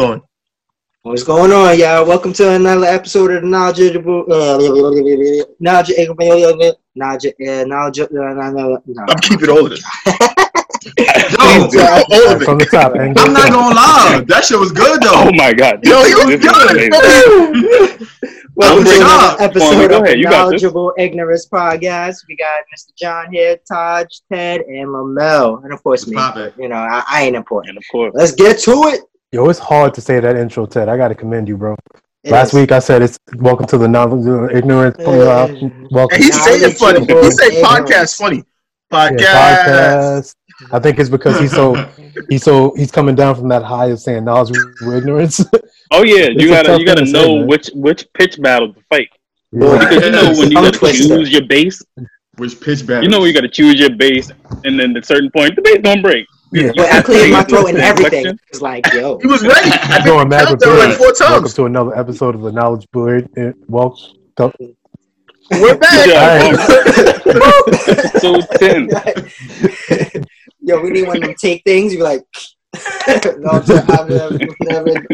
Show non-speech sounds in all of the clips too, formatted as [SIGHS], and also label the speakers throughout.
Speaker 1: going?
Speaker 2: What's going on, y'all? Welcome to another episode of the knowledgeable, uh, knowledge, knowledge, uh, knowledge, uh,
Speaker 1: I'm keeping all of this. [LAUGHS]
Speaker 3: Yo,
Speaker 1: all of
Speaker 4: From
Speaker 1: it.
Speaker 4: the top. and
Speaker 3: I'm not gonna lie, that shit was good though.
Speaker 5: Oh my god.
Speaker 1: Yo,
Speaker 5: This-
Speaker 1: you
Speaker 5: this is
Speaker 1: good. [LAUGHS]
Speaker 2: Welcome to
Speaker 3: Good
Speaker 2: another episode
Speaker 5: Go
Speaker 2: of the
Speaker 5: you got this.
Speaker 2: knowledgeable ignorance podcast. We got Mr. John here, Tahj, Ted, and Lamel, and of course me. You know, I, I ain't important.
Speaker 5: And of course,
Speaker 2: Let's get to it.
Speaker 4: Yo, it's hard to say that intro, Ted. I got to commend you, bro.
Speaker 2: It
Speaker 4: Last
Speaker 2: is-
Speaker 4: week I said it's welcome to the knowledge of ignorance. Uh, welcome
Speaker 1: And he's
Speaker 2: Nah,
Speaker 1: saying
Speaker 2: I
Speaker 1: it funny.
Speaker 2: get you,
Speaker 1: He say
Speaker 2: bro.
Speaker 1: podcast funny.
Speaker 4: yeah,
Speaker 1: Podcast.
Speaker 4: podcast. I think it's because he's so [LAUGHS] he's so he's coming down from that high of saying knowledge of ignorance. [LAUGHS]
Speaker 5: oh yeah, you gotta you gotta
Speaker 4: thing to say,
Speaker 5: know which which pitch battle to fight
Speaker 4: Yeah.
Speaker 5: because you know when you
Speaker 2: Tongue
Speaker 5: gotta
Speaker 2: twister.
Speaker 5: choose your base.
Speaker 3: Which pitch battle?
Speaker 5: You know when you gotta choose your base, and then at a certain point the base don't break.
Speaker 4: Yeah.
Speaker 2: But I cleared my throat and
Speaker 5: Inflection.
Speaker 2: everything. It's like, yo, [LAUGHS]
Speaker 1: He was ready. [LAUGHS] I think
Speaker 4: Going
Speaker 1: he
Speaker 4: mad
Speaker 1: counted
Speaker 4: with
Speaker 1: like four
Speaker 4: Welcome to another episode of the Knowledge Board. Uh, Welcome.
Speaker 1: We're back.
Speaker 5: Yeah, So [LAUGHS] ten.
Speaker 2: yo, we need one of them take things. You're like, no, I've never, never.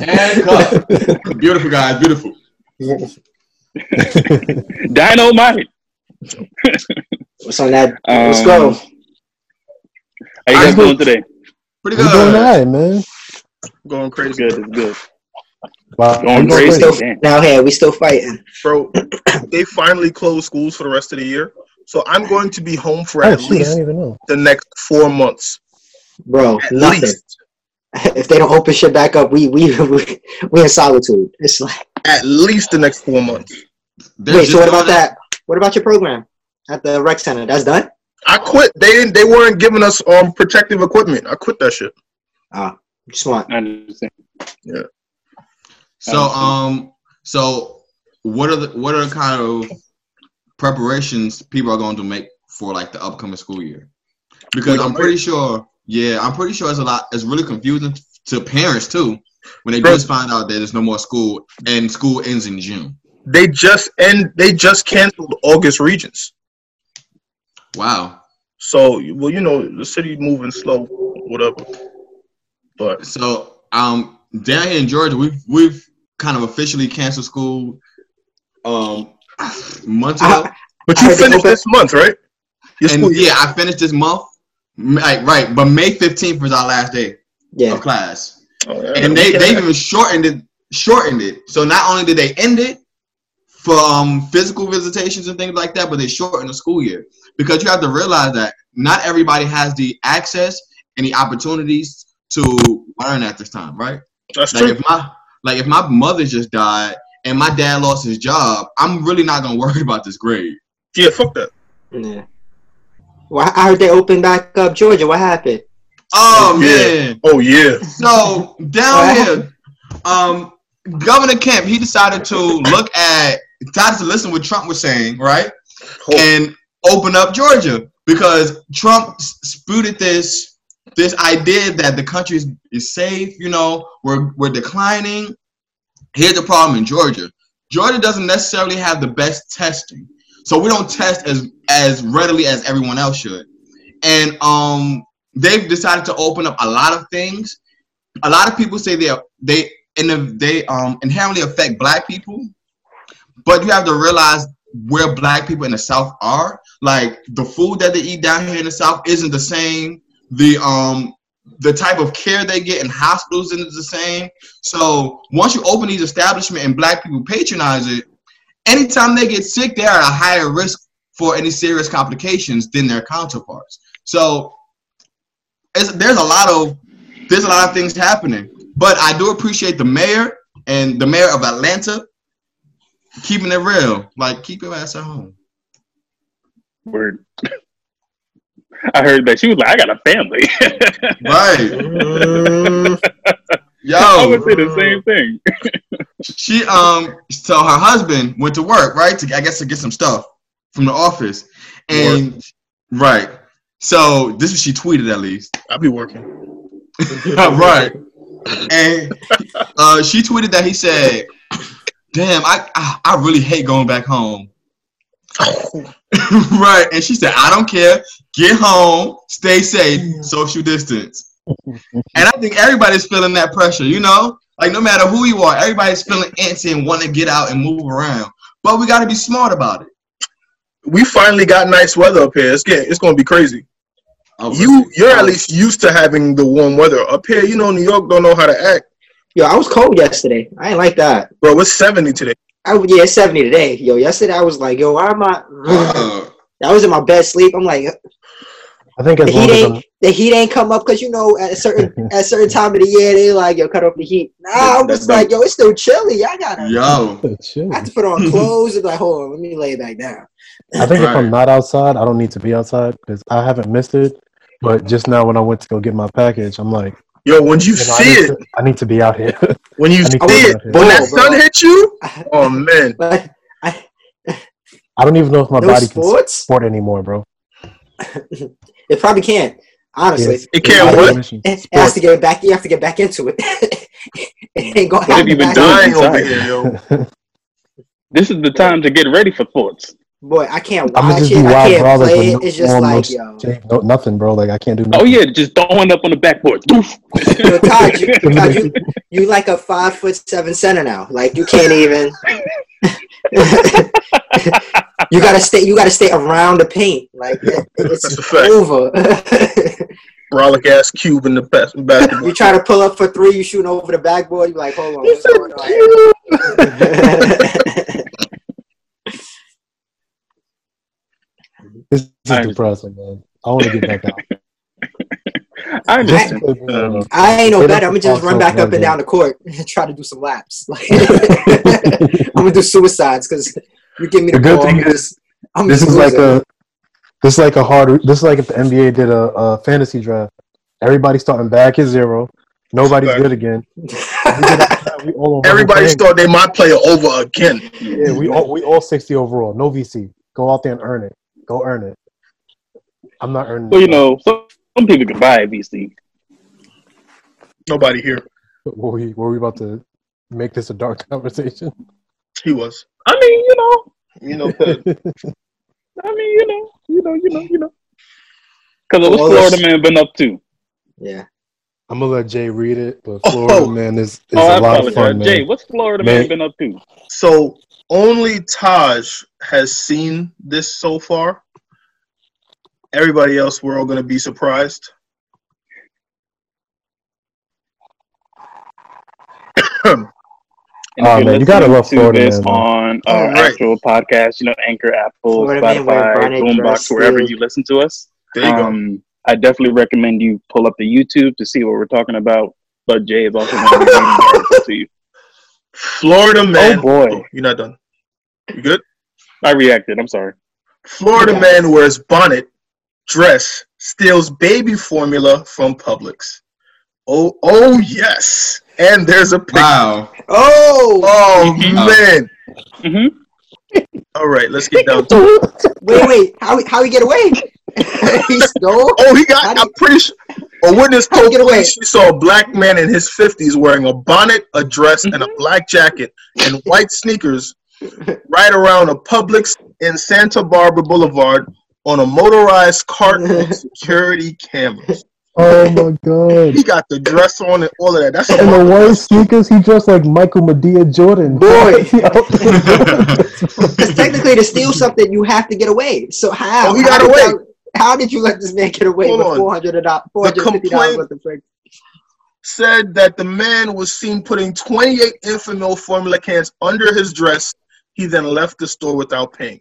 Speaker 3: And cut. beautiful guys, beautiful.
Speaker 5: Dino, Dynamite.
Speaker 2: What's on that?
Speaker 5: Um,
Speaker 2: Let's go.
Speaker 5: How you guys doing today?
Speaker 3: Pretty
Speaker 4: You
Speaker 3: good.
Speaker 4: doing all right, man?
Speaker 1: Going
Speaker 5: It's
Speaker 1: crazy.
Speaker 5: good. It's good.
Speaker 4: Wow.
Speaker 5: Going
Speaker 4: you
Speaker 5: crazy.
Speaker 2: Still, now here, we still fighting.
Speaker 1: Bro, they finally closed schools for the rest of the year. So I'm going to be home for
Speaker 4: Oh
Speaker 1: at
Speaker 4: shit!
Speaker 1: Least
Speaker 4: didn't even know.
Speaker 1: the next four months.
Speaker 2: Bro,
Speaker 1: At
Speaker 2: nothing.
Speaker 1: least. [LAUGHS]
Speaker 2: If they don't open shit back up, we we [LAUGHS] we we in solitude. It's like,
Speaker 1: At least the next four months.
Speaker 3: They're
Speaker 2: wait. So what about that? What about your program at the rec center? That's done.
Speaker 1: I quit. They didn't they weren't giving us um protective equipment. I quit that shit.
Speaker 2: Ah, just want.
Speaker 5: I understand.
Speaker 3: So um, so what are the what are the kind of preparations people are going to make for like the upcoming school year? Because I'm pretty sure, yeah, I'm pretty sure it's a lot. It's really confusing to parents too when they just find out that there's no more school and school ends in June.
Speaker 1: They just end they just canceled August regions.
Speaker 3: Wow.
Speaker 1: So well, you know, the city moving slow, whatever. But
Speaker 3: So um, down here in Georgia, we've we've kind of officially canceled school um months ago.
Speaker 2: I,
Speaker 1: but you finished this month, right?
Speaker 3: And yeah, I finished this month. Like right, but May 15th was our last day
Speaker 2: yeah.
Speaker 3: of class.
Speaker 1: Oh, yeah.
Speaker 3: and they they even shortened it shortened it. So not only did they end it for um physical visitations and things like that, but they shortened the school year because you have to realize that not everybody has the access and the opportunities to learn at this time, right?
Speaker 1: That's
Speaker 3: Like
Speaker 1: true.
Speaker 3: if my like if my mother just died and my dad lost his job, I'm really not gonna [LAUGHS] worry about this grade.
Speaker 1: Yeah, fuck that.
Speaker 2: Yeah. Well, I heard they opened back up Georgia. What happened?
Speaker 3: Oh
Speaker 1: Yeah.
Speaker 3: man.
Speaker 1: Oh yeah.
Speaker 3: So down here, um, Governor Kemp he decided to look at decided to listen what Trump was saying, right, and open up Georgia because Trump spouted this this idea that the country is, is safe. You know, we're we're declining. Here's the problem in Georgia. Georgia doesn't necessarily have the best testing, so we don't test as as readily as everyone else should. And um, they've decided to open up a lot of things. A lot of people say they they and they um inherently affect black people, but you have to realize where black people in the South are. Like the food that they eat down here in the South isn't the same. The um the type of care they get in hospitals isn't the same. So once you open these establishments and black people patronize it, anytime they get sick, they're at a higher risk for any serious complications than their counterparts. So there's a lot of there's a lot of things happening. But I do appreciate the mayor and the mayor of Atlanta keeping it real. Like keep your ass at home.
Speaker 5: Word. [COUGHS] I heard that she was like, I got a family. [LAUGHS]
Speaker 3: Right. [LAUGHS]
Speaker 2: Mm,
Speaker 5: I would say the same thing. [LAUGHS]
Speaker 3: she um so her husband went to work, right? To I guess to get some stuff from the office. And right. So this is she tweeted at least.
Speaker 1: I'll be working.
Speaker 3: right. And uh, she tweeted that he said, "Damn, I, I I really hate going back home." [LAUGHS] right. And she said, "I don't care. Get home. Stay safe. Social distance." [LAUGHS] and I think everybody's feeling that pressure. You know, like no matter who you are, everybody's feeling antsy and want to get out and move around. But we got to be smart about it.
Speaker 1: We finally got nice weather up here. It's getting, it's gonna be crazy.
Speaker 3: Oh,
Speaker 1: You you're at least used to having the warm weather up here. You know, New York don't know how to act,
Speaker 2: Yo, I was cold yesterday. I ain't like that.
Speaker 1: bro. what's seventy today.
Speaker 2: I yeah, it's seventy today. Yo, yesterday I was like, yo, why am I?
Speaker 3: Uh,
Speaker 2: I was in my bed sleep. I'm like,
Speaker 4: I think
Speaker 2: the
Speaker 4: as long
Speaker 2: heat
Speaker 4: as
Speaker 2: ain't the heat ain't come up because you know at a certain [LAUGHS] at a certain time of the year they like yo cut off the heat. Nah, I'm just like yo, it's still chilly. I gotta.
Speaker 3: yo,
Speaker 2: I have to put on clothes and be like, hold on, let me lay back down.
Speaker 4: I think if I'm not outside, I don't need to be outside because I haven't missed it. But just now, when I went to go get my package, I'm like,
Speaker 1: Yo, when you
Speaker 4: you know,
Speaker 1: see
Speaker 4: need
Speaker 1: it,
Speaker 4: to, I need to be out here. [LAUGHS]
Speaker 1: when you see
Speaker 4: need to be
Speaker 1: it,
Speaker 4: out here.
Speaker 1: when that
Speaker 2: Bro, bro.
Speaker 1: sun hits you, [LAUGHS] oh man,
Speaker 2: But I,
Speaker 4: I don't even know if my
Speaker 2: no
Speaker 4: body can
Speaker 2: sports.
Speaker 4: sport anymore, bro. [LAUGHS]
Speaker 2: It probably can't. Honestly,
Speaker 4: It's-
Speaker 1: It can't what?
Speaker 4: commission.
Speaker 2: it has to get back. You have to get back into it. it ain't gonna
Speaker 5: What have you been doing?
Speaker 1: dying over here, yo.
Speaker 5: This is the time to get ready for thoughts.
Speaker 2: Boy, I can't
Speaker 4: I'm gonna
Speaker 2: watch
Speaker 4: just
Speaker 2: it.
Speaker 4: be
Speaker 2: I can't
Speaker 4: brother
Speaker 2: play it.
Speaker 4: no
Speaker 2: It's just
Speaker 4: no
Speaker 2: like yo,
Speaker 4: no, nothing, bro. Like I can't do nothing.
Speaker 5: Oh yeah, just throwing up on the backboard.
Speaker 2: Yo Todd, you, [LAUGHS] Todd, you, you like a five foot seven center now. Like you can't even. [LAUGHS] you gotta stay. You gotta stay around the paint. Like it, it's
Speaker 1: a
Speaker 2: over. [LAUGHS]
Speaker 1: Brolic ass cube in the bas- basketball.
Speaker 2: you try to pull up for three. You shooting over the backboard. You're like, hold on,
Speaker 1: He
Speaker 2: what's
Speaker 1: said
Speaker 2: going on?
Speaker 4: This is
Speaker 5: I
Speaker 4: depressing, man. I want to get back out. [LAUGHS]
Speaker 5: I understand.
Speaker 1: Um,
Speaker 2: I ain't no better. I'm gonna just run back up and down the court [LAUGHS] and try to do some laps. [LAUGHS] Like, I'm gonna do suicides because you give me the,
Speaker 4: The good
Speaker 2: ball.
Speaker 4: thing
Speaker 2: I'm just, I'm
Speaker 4: This is like
Speaker 2: losing.
Speaker 4: a, this is like a hard. This is like if the NBA did a, a fantasy draft. Everybody's starting back at zero. Nobody's
Speaker 1: Fact.
Speaker 4: good again. We all on
Speaker 1: Everybody
Speaker 4: level
Speaker 1: thought they might play over again.
Speaker 4: Yeah, we all we all sixty overall. No VC. Go out there and earn it. Go earn it. I'm not earning.
Speaker 5: Well, you know, some, some people can buy a VC.
Speaker 1: Nobody here. [LAUGHS]
Speaker 4: were we were we about to make this a dark [LAUGHS] conversation?
Speaker 1: He was.
Speaker 5: I mean, you know,
Speaker 1: You know, [LAUGHS]
Speaker 5: I mean, you know, you know, you know, you know. Because what's
Speaker 2: Well,
Speaker 5: Florida man been up to?
Speaker 2: yeah.
Speaker 4: I'm gonna let Jay read it, but
Speaker 1: Oh.
Speaker 4: Florida oh. man is, is
Speaker 5: oh, I
Speaker 4: a lot of fun, man.
Speaker 5: Jay. What's Florida man,
Speaker 4: Man.
Speaker 5: been up to?
Speaker 1: So only Tahj has seen this so far. Everybody else, we're all gonna be surprised.
Speaker 5: And
Speaker 4: Oh,
Speaker 5: you're
Speaker 4: man, you gotta
Speaker 5: listening
Speaker 4: love
Speaker 5: to
Speaker 4: Florida
Speaker 5: this
Speaker 4: Man, man.
Speaker 5: on our
Speaker 1: All right.
Speaker 5: actual podcast, you know, Anchor, Apple,
Speaker 2: Florida
Speaker 5: Spotify,
Speaker 2: bonnet,
Speaker 5: Boombox, wherever you listen to us.
Speaker 1: There you go.
Speaker 5: Um, I definitely recommend you pull up the YouTube to see what we're talking about. But Jay is also going to be [LAUGHS] reading the article to you.
Speaker 1: Florida man.
Speaker 5: Oh boy,
Speaker 1: You're not done. You good?
Speaker 5: I reacted. I'm sorry.
Speaker 1: Florida
Speaker 2: Yeah.
Speaker 1: man wears bonnet, dress, steals baby formula from Publix. Oh, oh yes. And there's a picture.
Speaker 3: wow.
Speaker 2: Oh,
Speaker 1: Oh man.
Speaker 5: hmm
Speaker 1: All right, let's get down to it.
Speaker 2: wait, wait. How how he get away? [LAUGHS] he stole.
Speaker 1: Oh, he got.
Speaker 2: do
Speaker 1: I'm pretty sure. A witness
Speaker 2: How'd
Speaker 1: told
Speaker 2: get away?
Speaker 1: she saw a black man in his 50s wearing a bonnet, a dress, and a black jacket and white sneakers right around a Publix in Santa Barbara Boulevard on a motorized cart with [LAUGHS] security cameras.
Speaker 4: Oh [LAUGHS] my god!
Speaker 1: He got the dress on and all of that. That's a
Speaker 4: And the
Speaker 1: mark.
Speaker 4: white sneakers, he dressed like Michael Medea Jordan.
Speaker 2: Boy. [LAUGHS]
Speaker 4: He.
Speaker 2: Because [LAUGHS] technically, to steal something, you have to get away. So how?
Speaker 1: Oh, he
Speaker 2: how
Speaker 1: got
Speaker 2: did
Speaker 1: away.
Speaker 2: that- how did you let this man get away
Speaker 1: Hold
Speaker 2: with four hundred dollars, four hundred fifty dollars
Speaker 1: complaint-
Speaker 2: worth of freight?
Speaker 1: Said that the man was seen putting 28 Enfamil formula cans under his dress. He then left the store without paying.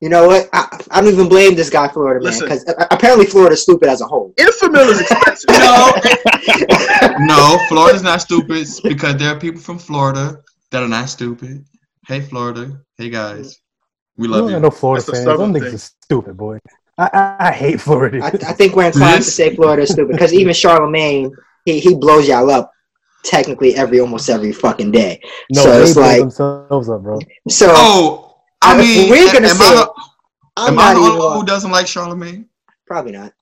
Speaker 2: You know what? I, I don't even blame this guy, Florida man, because apparently Florida's stupid as a whole.
Speaker 1: Enfamil is expensive. [LAUGHS]
Speaker 3: No, no, Florida's not stupid because there are people from Florida that are not stupid. Hey, Florida. Hey, guys. We love
Speaker 4: don't got
Speaker 3: you.
Speaker 4: no Florida
Speaker 1: That's a
Speaker 4: fans.
Speaker 1: southern
Speaker 4: Them niggas
Speaker 1: thing.
Speaker 4: is stupid, boy. I, I, I hate Florida.
Speaker 2: I, I think we're inclined to say Florida is stupid because even Charlemagne, he, he blows y'all up technically every almost every fucking day.
Speaker 4: no,
Speaker 2: so
Speaker 4: they
Speaker 2: it's
Speaker 4: blow
Speaker 2: like-
Speaker 4: themselves up, bro.
Speaker 2: So
Speaker 3: Oh, I mean,
Speaker 2: we're gonna
Speaker 3: am,
Speaker 2: say
Speaker 3: I.
Speaker 2: I'm
Speaker 3: am I the only one who doesn't like Charlemagne?
Speaker 2: probably not.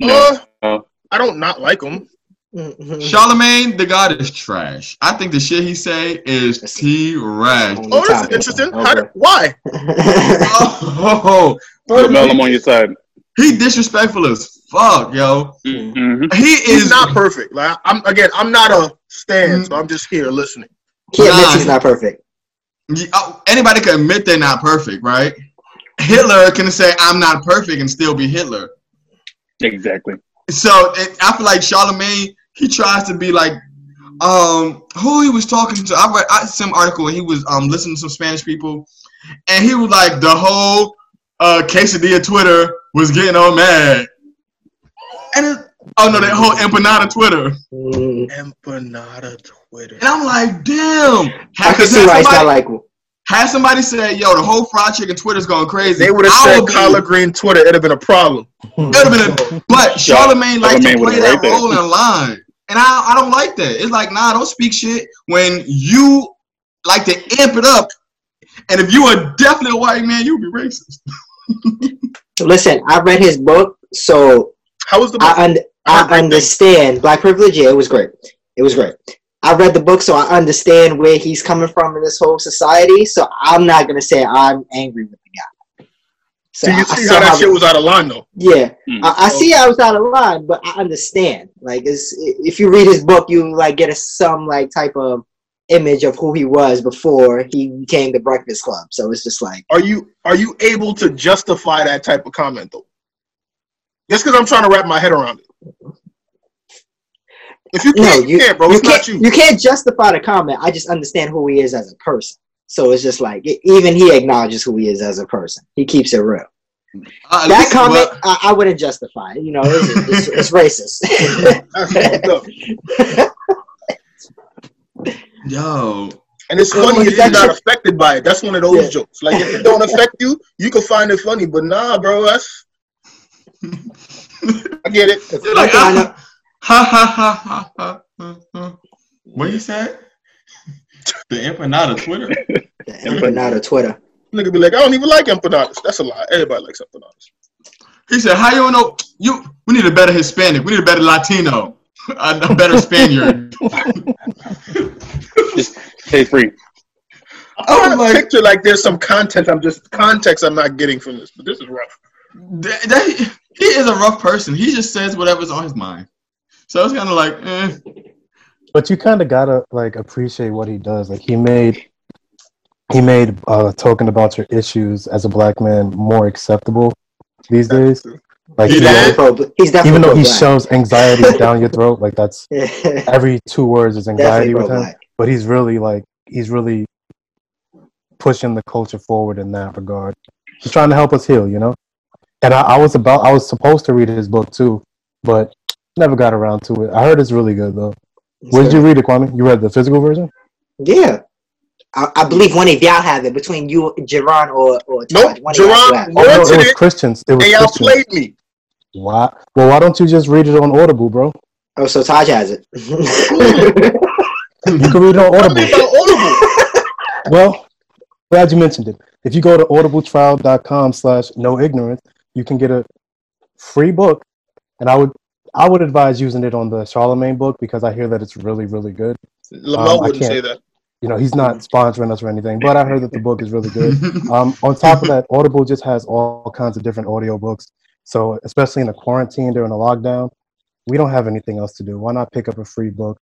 Speaker 5: No.
Speaker 1: Uh, I don't not like him.
Speaker 2: Mhm.
Speaker 3: Charlemagne, the god is trash. I think the shit he say is T-rash.
Speaker 1: Oh, this is interesting.
Speaker 2: Okay.
Speaker 1: How did, why?
Speaker 3: Oh,
Speaker 5: Put Mel, I'm on your side.
Speaker 3: he disrespectful as fuck, yo.
Speaker 5: Mhm.
Speaker 3: He
Speaker 1: He's
Speaker 3: is
Speaker 1: not perfect. Like I'm again, I'm not a stan, so I'm just here listening.
Speaker 2: He admits
Speaker 3: Nah.
Speaker 2: he's not perfect.
Speaker 3: Oh, anybody can admit they're not perfect, right? Hitler can say I'm not perfect and still be Hitler.
Speaker 5: Exactly.
Speaker 3: So it, I feel like Charlemagne, he tries to be like, um, who he was talking to. I read I, some article he was um listening to some Spanish people, and he was like the whole uh quesadilla Twitter was getting all mad, and it, oh no, that whole empanada Twitter,
Speaker 2: Mm,
Speaker 1: Empanada Twitter.
Speaker 3: and I'm like, damn.
Speaker 2: I can see why he's not like.
Speaker 3: Had somebody said, "Yo, the whole fried chicken Twitter's going crazy,"
Speaker 1: They would have said
Speaker 3: would be-
Speaker 1: collard green Twitter, it'd have been a problem.
Speaker 3: It would have been, a, but Charlemagne likes to
Speaker 5: Charlemagne
Speaker 3: play that
Speaker 5: right there.
Speaker 3: role in line, and I, I don't like that. It's like, nah, don't speak shit when you like to amp it up, and if you are definitely a white man, you be racist. [LAUGHS]
Speaker 2: Listen, I read his book, so
Speaker 1: How was the
Speaker 2: book?
Speaker 1: I heard
Speaker 2: I understand black privilege. Yeah, it was great. It was great. I read the book, so I understand where he's coming from in this whole society. So I'm not gonna say I'm angry with the guy. So
Speaker 1: Do you
Speaker 2: I- I
Speaker 1: see
Speaker 2: saw
Speaker 1: how that
Speaker 2: how-
Speaker 1: shit was out of line though?
Speaker 2: Yeah,
Speaker 5: Hmm.
Speaker 2: I, I see I was out of line, but I understand. Like, it's, if you read his book, you like get a, some like type of image of who he was before he became the Breakfast Club. So it's just like,
Speaker 1: Are you are you able to justify that type of comment though? Just because I'm trying to wrap my head around it. If you can't, you,
Speaker 2: you,
Speaker 1: can't, bro.
Speaker 2: you
Speaker 1: It's
Speaker 2: can't,
Speaker 1: not you.
Speaker 2: you can't justify the comment. I just understand who he is as a person. So it's just like even he acknowledges who he is as a person. He keeps it real.
Speaker 3: Uh,
Speaker 2: That
Speaker 3: listen,
Speaker 2: comment,
Speaker 3: but-
Speaker 2: I, I wouldn't justify. You know, it's, it's, it's [LAUGHS] racist.
Speaker 1: That's [LAUGHS]
Speaker 3: yo,
Speaker 1: And it's
Speaker 2: Well,
Speaker 1: funny if you're not affected by it. That's one of those
Speaker 2: Yeah.
Speaker 1: jokes. Like if it don't affect you, you can find it funny. But nah, bro, that's [LAUGHS] I get it.
Speaker 3: you're like,
Speaker 2: I know- ah,
Speaker 3: ha ha ha ha ha. ha, ha. What you said? The empanada Twitter.
Speaker 2: The empanada Twitter.
Speaker 1: Nigga be like, I don't even like empanadas. That's a lie. Everybody likes empanadas.
Speaker 3: He said, "How you know? You we need a better Hispanic. We need a better Latino, a, a better Spaniard." [LAUGHS]
Speaker 5: Just stay free.
Speaker 1: I'm
Speaker 3: Oh
Speaker 1: trying to
Speaker 3: my-
Speaker 1: picture like there's some content I'm just context I'm not getting from this, but this is rough.
Speaker 3: That- that- he is a rough person. He just says whatever's on his mind. So it's kind of like, eh.
Speaker 4: But you kind of gotta like appreciate what he does. Like he made, he made uh, talking about your issues as a black man more acceptable these days. Like
Speaker 2: He's
Speaker 3: did?
Speaker 2: definitely pro. He's definitely
Speaker 4: even though he
Speaker 2: pro-black.
Speaker 4: shows anxiety [LAUGHS] down your throat, like that's [LAUGHS] every two words is anxiety with him.
Speaker 2: pro-black.
Speaker 4: But he's really like he's really pushing the culture forward in that regard. He's trying to help us heal, you know. And I, I was about I was supposed to read his book too, but never got around to it. I heard it's really good though. Where did you read it, Kwame? You read the physical version?
Speaker 2: Yeah. I, I believe one of y'all have it between you, Jerron, or or Tahj.
Speaker 1: Nope,
Speaker 2: One
Speaker 1: Jerron-
Speaker 4: Oh, no, it was Christians. It was
Speaker 1: They
Speaker 4: Christians.
Speaker 1: outplayed me.
Speaker 4: Why? Well, why don't you just read it on Audible, bro?
Speaker 2: Oh, so Tahj has it.
Speaker 4: You can read it on Audible.
Speaker 1: about Audible?
Speaker 4: Well, glad you mentioned it. If you go to audibletrial.com slash no ignorance, you can get a free book. And I would I would advise using it on the Charlemagne book because I hear that it's really, really good.
Speaker 1: Lamel
Speaker 4: Um, I
Speaker 1: wouldn't
Speaker 4: can't-
Speaker 1: say that.
Speaker 4: You know, he's not sponsoring us or anything, but I heard that the book is really good. [LAUGHS] Um, on top of that, Audible just has all kinds of different audio books. So, especially in a quarantine during a lockdown, we don't have anything else to do. Why not pick up a free book?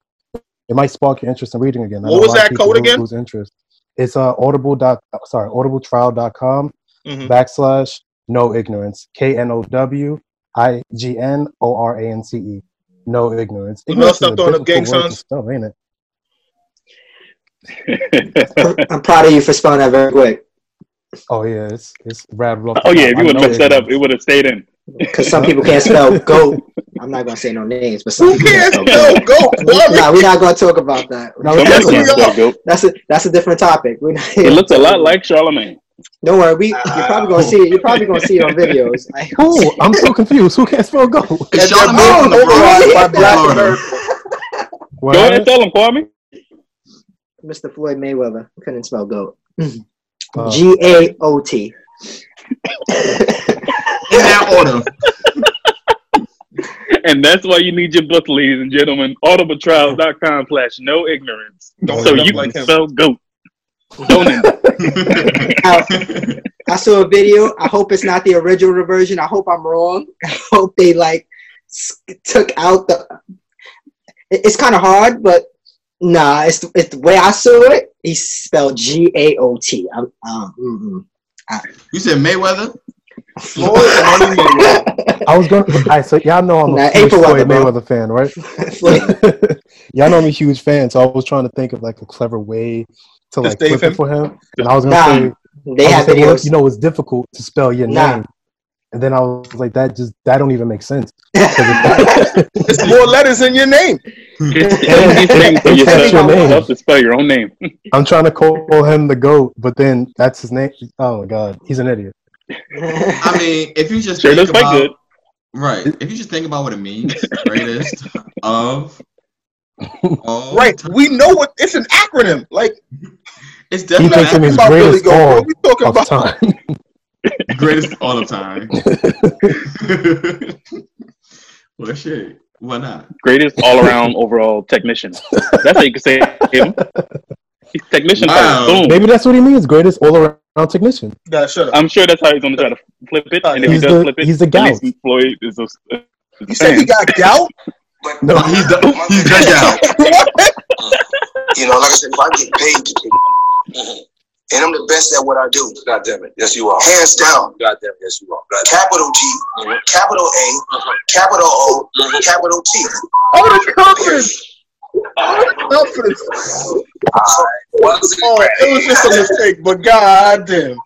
Speaker 4: It might spark your interest in reading again.
Speaker 1: What was that code again?
Speaker 4: Interest. It's uh, audible dot sorry audibletrial.com
Speaker 1: Mhm.
Speaker 4: backslash no ignorance k n o w i g n o r a n c e no ignorance.
Speaker 1: You
Speaker 4: Ignorance
Speaker 1: know, stop
Speaker 4: is a
Speaker 1: throwing up gang
Speaker 4: difficult word to
Speaker 1: signs.
Speaker 4: spell, ain't it?
Speaker 2: I'm proud of you for spelling that very quick.
Speaker 4: Oh yeah, it's it's rattled off.
Speaker 5: oh yeah, if you would have messed that up, it would have stayed in.
Speaker 2: Because some people can't spell [LAUGHS] goat. I'm not gonna say no names, but some
Speaker 1: Who
Speaker 2: people can't spell
Speaker 1: Go,
Speaker 2: goat. Nah, we're not gonna talk about that.
Speaker 4: No,
Speaker 5: Somebody
Speaker 4: that's
Speaker 5: can't
Speaker 1: what-
Speaker 5: spell goat.
Speaker 2: That's a that's a different topic. We're not,
Speaker 5: It looks a lot like Charlemagne.
Speaker 2: Don't worry, we you're probably gonna see it. You're probably gonna see it on videos. [LAUGHS] I,
Speaker 4: Who? [LAUGHS] I'm so confused. Who can't spell go?
Speaker 3: Is
Speaker 1: That-
Speaker 3: Charlemagne
Speaker 1: that
Speaker 3: from the Bronx?
Speaker 1: by Black
Speaker 3: Florida. [LAUGHS]
Speaker 1: America.
Speaker 5: Go ahead and tell him, Kwame.
Speaker 2: Mr. Floyd Mayweather couldn't spell goat.
Speaker 4: Uh,
Speaker 2: G A O T.
Speaker 3: In that order.
Speaker 5: And that's why you need your book, ladies and gentlemen. Audibletrial.com slash no ignorance. So you can
Speaker 1: him.
Speaker 5: spell goat. Don't. [LAUGHS]
Speaker 2: I saw a video. I hope it's not the original version. I hope I'm wrong. [LAUGHS] I hope they like took out the. it- It's kind of hard, but nah, it's the, it's the way I saw it. He spelled G A O T. I'm um.
Speaker 3: You said Mayweather?
Speaker 1: Floyd Mayweather.
Speaker 4: I was going. All right, so y'all know I'm a
Speaker 2: Nah,
Speaker 4: huge
Speaker 2: April
Speaker 4: Floyd
Speaker 2: Weather.
Speaker 4: Mayweather fan, right? [LAUGHS] Y'all know I'm a huge fan, so I was trying to think of like a clever way to like
Speaker 1: stave
Speaker 4: flip
Speaker 1: him?
Speaker 4: it for him, and I was gonna
Speaker 2: Nah,
Speaker 4: say,
Speaker 2: they have
Speaker 4: was gonna say, well, you know, it's difficult to spell your
Speaker 2: Nah.
Speaker 4: name, and then I was like, that just that don't even make sense. [LAUGHS]
Speaker 1: It's more letters in your name.
Speaker 5: It's [LAUGHS] the easiest thing for
Speaker 4: It's
Speaker 5: yourself,
Speaker 4: your name.
Speaker 5: yourself to spell your own name. [LAUGHS]
Speaker 4: I'm trying to call him the goat, but then that's his name. Oh my god, he's an idiot.
Speaker 3: I mean, if you just
Speaker 5: Sure
Speaker 3: think about
Speaker 5: good.
Speaker 3: right, if you just think about what it means, greatest of all
Speaker 1: Right.
Speaker 3: time.
Speaker 1: We know what it's an acronym. Like
Speaker 3: It's
Speaker 4: He
Speaker 3: definitely
Speaker 4: thinks it means
Speaker 1: about Billy
Speaker 4: greatest
Speaker 1: Goat, bro. We talking about
Speaker 4: time. [LAUGHS]
Speaker 3: greatest all the time. [LAUGHS] well, shit. Why not?
Speaker 5: Greatest all around overall technician. That's how you can say him. He's technician
Speaker 3: Wow.
Speaker 5: Boom.
Speaker 4: Maybe that's what he means. Greatest all around technician.
Speaker 1: Nah, shut up.
Speaker 5: I'm sure that's how he's gonna try to flip it. And if
Speaker 4: He's
Speaker 5: he does
Speaker 4: the-
Speaker 5: flip it,
Speaker 4: he's the gout.
Speaker 5: Floyd is a, is a
Speaker 1: You said he got gout? [LAUGHS]
Speaker 4: No,
Speaker 3: He's the he's the uh,
Speaker 6: You know, like I said, if I get paid to do it, and I'm the best at what I do. God damn it. Yes, you are. Hands down. God damn it. Yes, you are. Capital G, capital A, capital O, capital T.
Speaker 1: All the confidence. All the confidence. Oh, it was just a mistake, but god damn.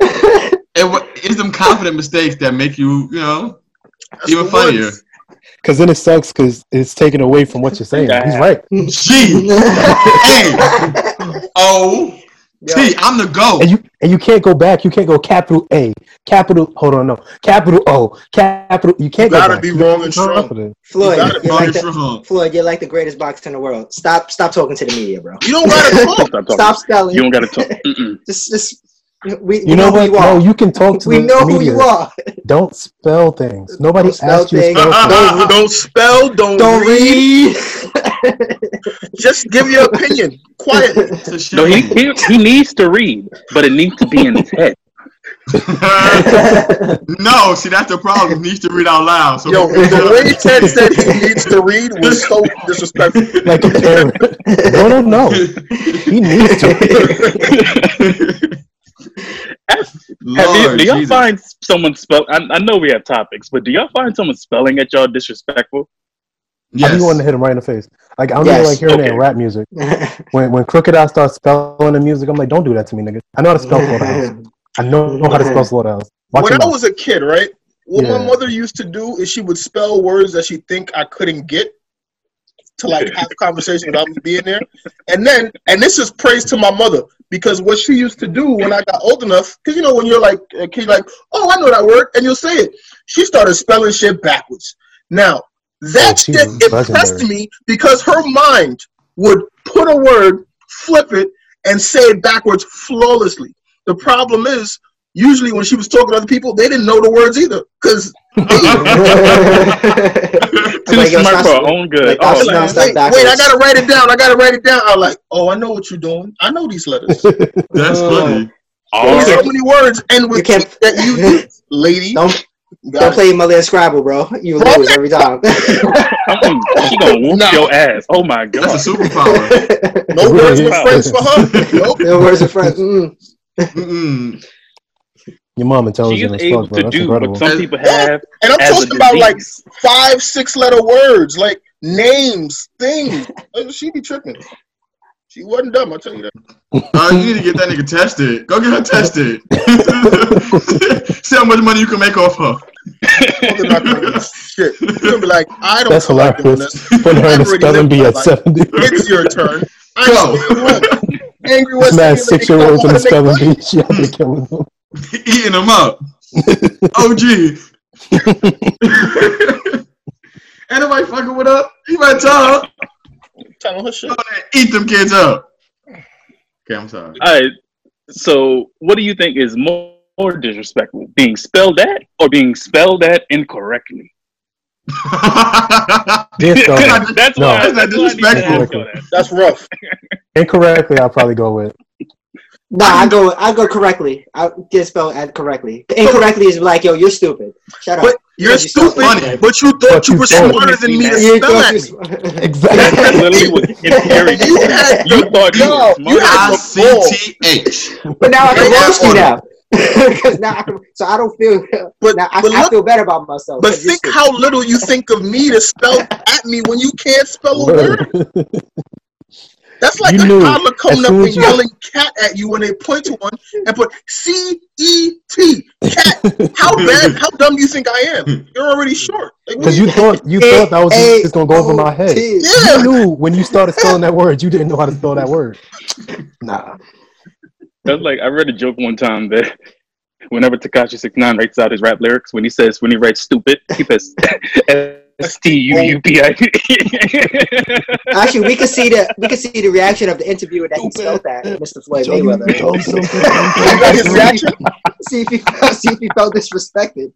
Speaker 3: it, wa- it's them confident mistakes that make you, you know,
Speaker 1: That's
Speaker 3: even funnier.
Speaker 1: ones.
Speaker 4: Because then it sucks because it's taken away from what you're saying. He's right,
Speaker 3: G A O T. I'm the go.
Speaker 4: and you and you can't go back. You can't go capital A, capital. Hold on, no, capital O, capital. You can't
Speaker 1: You gotta
Speaker 4: go back.
Speaker 1: be
Speaker 4: You
Speaker 1: wrong
Speaker 4: gotta
Speaker 1: and
Speaker 4: be
Speaker 1: strong.
Speaker 2: Floyd,
Speaker 1: You
Speaker 2: you're
Speaker 3: Wrong
Speaker 2: like
Speaker 3: and
Speaker 2: the. Floyd, you're like the greatest boxer in the world. Stop, stop talking to the media, bro.
Speaker 1: You don't gotta [LAUGHS] talk.
Speaker 5: Stop talking.
Speaker 2: Stop spelling.
Speaker 5: You don't gotta talk. [LAUGHS]
Speaker 2: Just, just. We, we
Speaker 4: You know
Speaker 2: who
Speaker 4: what?
Speaker 2: you are.
Speaker 4: No, you can talk to
Speaker 2: we
Speaker 4: the
Speaker 2: know who you are. [LAUGHS]
Speaker 4: Don't spell things. Nobody
Speaker 2: Don't
Speaker 4: asked you to
Speaker 2: things.
Speaker 4: spell things.
Speaker 1: Uh-uh, [LAUGHS] don't spell, don't,
Speaker 2: Don't
Speaker 1: read.
Speaker 2: read.
Speaker 1: Just give your opinion [LAUGHS] quietly.
Speaker 5: No, he, he he needs to read, but it needs to be in his head.
Speaker 3: no, see that's the problem. He needs to read out loud. So
Speaker 1: Yo, the way Ted said he needs to read was so disrespectful.
Speaker 4: like a parent. no, no, no. He needs to. [LAUGHS]
Speaker 5: Have you, do y'all
Speaker 3: Jesus.
Speaker 5: find someone spell? I, I know we have topics, but do y'all find someone spelling at y'all disrespectful?
Speaker 4: I
Speaker 3: Yes.
Speaker 4: be wanting to hit him right in the face. Like I don't
Speaker 2: Yes.
Speaker 4: even like hearing
Speaker 5: Okay.
Speaker 4: in rap music. [LAUGHS] When when Crocodile starts spelling the music, I'm like, don't do that to me, nigga. I know how to spell Slaughterhouse. I know, know how to spell Slaughterhouse. Watch
Speaker 1: when I
Speaker 4: mouth.
Speaker 1: was a kid, right? What my mother used to do is she would spell words that she think I couldn't get to like [LAUGHS] have a conversation without me being there. And then, and this is praise to my mother because what she used to do when I got old enough, because you know when you're like a kid, like, oh, I know that word, and you'll say it. She started spelling shit backwards. Now that
Speaker 4: Oh,
Speaker 1: shit impressed
Speaker 4: legendary.
Speaker 1: me because her mind would put a word, flip it, and say it backwards flawlessly. The problem is, usually when she was talking to other people, they didn't know the words either. Because [LAUGHS]
Speaker 5: Too
Speaker 2: Like, yo,
Speaker 5: smart for own good.
Speaker 2: like,
Speaker 5: oh,
Speaker 2: that's
Speaker 5: man.
Speaker 1: wait, wait, I gotta write it down. I gotta write it down. I'm like, oh, I know what you're doing. I know these letters. [LAUGHS]
Speaker 3: That's funny.
Speaker 1: There's so
Speaker 5: Oh,
Speaker 1: many words, and with
Speaker 2: You can't-
Speaker 1: that you do, lady.
Speaker 2: don't don't
Speaker 1: it.
Speaker 2: play Mother and Scrabble, bro. You
Speaker 1: Bro,
Speaker 2: lose every time. [LAUGHS]
Speaker 5: I'm- she gonna whoop
Speaker 1: No.
Speaker 5: your ass. Oh my god.
Speaker 3: That's a superpower.
Speaker 1: No words with
Speaker 4: Yeah.
Speaker 1: friends for her. Nope.
Speaker 2: no words of friends. Mm.
Speaker 3: Mm-mm.
Speaker 4: Your mom
Speaker 5: She
Speaker 4: intelligent
Speaker 5: is
Speaker 4: as
Speaker 5: able
Speaker 4: fuck,
Speaker 5: to
Speaker 4: That's
Speaker 5: do
Speaker 4: incredible.
Speaker 5: what some people have
Speaker 1: And I'm
Speaker 5: as a
Speaker 1: talking about like five, six letter words, like names, things. [LAUGHS] She be tripping. She wasn't dumb, I'll tell you that. [LAUGHS]
Speaker 3: Uh, you need to get that nigga tested. Go get her tested. [LAUGHS] See how much money you can make off her.
Speaker 1: Mother not gonna do shit. You're gonna be like, I don't
Speaker 4: That's
Speaker 1: feel like doing
Speaker 4: hilarious.
Speaker 1: this.
Speaker 4: Putting her in a
Speaker 1: I've already
Speaker 4: spelling
Speaker 1: lived
Speaker 4: bee
Speaker 1: my
Speaker 4: at
Speaker 1: life.
Speaker 4: 70.
Speaker 1: It's your turn. I'm
Speaker 3: Go.
Speaker 1: staying home. Angry West
Speaker 4: Mad
Speaker 1: Indian
Speaker 4: six
Speaker 1: lady
Speaker 4: year olds in
Speaker 1: don't
Speaker 4: the
Speaker 1: wanna make
Speaker 4: spelling
Speaker 1: money.
Speaker 4: bee. She out there killing them. [LAUGHS]
Speaker 3: Eating them up. OG. Ain't nobody fucking with her. You better tell her.
Speaker 1: Telling her shit.
Speaker 3: Eat them kids up. Okay, I'm sorry.
Speaker 5: All right. So, what do you think is more, more disrespectful, being spelled at or being spelled at incorrectly?
Speaker 4: Being spelled at.
Speaker 3: That's
Speaker 5: that's
Speaker 4: No.
Speaker 5: why.
Speaker 3: That's
Speaker 5: That's why I need to
Speaker 3: disrespectful.
Speaker 5: that.
Speaker 1: That's rough.
Speaker 4: Incorrectly, I'll probably go with.
Speaker 2: Nah, I go I go correctly. I get spelled at correctly. Incorrectly is like, yo, you're stupid. Shut up.
Speaker 1: But You're
Speaker 2: Because you sound
Speaker 1: stupid,
Speaker 3: funny.
Speaker 1: but you thought
Speaker 4: But
Speaker 1: you
Speaker 4: you
Speaker 1: were smarter than me to spell
Speaker 2: thought [LAUGHS]
Speaker 1: at
Speaker 2: you-
Speaker 1: me.
Speaker 4: Exactly.
Speaker 5: That literally was [LAUGHS] infuriating.
Speaker 1: You had
Speaker 5: You thought you
Speaker 1: No,
Speaker 5: were
Speaker 1: you
Speaker 5: smart.
Speaker 1: had
Speaker 3: I C T H.
Speaker 2: But now I can
Speaker 1: Right
Speaker 2: roast you
Speaker 1: now.
Speaker 2: now. [LAUGHS] Because now, I can, so I don't feel.
Speaker 1: But,
Speaker 2: now I,
Speaker 1: but
Speaker 2: I feel better about myself.
Speaker 1: But think how little you think of me to spell at me when you can't spell a word. That's like
Speaker 4: You
Speaker 1: a
Speaker 4: knew
Speaker 1: toddler coming up and
Speaker 4: you-
Speaker 1: yelling cat at you when they point to one and put C E T cat. How [LAUGHS] bad? How dumb do you think I am? You're already short.
Speaker 4: Because
Speaker 1: do
Speaker 4: you thought you thought that was
Speaker 2: A-
Speaker 4: just gonna go over my head.
Speaker 1: Yeah.
Speaker 4: You knew when you started spelling that word, you didn't know how to spell that word. [LAUGHS]
Speaker 2: Nah.
Speaker 5: That's like I read a joke one time that whenever Tekashi Six Nine writes out his rap lyrics, when he says when he writes stupid, he says [LAUGHS] S T U U P I.
Speaker 2: Actually, we could see the we could see the reaction of the interviewer that he spelled that, Mr. Floyd Mayweather. [LAUGHS] [LAUGHS]
Speaker 1: His reaction?
Speaker 2: see if he see if he felt disrespected.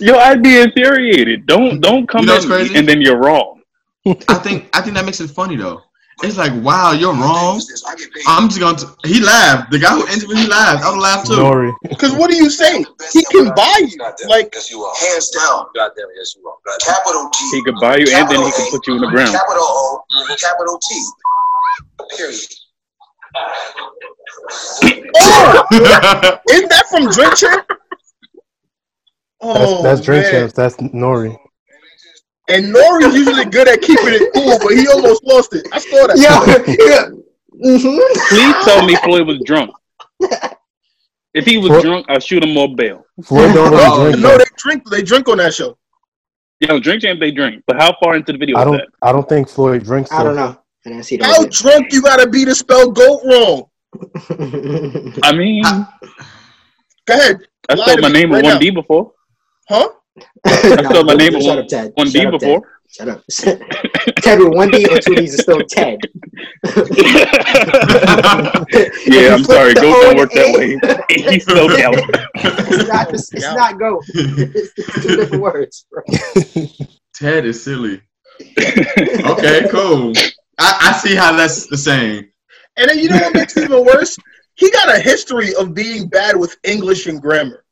Speaker 5: Yo, I'd be infuriated. Don't don't come
Speaker 3: You know
Speaker 5: at me and then you're wrong.
Speaker 3: I think I think that makes it funny though. It's like, wow, you're wrong.
Speaker 6: I get paid.
Speaker 3: I'm just gonna. T- he laughed. The guy who interviewed, he laughed. I would laugh too.
Speaker 1: Because what do you say? He can buy you. Like,
Speaker 6: yes, you are. Hands down. Goddamn, yes, you are. Capital G.
Speaker 5: He could buy you and then he can put you in the ground.
Speaker 6: Capital O. Capital T. Period.
Speaker 1: oh, [LAUGHS] isn't that from Drink Champ?
Speaker 4: That's,
Speaker 1: Oh,
Speaker 4: that's drink
Speaker 1: oh,
Speaker 4: champs. That's Nori.
Speaker 1: And N.O.R.E.'s usually good at keeping it cool, but he almost lost it. I saw that.
Speaker 2: Yeah, yeah. hmm
Speaker 5: Please tell me Floyd was drunk. If he was
Speaker 4: What?
Speaker 5: drunk, I'll shoot him more bail.
Speaker 4: Floyd don't
Speaker 1: No,
Speaker 4: really drink.
Speaker 1: no,
Speaker 4: though.
Speaker 1: they drink. They drink on that show.
Speaker 5: You know, drink champ they drink. But how far into the video
Speaker 4: I
Speaker 5: is
Speaker 4: don't.
Speaker 5: that?
Speaker 4: I don't think Floyd drinks.
Speaker 2: I don't know. I didn't see
Speaker 1: How
Speaker 2: that.
Speaker 1: drunk you gotta be to spell goat wrong?
Speaker 5: I mean,
Speaker 3: I- [LAUGHS]
Speaker 1: Go ahead,
Speaker 5: I spelled my name with
Speaker 1: right
Speaker 5: one
Speaker 1: now.
Speaker 5: D before.
Speaker 1: huh?
Speaker 5: I spelled my name with
Speaker 2: Shut
Speaker 5: one,
Speaker 2: up, Ted.
Speaker 5: one D
Speaker 2: Shut up,
Speaker 5: before.
Speaker 2: Shut up. [LAUGHS] Ted with one D or two D's is still Ted. [LAUGHS]
Speaker 5: Yeah, I'm sorry.
Speaker 2: Go the
Speaker 5: don't work that way. [LAUGHS] He's still out.
Speaker 2: it's not, it's, it's
Speaker 1: Yeah.
Speaker 2: not go. It's, it's two different words. Bro.
Speaker 3: Ted is silly. Okay, cool. I, I see how that's the same.
Speaker 1: And then you know what makes it even worse? He got a history of being bad with English and grammar.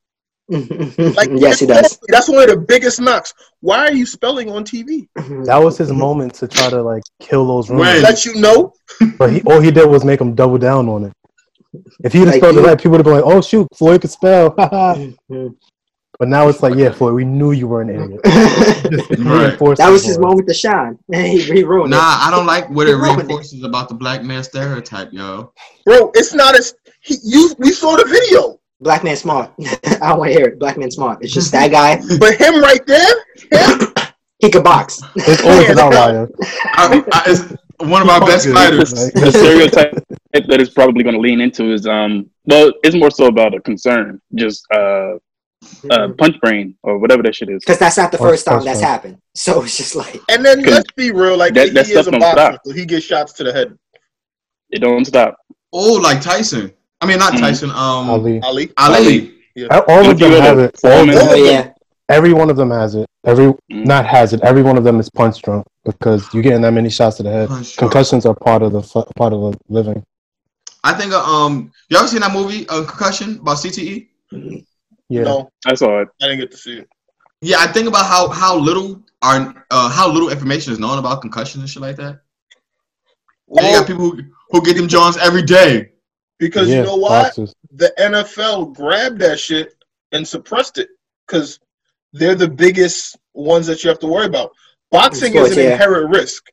Speaker 1: Like, [LAUGHS]
Speaker 2: yes, he does.
Speaker 1: That's one of the biggest knocks. Why are you spelling on TV?
Speaker 4: That was his moment to try to like kill those rumors.
Speaker 3: When?
Speaker 1: Let you know. [LAUGHS]
Speaker 4: But he, all he did was make him double down on it. If he would have
Speaker 2: Like
Speaker 4: spelled it right, people would have been like, "Oh shoot, Floyd could spell." [LAUGHS] But now it's like, "Yeah, Floyd, we knew you were an idiot."
Speaker 3: Right.
Speaker 2: that was
Speaker 4: for
Speaker 2: his
Speaker 4: us.
Speaker 2: moment to shine. he, he ruined
Speaker 3: Nah, I don't like what it
Speaker 2: He ruined it.
Speaker 3: reinforces about the black man stereotype, yo.
Speaker 1: Bro, it's not as he, you we saw the video.
Speaker 2: It. Black man smart. [LAUGHS] I don't want to hear it. Black man smart. It's just that guy. [LAUGHS]
Speaker 1: But him right there, him,
Speaker 2: He could box.
Speaker 4: It's always an outlier.
Speaker 3: I, I, it's one of our best fighters.
Speaker 4: Like, [LAUGHS]
Speaker 5: the stereotype that is probably going to lean into is um well it's more so about a concern just uh uh punch brain or whatever that shit is
Speaker 2: Because that's not the
Speaker 4: Punch-
Speaker 2: first time
Speaker 4: punch
Speaker 2: that's
Speaker 4: him.
Speaker 2: happened. So it's just like
Speaker 1: and then let's be real, like
Speaker 5: that-
Speaker 1: he
Speaker 5: that
Speaker 1: is
Speaker 5: stuff
Speaker 1: a
Speaker 5: don't
Speaker 1: boxer,
Speaker 5: stop.
Speaker 1: so he gets shots to the head.
Speaker 5: it don't stop
Speaker 3: Oh, like Tyson. I mean, not
Speaker 5: Mhm.
Speaker 3: Tyson. Um, Ali.
Speaker 4: Ali.
Speaker 1: Ali.
Speaker 4: All of them have it. All,
Speaker 5: Foreman.
Speaker 2: oh yeah.
Speaker 4: every one of them has it. Every
Speaker 5: Mhm.
Speaker 4: not has it. Every one of them is punch drunk because you're getting that many shots to the head.
Speaker 3: Punch drunk.
Speaker 4: Concussions are part of the part of the living.
Speaker 3: I think. Uh, um, you ever seen that movie, uh, Concussion, about? CTE?
Speaker 4: Yeah.
Speaker 1: No,
Speaker 5: i saw it
Speaker 1: I didn't get to see it.
Speaker 3: Yeah, I think about how how little are uh, how little information is known about concussions and shit like that. And you got people who, who get them Johns every day.
Speaker 1: Because
Speaker 4: yeah,
Speaker 1: you know what?
Speaker 4: boxers.
Speaker 1: the NFL grabbed that shit and suppressed it because they're the biggest ones that you have to worry about. Boxing
Speaker 2: Sports,
Speaker 1: is an
Speaker 2: yeah.
Speaker 1: inherent risk,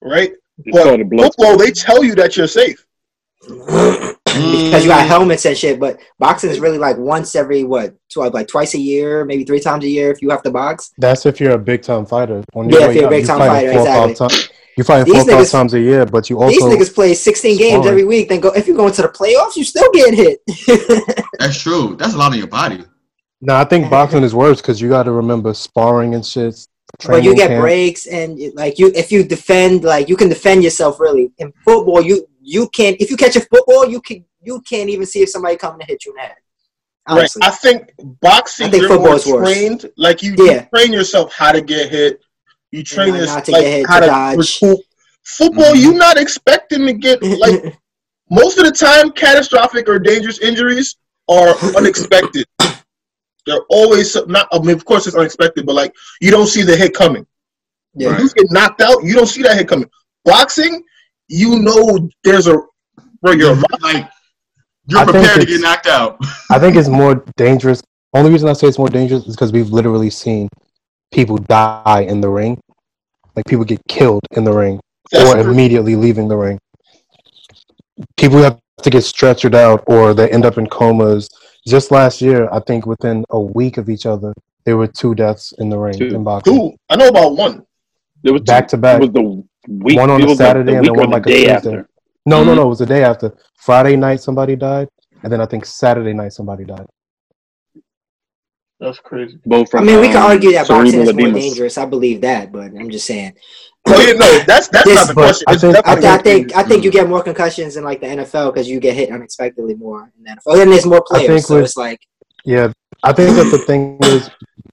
Speaker 1: right?
Speaker 5: it's
Speaker 1: But
Speaker 5: called a blood
Speaker 1: Football, they tell you that you're safe.
Speaker 2: because you got helmets and shit, but boxing is really like once every what, tw- like twice a year, maybe three times a year if you have to box.
Speaker 4: That's if you're a big time fighter. When
Speaker 2: Yeah, if you're a big time fighter,
Speaker 4: four or five
Speaker 2: exactly.
Speaker 4: ti- You fight
Speaker 2: These
Speaker 4: four or five
Speaker 2: niggas-
Speaker 4: times a year, but you also These
Speaker 2: niggas play 16 games
Speaker 4: sparring.
Speaker 2: every week. Then go if you go into the playoffs, you still getting hit. [LAUGHS]
Speaker 3: That's true. That's a lot on your body.
Speaker 4: No, I think boxing is worse because you got to remember sparring and shit.
Speaker 2: but you get
Speaker 4: camp.
Speaker 2: breaks and like you if you defend like you can defend yourself really. In football, you you can't if you catch a football, you can you can't even see if somebody coming to hit you in the head. Honestly.
Speaker 1: Right. I think boxing,
Speaker 2: I think
Speaker 1: you're
Speaker 2: football
Speaker 1: more
Speaker 2: is worse.
Speaker 1: Like you,
Speaker 2: Yeah.
Speaker 1: you train yourself how to get hit. You train
Speaker 2: not-
Speaker 1: yourself
Speaker 2: to
Speaker 1: like how
Speaker 2: to
Speaker 1: to
Speaker 2: dodge.
Speaker 1: recoup. Football,
Speaker 3: Mhm.
Speaker 1: you're not expecting to get [LAUGHS] like most of the time catastrophic or dangerous injuries are unexpected. They're always not. I mean, of course, it's unexpected, but like you don't see the hit coming.
Speaker 2: Yeah.
Speaker 1: When you get knocked out, you don't see that hit coming. Boxing, you know, there's a bro. You're a
Speaker 3: like you're
Speaker 4: I
Speaker 3: prepared to get knocked out. [LAUGHS]
Speaker 4: I think it's more dangerous. Only reason I say it's more dangerous is because we've literally seen people die in the ring, like people get killed in the ring
Speaker 1: That's
Speaker 4: or
Speaker 1: true.
Speaker 4: immediately leaving the ring. People have to get stretchered out or they end up in comas. Just last year, I think within a week of each other, there were two deaths in the ring
Speaker 5: Two.
Speaker 4: in boxing.
Speaker 1: Two. I know about one.
Speaker 5: There was
Speaker 4: Back to back.
Speaker 5: It was the week.
Speaker 4: One on a
Speaker 5: the-
Speaker 4: Saturday
Speaker 5: the
Speaker 4: and then one
Speaker 5: the
Speaker 4: like a
Speaker 5: day
Speaker 4: Tuesday.
Speaker 5: after.
Speaker 4: No, no,
Speaker 5: Mhm.
Speaker 4: no. It was the day after. Friday night, somebody died, and then I think Saturday night, somebody died.
Speaker 1: That's crazy.
Speaker 5: Both
Speaker 2: I mean, we can
Speaker 5: um,
Speaker 2: argue that boxing
Speaker 5: cerebral
Speaker 2: is more
Speaker 5: edemas.
Speaker 2: dangerous. I believe that, but I'm just saying.
Speaker 1: Oh yeah, no, that's that's
Speaker 2: This-
Speaker 1: not the question.
Speaker 4: I think-
Speaker 2: I,
Speaker 1: definitely
Speaker 2: I think. I think you get more concussions in like the NFL because you get hit unexpectedly more in the NFL. And there's more
Speaker 4: I think
Speaker 2: players, so
Speaker 4: with-
Speaker 2: it's like
Speaker 4: Yeah, I think that the thing is,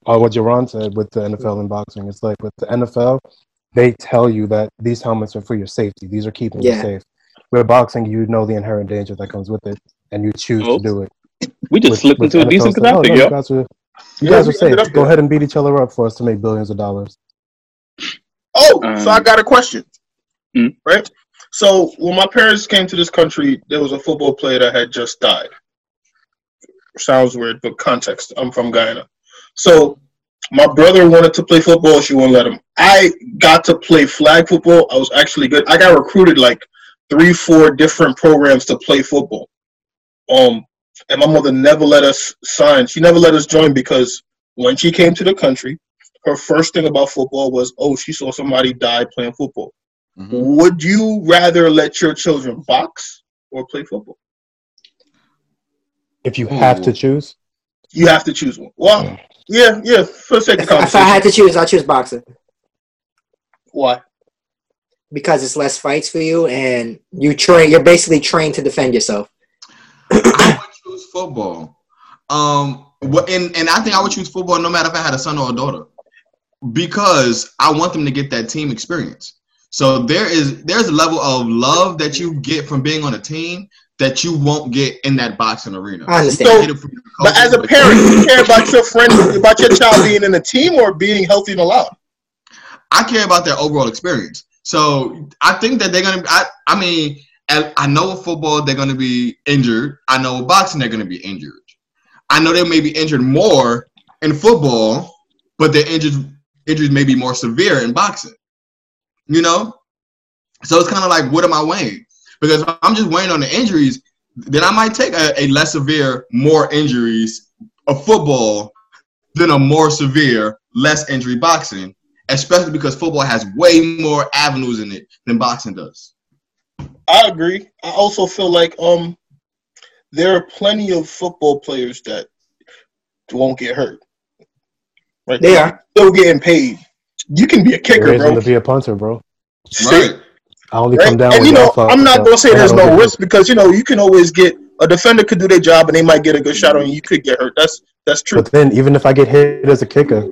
Speaker 4: uh, what Jaron said with the NFL and boxing, it's like with the NFL, they tell you that these helmets are for your safety. These are keeping you safe. With boxing, you know the inherent danger that comes with it, and you choose
Speaker 5: Oh,
Speaker 4: to do it.
Speaker 5: We just
Speaker 4: With-
Speaker 5: slipped
Speaker 4: with
Speaker 5: into a decent
Speaker 4: it's like, oh, no,
Speaker 5: yo.
Speaker 4: You guys are, you
Speaker 1: Yeah,
Speaker 4: guys
Speaker 1: we
Speaker 4: are
Speaker 1: ended
Speaker 4: safe. Go ahead and beat each other up for us to make billions of dollars.
Speaker 1: Oh,
Speaker 5: Um,
Speaker 1: so I got a question.
Speaker 5: Hmm?
Speaker 1: Right? So when my parents came to this country, there was a football player that had just died. Sounds weird, but context. I'm from Guyana. So my brother wanted to play football, she wouldn't let him. I got to play flag football. I was actually good. I got recruited like three, four different programs to play football. Um, and my mother never let us sign. She never let us join because when she came to the country, her first thing about football was, oh, she saw somebody die playing football.
Speaker 3: Mhm.
Speaker 1: Would you rather let your children box or play football?
Speaker 4: If you have to choose,
Speaker 1: You have to choose one. Well, yeah, yeah. For the sake of
Speaker 2: if, if I had to choose, I'd choose boxing
Speaker 1: why?
Speaker 2: because it's less fights for you and you train. You're basically trained to defend yourself.
Speaker 3: I would choose football. Um, and and I think I would choose football no matter if I had a son or a daughter, because I want them to get that team experience. So there is there's a level of love that you get from being on a team that you won't get in that boxing arena.
Speaker 2: I understand.
Speaker 1: So-
Speaker 3: You get it from your
Speaker 1: But as a parent, you care about your friend, about your child being in a team or being healthy and allowed.
Speaker 3: I care about their overall experience. So I think that they're gonna. I I mean, I know football they're gonna be injured. I know boxing they're gonna be injured. I know they may be injured more in football, but their injuries injuries may be more severe in boxing. You know, so it's kind of like, what am I weighing? Because if I'm just weighing on the injuries, then I might take a, a less severe, more injuries of football than a more severe, less injury boxing especially because football has way more avenues in it than boxing does.
Speaker 1: I agree. I also feel like um, there are plenty of football players that won't get hurt. Right?
Speaker 2: They are.
Speaker 1: still getting paid. You can be a kicker,
Speaker 4: raising
Speaker 1: bro.
Speaker 4: to be a punter, bro.
Speaker 1: See?
Speaker 4: I only
Speaker 1: Right?
Speaker 4: come down
Speaker 1: And you know,
Speaker 4: alpha,
Speaker 1: I'm not gonna say there's no risk because you know you can always get a defender could do their job and they might get a good shot on you. You could get hurt. That's that's true.
Speaker 4: But then, even if I get hit as a kicker,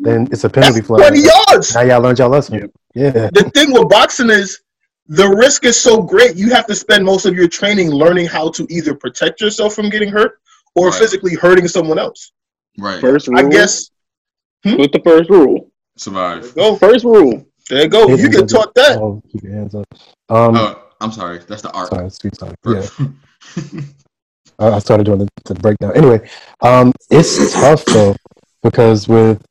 Speaker 4: then it's a penalty
Speaker 1: That's
Speaker 4: flag.
Speaker 1: 20 yards.
Speaker 4: Now y'all learned y'all lesson. Yeah.
Speaker 1: The thing with boxing is the risk is so great. You have to spend most of your training learning how to either protect yourself from getting hurt or
Speaker 3: Right.
Speaker 1: physically hurting someone else.
Speaker 3: Right.
Speaker 5: First rule.
Speaker 1: I guess.
Speaker 5: With the first rule?
Speaker 3: Survive.
Speaker 1: Go
Speaker 5: First rule.
Speaker 1: there you go. You
Speaker 4: him
Speaker 1: get taught that.
Speaker 4: Oh, keep your hands up. Um,
Speaker 3: Oh, I'm sorry. That's the art.
Speaker 4: sorry, sweet sorry. Yeah, [LAUGHS] I I started doing the, the breakdown. Anyway, um, it's tough though because with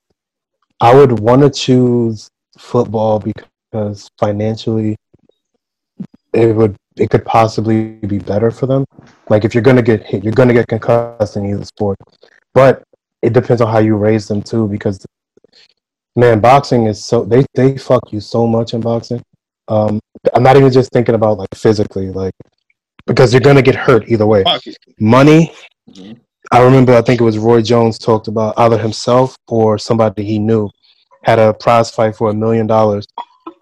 Speaker 4: I would want to choose football because financially it would it could possibly be better for them. Like if you're gonna get hit, you're gonna get concussed in either sport. But it depends on how you raise them too, because man, boxing is so they they fuck you so much in boxing. Um, I'm not even just thinking about like physically, like because you're gonna get hurt either way. Money.
Speaker 3: Mhm.
Speaker 4: I remember, I think it was Roy Jones talked about either himself or somebody he knew had a prize fight for a million dollars,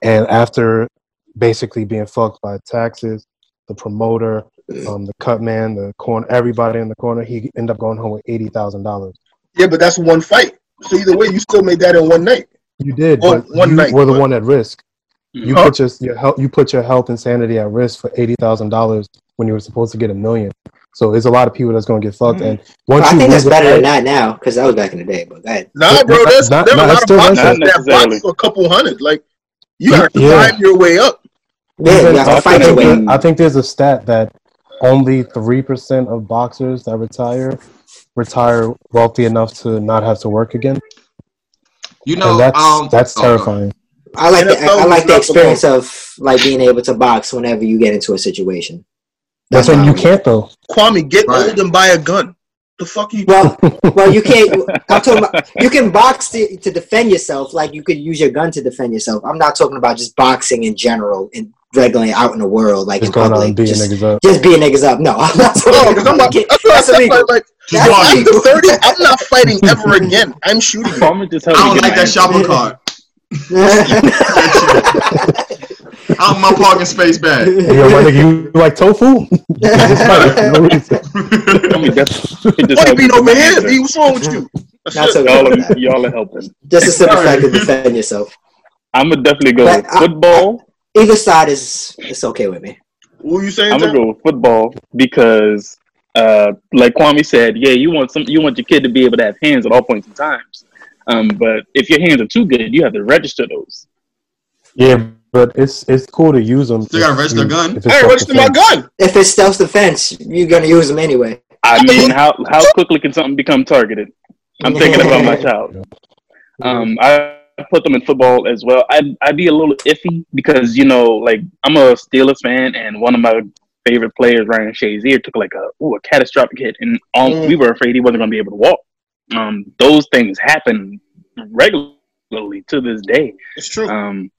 Speaker 4: and after basically being fucked by taxes, the promoter, um, the cut man, the corner, everybody in the corner, he ended up going home with eighty thousand dollars.
Speaker 1: Yeah, but that's one fight. So either way, you still made that in one night.
Speaker 4: You did,
Speaker 1: Well,
Speaker 4: but
Speaker 1: one
Speaker 4: you
Speaker 1: night,
Speaker 4: were the
Speaker 1: but-
Speaker 4: one at risk. You
Speaker 1: Huh?
Speaker 4: put your, your health, you put your health and sanity at risk for eighty thousand dollars when you were supposed to get a million. So it's a lot of people that's gonna get fucked. And once
Speaker 2: I
Speaker 4: you
Speaker 2: think that's better
Speaker 4: it,
Speaker 2: than that now because that was back in the day. But go ahead.
Speaker 1: Nah, bro, that's,
Speaker 4: Not-
Speaker 1: there are
Speaker 4: not-
Speaker 1: a lot of
Speaker 4: still like
Speaker 1: boxers
Speaker 5: that.
Speaker 1: that box for a couple hundred. Like you have to
Speaker 4: Yeah.
Speaker 1: climb your way up.
Speaker 2: Yeah, you have to
Speaker 4: I,
Speaker 2: fight your
Speaker 4: think,
Speaker 2: way.
Speaker 5: way.
Speaker 4: I think there's a stat that only three percent of boxers that retire retire wealthy enough to not have to work again,
Speaker 3: You know,
Speaker 4: and that's
Speaker 3: um,
Speaker 4: that's
Speaker 3: oh, go.
Speaker 4: terrifying.
Speaker 2: I like the,
Speaker 1: NFL
Speaker 2: I like the
Speaker 1: not
Speaker 2: experience of like being able to box whenever you get into a situation.
Speaker 4: That's when you can't though.
Speaker 1: Kwame, get
Speaker 3: Right.
Speaker 1: old and buy a gun. The fuck you?
Speaker 2: Well, [LAUGHS] well, you can't. I'm talking about you can box to, to defend yourself, like you could use your gun to defend yourself. I'm not talking about just boxing in general and regularly out in the world, like
Speaker 4: Just
Speaker 2: in
Speaker 4: going out
Speaker 2: public.
Speaker 4: and beating
Speaker 2: just,
Speaker 4: niggas up.
Speaker 2: just being niggas up. No, [LAUGHS] I'm not
Speaker 1: No,
Speaker 2: talking
Speaker 1: I'm
Speaker 2: about
Speaker 1: not.
Speaker 2: get-
Speaker 1: That's I
Speaker 2: That's
Speaker 1: said.
Speaker 2: illegal.
Speaker 1: Like,
Speaker 3: Just
Speaker 2: That's
Speaker 3: walking.
Speaker 2: illegal.
Speaker 1: I'm 30. I'm not fighting ever [LAUGHS] again. I'm shooting. you.
Speaker 5: Farmer just
Speaker 3: I don't like that
Speaker 5: my
Speaker 3: shopper cart. I want my parking space back.
Speaker 4: Hey, [LAUGHS] yo, my nigga, you like tofu? Just fight for no reason.
Speaker 5: I mean, that's
Speaker 1: What
Speaker 5: helped
Speaker 1: you
Speaker 5: me
Speaker 1: been over
Speaker 5: get my
Speaker 1: here?
Speaker 5: answer.
Speaker 1: What's wrong with you?
Speaker 2: Not so
Speaker 5: y'all, are, y'all are helping.
Speaker 2: Just a simple
Speaker 3: Sorry.
Speaker 2: fact to defend yourself.
Speaker 5: I'm gonna definitely go
Speaker 2: But
Speaker 5: with
Speaker 2: I-
Speaker 5: football.
Speaker 2: Either side is it's okay with me.
Speaker 1: What you saying?
Speaker 5: I'm gonna go with football because, uh, like Kwame said, yeah, you want some, you want your kid to be able to have hands at all points in times. Um, but if your hands are too good, you have to register those.
Speaker 4: Yeah, but it's it's cool to use them.
Speaker 3: Still gotta register a gun?
Speaker 4: If
Speaker 1: I
Speaker 4: it's
Speaker 1: ain't registered my gun.
Speaker 2: If it's self defense, you're gonna use them anyway.
Speaker 5: I mean, how how quickly can something become targeted? I'm thinking about my child. Um, I put them in football as well. I'd I'd be a little iffy because you know, like I'm a Steelers fan, and one of my favorite players, Ryan Shazier, took like a ooh, a catastrophic hit, and all,
Speaker 1: Mm.
Speaker 5: we were afraid he wasn't going to be able to walk. Um, those things happen regularly to this day.
Speaker 1: It's true.
Speaker 5: Um,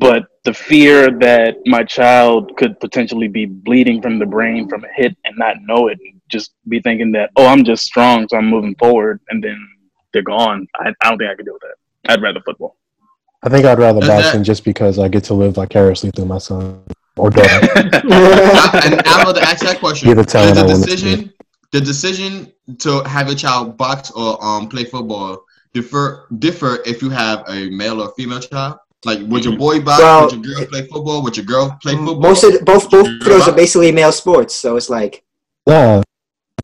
Speaker 5: but the fear that my child could potentially be bleeding from the brain from a hit and not know it, and just be thinking that, oh, I'm just strong, so I'm moving forward, and then they're gone. I, I don't think I could deal with that. I'd rather football.
Speaker 4: I think I'd rather boxing
Speaker 3: that-
Speaker 4: just because I get to live vicariously through my son or [LAUGHS] daughter.
Speaker 3: And I'm about to ask that question.
Speaker 4: Either
Speaker 3: Is the
Speaker 4: I want
Speaker 3: decision, the decision to have your child box or um play football differ differ if you have a male or female child? Like, would your boy box?
Speaker 2: Well,
Speaker 3: would your girl play football? Would your girl play football?
Speaker 2: Most of the, both both of those are basically male sports, so it's like
Speaker 4: Nah,
Speaker 2: uh,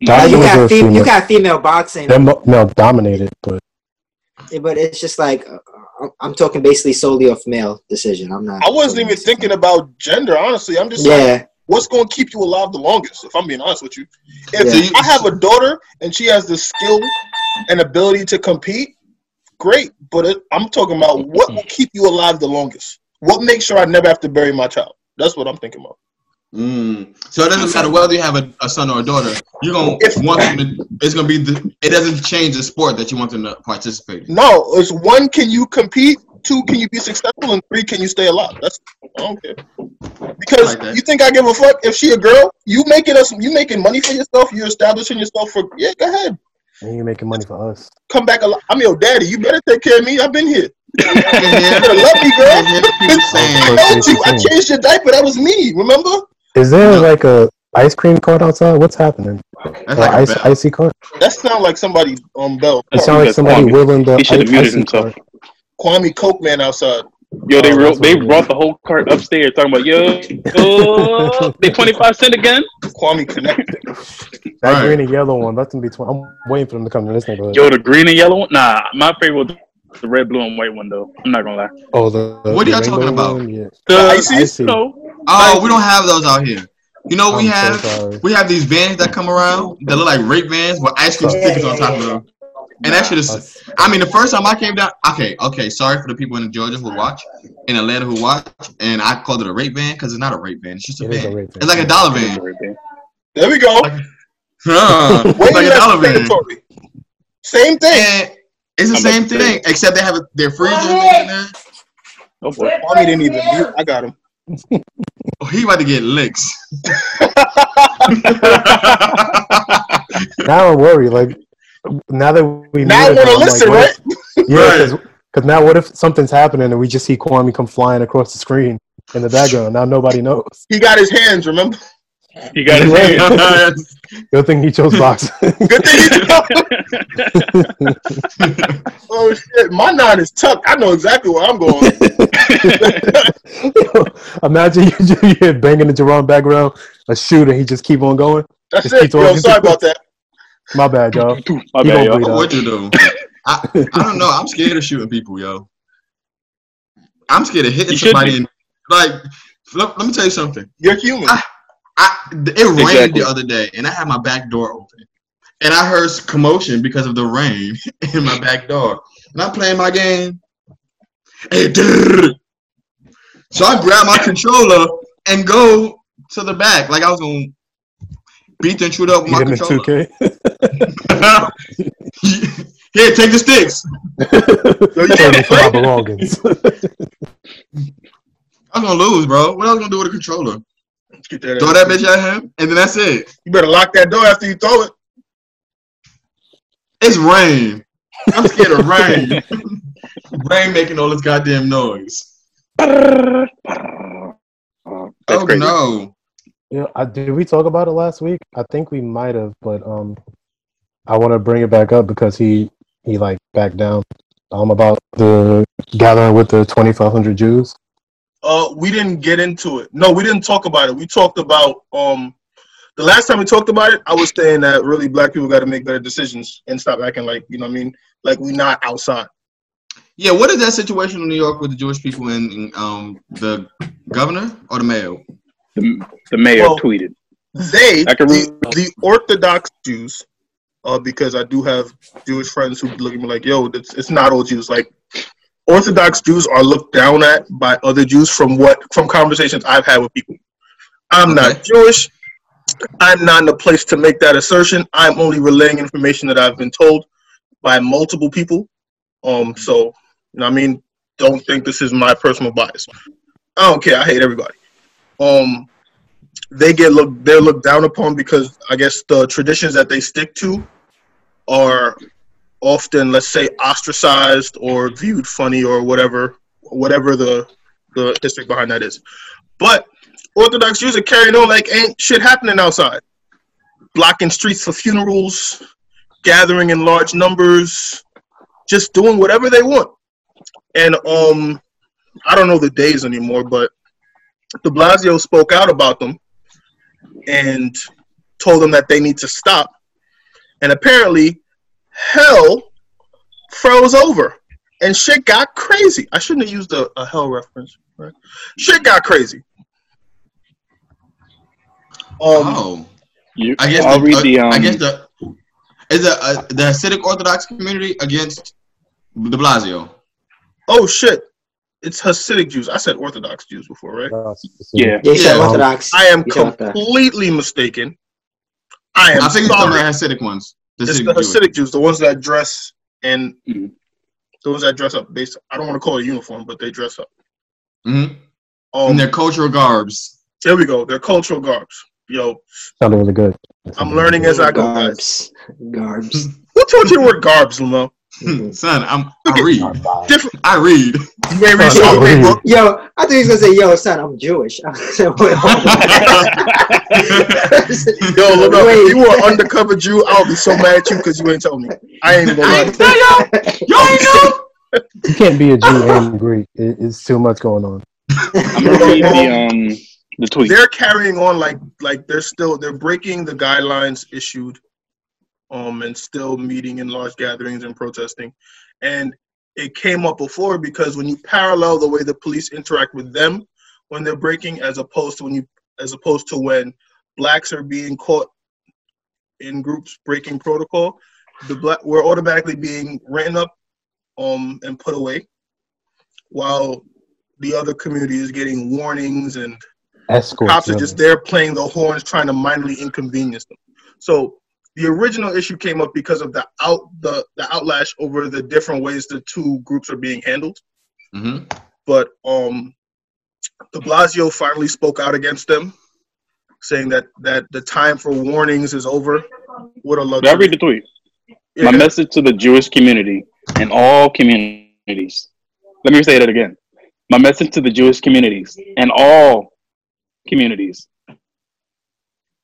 Speaker 2: you got
Speaker 4: a
Speaker 2: fem- you
Speaker 4: female-
Speaker 2: got female boxing,
Speaker 4: they're mo- male dominated, but
Speaker 2: but it's just like uh, I'm- I'm talking basically solely off male decision. I'm not.
Speaker 1: I wasn't even thinking about gender. Honestly, I'm just like,
Speaker 2: Yeah,
Speaker 1: what's going to keep you alive the longest? If I'm being honest with you, if
Speaker 2: Yeah.
Speaker 3: You-
Speaker 1: I have a daughter and she has the skill and ability to compete, great. But it, I'm talking about what will keep you alive the longest. What makes sure I never have to bury my child? That's what I'm thinking about.
Speaker 3: Mm. So it doesn't matter whether you have a, a son or a daughter. You're gonna
Speaker 1: If-
Speaker 3: want them to. It's gonna be the. It doesn't change the sport that you want them to participate in.
Speaker 1: No, it's one. Can you compete? Two. Can you be successful? And three. Can you stay alive? That's I don't care. Because
Speaker 3: Like
Speaker 1: you think I give a fuck if she a girl? You making us? You making money for yourself? You're establishing yourself for? Yeah, go ahead.
Speaker 4: And you're making money for us.
Speaker 1: Come back alive. I'm your daddy. You better take care of me. I've been here.
Speaker 3: You
Speaker 1: You better love me, girl. [LAUGHS]
Speaker 3: hear people
Speaker 1: I told you. I changed your diaper. That was me. Remember?
Speaker 4: Is there
Speaker 3: No.
Speaker 4: like a ice cream cart outside? What's happening?
Speaker 3: That's
Speaker 4: Or
Speaker 3: like
Speaker 4: ice,
Speaker 3: bell.
Speaker 4: icy cart?
Speaker 1: That sounds like somebody um bell.
Speaker 4: It sounds like somebody
Speaker 5: Kwame.
Speaker 4: wheeling the
Speaker 5: He should have
Speaker 4: icy
Speaker 5: himself.
Speaker 4: cart.
Speaker 1: Kwame Coke man outside.
Speaker 5: Yo, they
Speaker 4: Oh,
Speaker 5: wrote, they brought
Speaker 4: is.
Speaker 5: the whole cart upstairs talking about yo, oh, [LAUGHS] they twenty five cent again.
Speaker 1: Kwame connect.
Speaker 4: That
Speaker 3: Right.
Speaker 4: green and yellow one, that's gonna be. Tw- I'm waiting for them to come to this neighborhood.
Speaker 5: Yo, the green and yellow one. Nah, my favorite was the red, blue, and white one though. I'm not gonna lie.
Speaker 4: oh, the, the
Speaker 3: What are y'all talking about?
Speaker 4: one? Yeah.
Speaker 5: The
Speaker 1: icy?
Speaker 4: Icy.
Speaker 5: No,
Speaker 3: Oh, we don't have those out here. You know we
Speaker 4: I'm
Speaker 3: have?
Speaker 4: so.
Speaker 3: We have these vans that come around that look like rape vans with ice cream
Speaker 2: Yeah,
Speaker 3: stickers
Speaker 2: yeah,
Speaker 3: on top
Speaker 2: yeah,
Speaker 3: of
Speaker 2: yeah.
Speaker 3: them. And that shit is.
Speaker 4: Us.
Speaker 3: I mean, the first time I came down. Okay, okay. Sorry for the people in Georgia who watch, in Atlanta who watch, and I called it a rape van because it's not a rape van. It's just a
Speaker 4: It is
Speaker 3: van.
Speaker 4: a rape van.
Speaker 3: It's like a dollar van.
Speaker 1: There we go.
Speaker 3: Huh,
Speaker 1: Wait,
Speaker 3: like a [LAUGHS] dollar van.
Speaker 1: Same thing.
Speaker 3: And it's the
Speaker 5: I'm
Speaker 3: same
Speaker 5: about to say.
Speaker 3: thing, except they have a, their freezer in there.
Speaker 5: Oh boy.
Speaker 1: Kwame didn't even mute. I got him. [LAUGHS]
Speaker 3: Oh, he about to get licks. [LAUGHS]
Speaker 4: Now I worry. Like now that we
Speaker 1: Now I
Speaker 4: muted
Speaker 1: want to listen,
Speaker 4: like,
Speaker 1: right?
Speaker 4: if- yeah, because now what if something's happening and we just see Kwame come flying across the screen in the background? Now nobody knows.
Speaker 1: He got his hands. Remember?
Speaker 5: You got it.
Speaker 4: Right. [LAUGHS] Good thing he chose boxing.
Speaker 1: Good thing he did. [LAUGHS] oh shit! My nine is tucked. I know exactly where I'm going. [LAUGHS]
Speaker 4: Imagine you, you hear banging in the Jerome background. a shooter. He just keep on going.
Speaker 1: That's
Speaker 4: Just
Speaker 1: it. Yo, sorry about that.
Speaker 4: My bad, y'all. [LAUGHS]
Speaker 5: My
Speaker 4: He
Speaker 5: bad,
Speaker 4: gonna
Speaker 5: yo.
Speaker 4: bleed out.
Speaker 3: What you do? I, I don't know. I'm scared of shooting people, yo. I'm scared of hitting
Speaker 5: You
Speaker 3: somebody.
Speaker 5: be.
Speaker 3: And, like, let, let me tell you something.
Speaker 1: You're human.
Speaker 3: I, it rained the other day, and I had my back door open, and I heard commotion because of the rain [LAUGHS] in my back door. And I'm playing my game. Hey, so I grab my controller and go to the back, like I was gonna beat the intruder up with my
Speaker 4: him in
Speaker 3: controller.
Speaker 4: 2K. [LAUGHS]
Speaker 3: Here, take the sticks.
Speaker 1: Yo,
Speaker 4: Turn for my belongings.
Speaker 3: I'm gonna lose, bro. What else gonna do with a controller?
Speaker 1: Let's get that
Speaker 3: Throw that bitch at him, and then that's it.
Speaker 1: You better lock that door after you throw it.
Speaker 3: It's rain. I'm scared of rain. [LAUGHS] rain making all this goddamn noise.
Speaker 5: That's
Speaker 3: oh
Speaker 5: crazy.
Speaker 3: no.
Speaker 4: Yeah, I, did we talk about it last week? I think we might have, but um, I want to bring it back up because he he like backed down. Um, about the gathering with the twenty five hundred Jews.
Speaker 1: Uh, we didn't get into it. No, we didn't talk about it. We talked about um, the last time we talked about it. I was saying that really black people got to make better decisions and stop acting like you know what I mean, like we not outside.
Speaker 3: Yeah, what is that situation in New York with the Jewish people and, and um the governor or the mayor?
Speaker 5: The, the mayor
Speaker 1: Well-
Speaker 5: tweeted.
Speaker 1: They,
Speaker 5: I can
Speaker 1: the, the Orthodox Jews, uh, because I do have Jewish friends who look at me like, yo, it's, it's not all Jews. Like, Orthodox Jews are looked down at by other Jews from what from conversations I've had with people. I'm not Jewish. I'm not in a place to make that assertion. I'm only relaying information that I've been told by multiple people. Um, so you know, what I mean, don't think this is my personal bias. I don't care. I hate everybody. Um, they get looked they're looked down upon because I guess the traditions that they stick to are often, let's say, ostracized or viewed funny or whatever, whatever the the history behind that is. But Orthodox Jews are carrying on like ain't shit happening outside, blocking streets for funerals, gathering in large numbers, just doing whatever they want. And um, I don't know the days anymore, but De Blasio spoke out about them and told them that they need to stop. And apparently, hell froze over and shit got crazy. I shouldn't have used a, a hell reference. Right? Shit got crazy. Um,
Speaker 3: oh,
Speaker 5: You,
Speaker 3: I guess
Speaker 5: I'll
Speaker 3: the,
Speaker 5: read
Speaker 3: uh,
Speaker 5: the. Um,
Speaker 3: I guess the is the uh, the Hasidic Orthodox community against De Blasio.
Speaker 1: oh shit, it's Hasidic Jews. I said Orthodox Jews before, right?
Speaker 4: Uh,
Speaker 5: Yeah.
Speaker 2: Yeah,
Speaker 3: Yeah.
Speaker 2: Orthodox.
Speaker 1: I am
Speaker 2: You said Orthodox.
Speaker 1: completely mistaken. I am
Speaker 3: I think it's some of the
Speaker 1: sorry.
Speaker 3: Hasidic ones. The
Speaker 1: It's the Hasidic Jews, the ones that dress and
Speaker 5: Mhm.
Speaker 1: the ones that dress up. Based, I don't want to call it uniform, but they dress up.
Speaker 3: Mhm.
Speaker 1: Um,
Speaker 3: in their cultural garbs.
Speaker 1: there we go. Their cultural garbs. Yo,
Speaker 4: Sounded really good.
Speaker 1: I'm learning as I go, guys.
Speaker 2: Garbs. Garbs.
Speaker 1: Who told you the word garbs, Lamo?
Speaker 2: Mhm. [LAUGHS]
Speaker 3: Son, I'm I read.
Speaker 1: Different.
Speaker 3: I read.
Speaker 1: You ain't read
Speaker 4: Oh,
Speaker 1: some book.
Speaker 2: Yo, I think he's gonna say, "Yo, son, I'm Jewish." [LAUGHS] I said, "Wait.
Speaker 1: Yo, Lamo,
Speaker 2: Wait.
Speaker 1: if you were an undercover Jew, I'll be so mad at you because you ain't told me. I ain't even gonna lie.
Speaker 3: ain't tell y'all. Y'all ain't know.
Speaker 4: You can't be a Jew and Greek. It, it's too much going on.
Speaker 5: I'm gonna read the um the tweet.
Speaker 1: They're carrying on like like they're still they're breaking the guidelines issued, um, and still meeting in large gatherings and protesting, and it came up before because when you parallel the way the police interact with them when they're breaking as opposed to when you as opposed to when blacks are being caught in groups breaking protocol the black we're automatically being written up um and put away while the other community is getting warnings and
Speaker 4: Escorts.
Speaker 1: cops are just there playing the horns trying to mindly inconvenience them so the original issue came up because of the out the, the outlash over the different ways the two groups are being handled
Speaker 3: hmm
Speaker 1: but um de blasio finally spoke out against them saying that that the time for warnings is over what a
Speaker 5: Did I read the tweet?
Speaker 1: Yeah,
Speaker 5: My message to the Jewish community and all communities. Let me say that again. My message to the Jewish communities and all communities.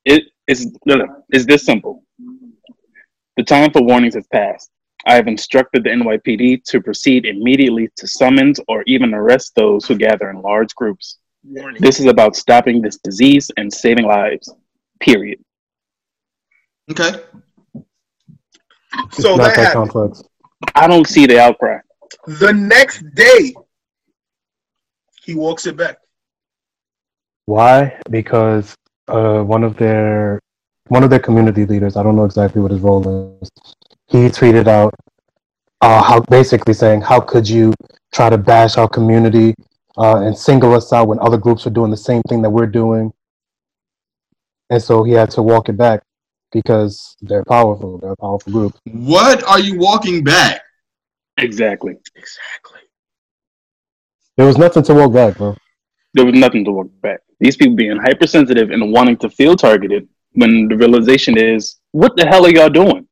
Speaker 5: It is no, no, is this simple. The time for warnings has passed. I have instructed the NYPD to proceed immediately to summons or even arrest those who gather in large groups
Speaker 1: Warning.
Speaker 5: This is about stopping this disease and saving lives. Period.
Speaker 3: Okay.
Speaker 4: It's
Speaker 1: So
Speaker 4: not
Speaker 1: that
Speaker 4: that complex.
Speaker 5: I don't see the outcry.
Speaker 1: The next day, he walks it back.
Speaker 4: Why? Because uh, one of their one of their community leaders, I don't know exactly what his role is, he tweeted out uh, how basically saying, "How could you try to bash our community uh, and single us out when other groups are doing the same thing that we're doing?" And so he had to walk it back because they're powerful. They're a powerful group.
Speaker 3: What are you walking back?
Speaker 5: Exactly.
Speaker 1: Exactly.
Speaker 4: There was nothing to walk back, bro.
Speaker 5: There was nothing to walk back. These people being hypersensitive and wanting to feel targeted when the realization is, what the hell are y'all doing?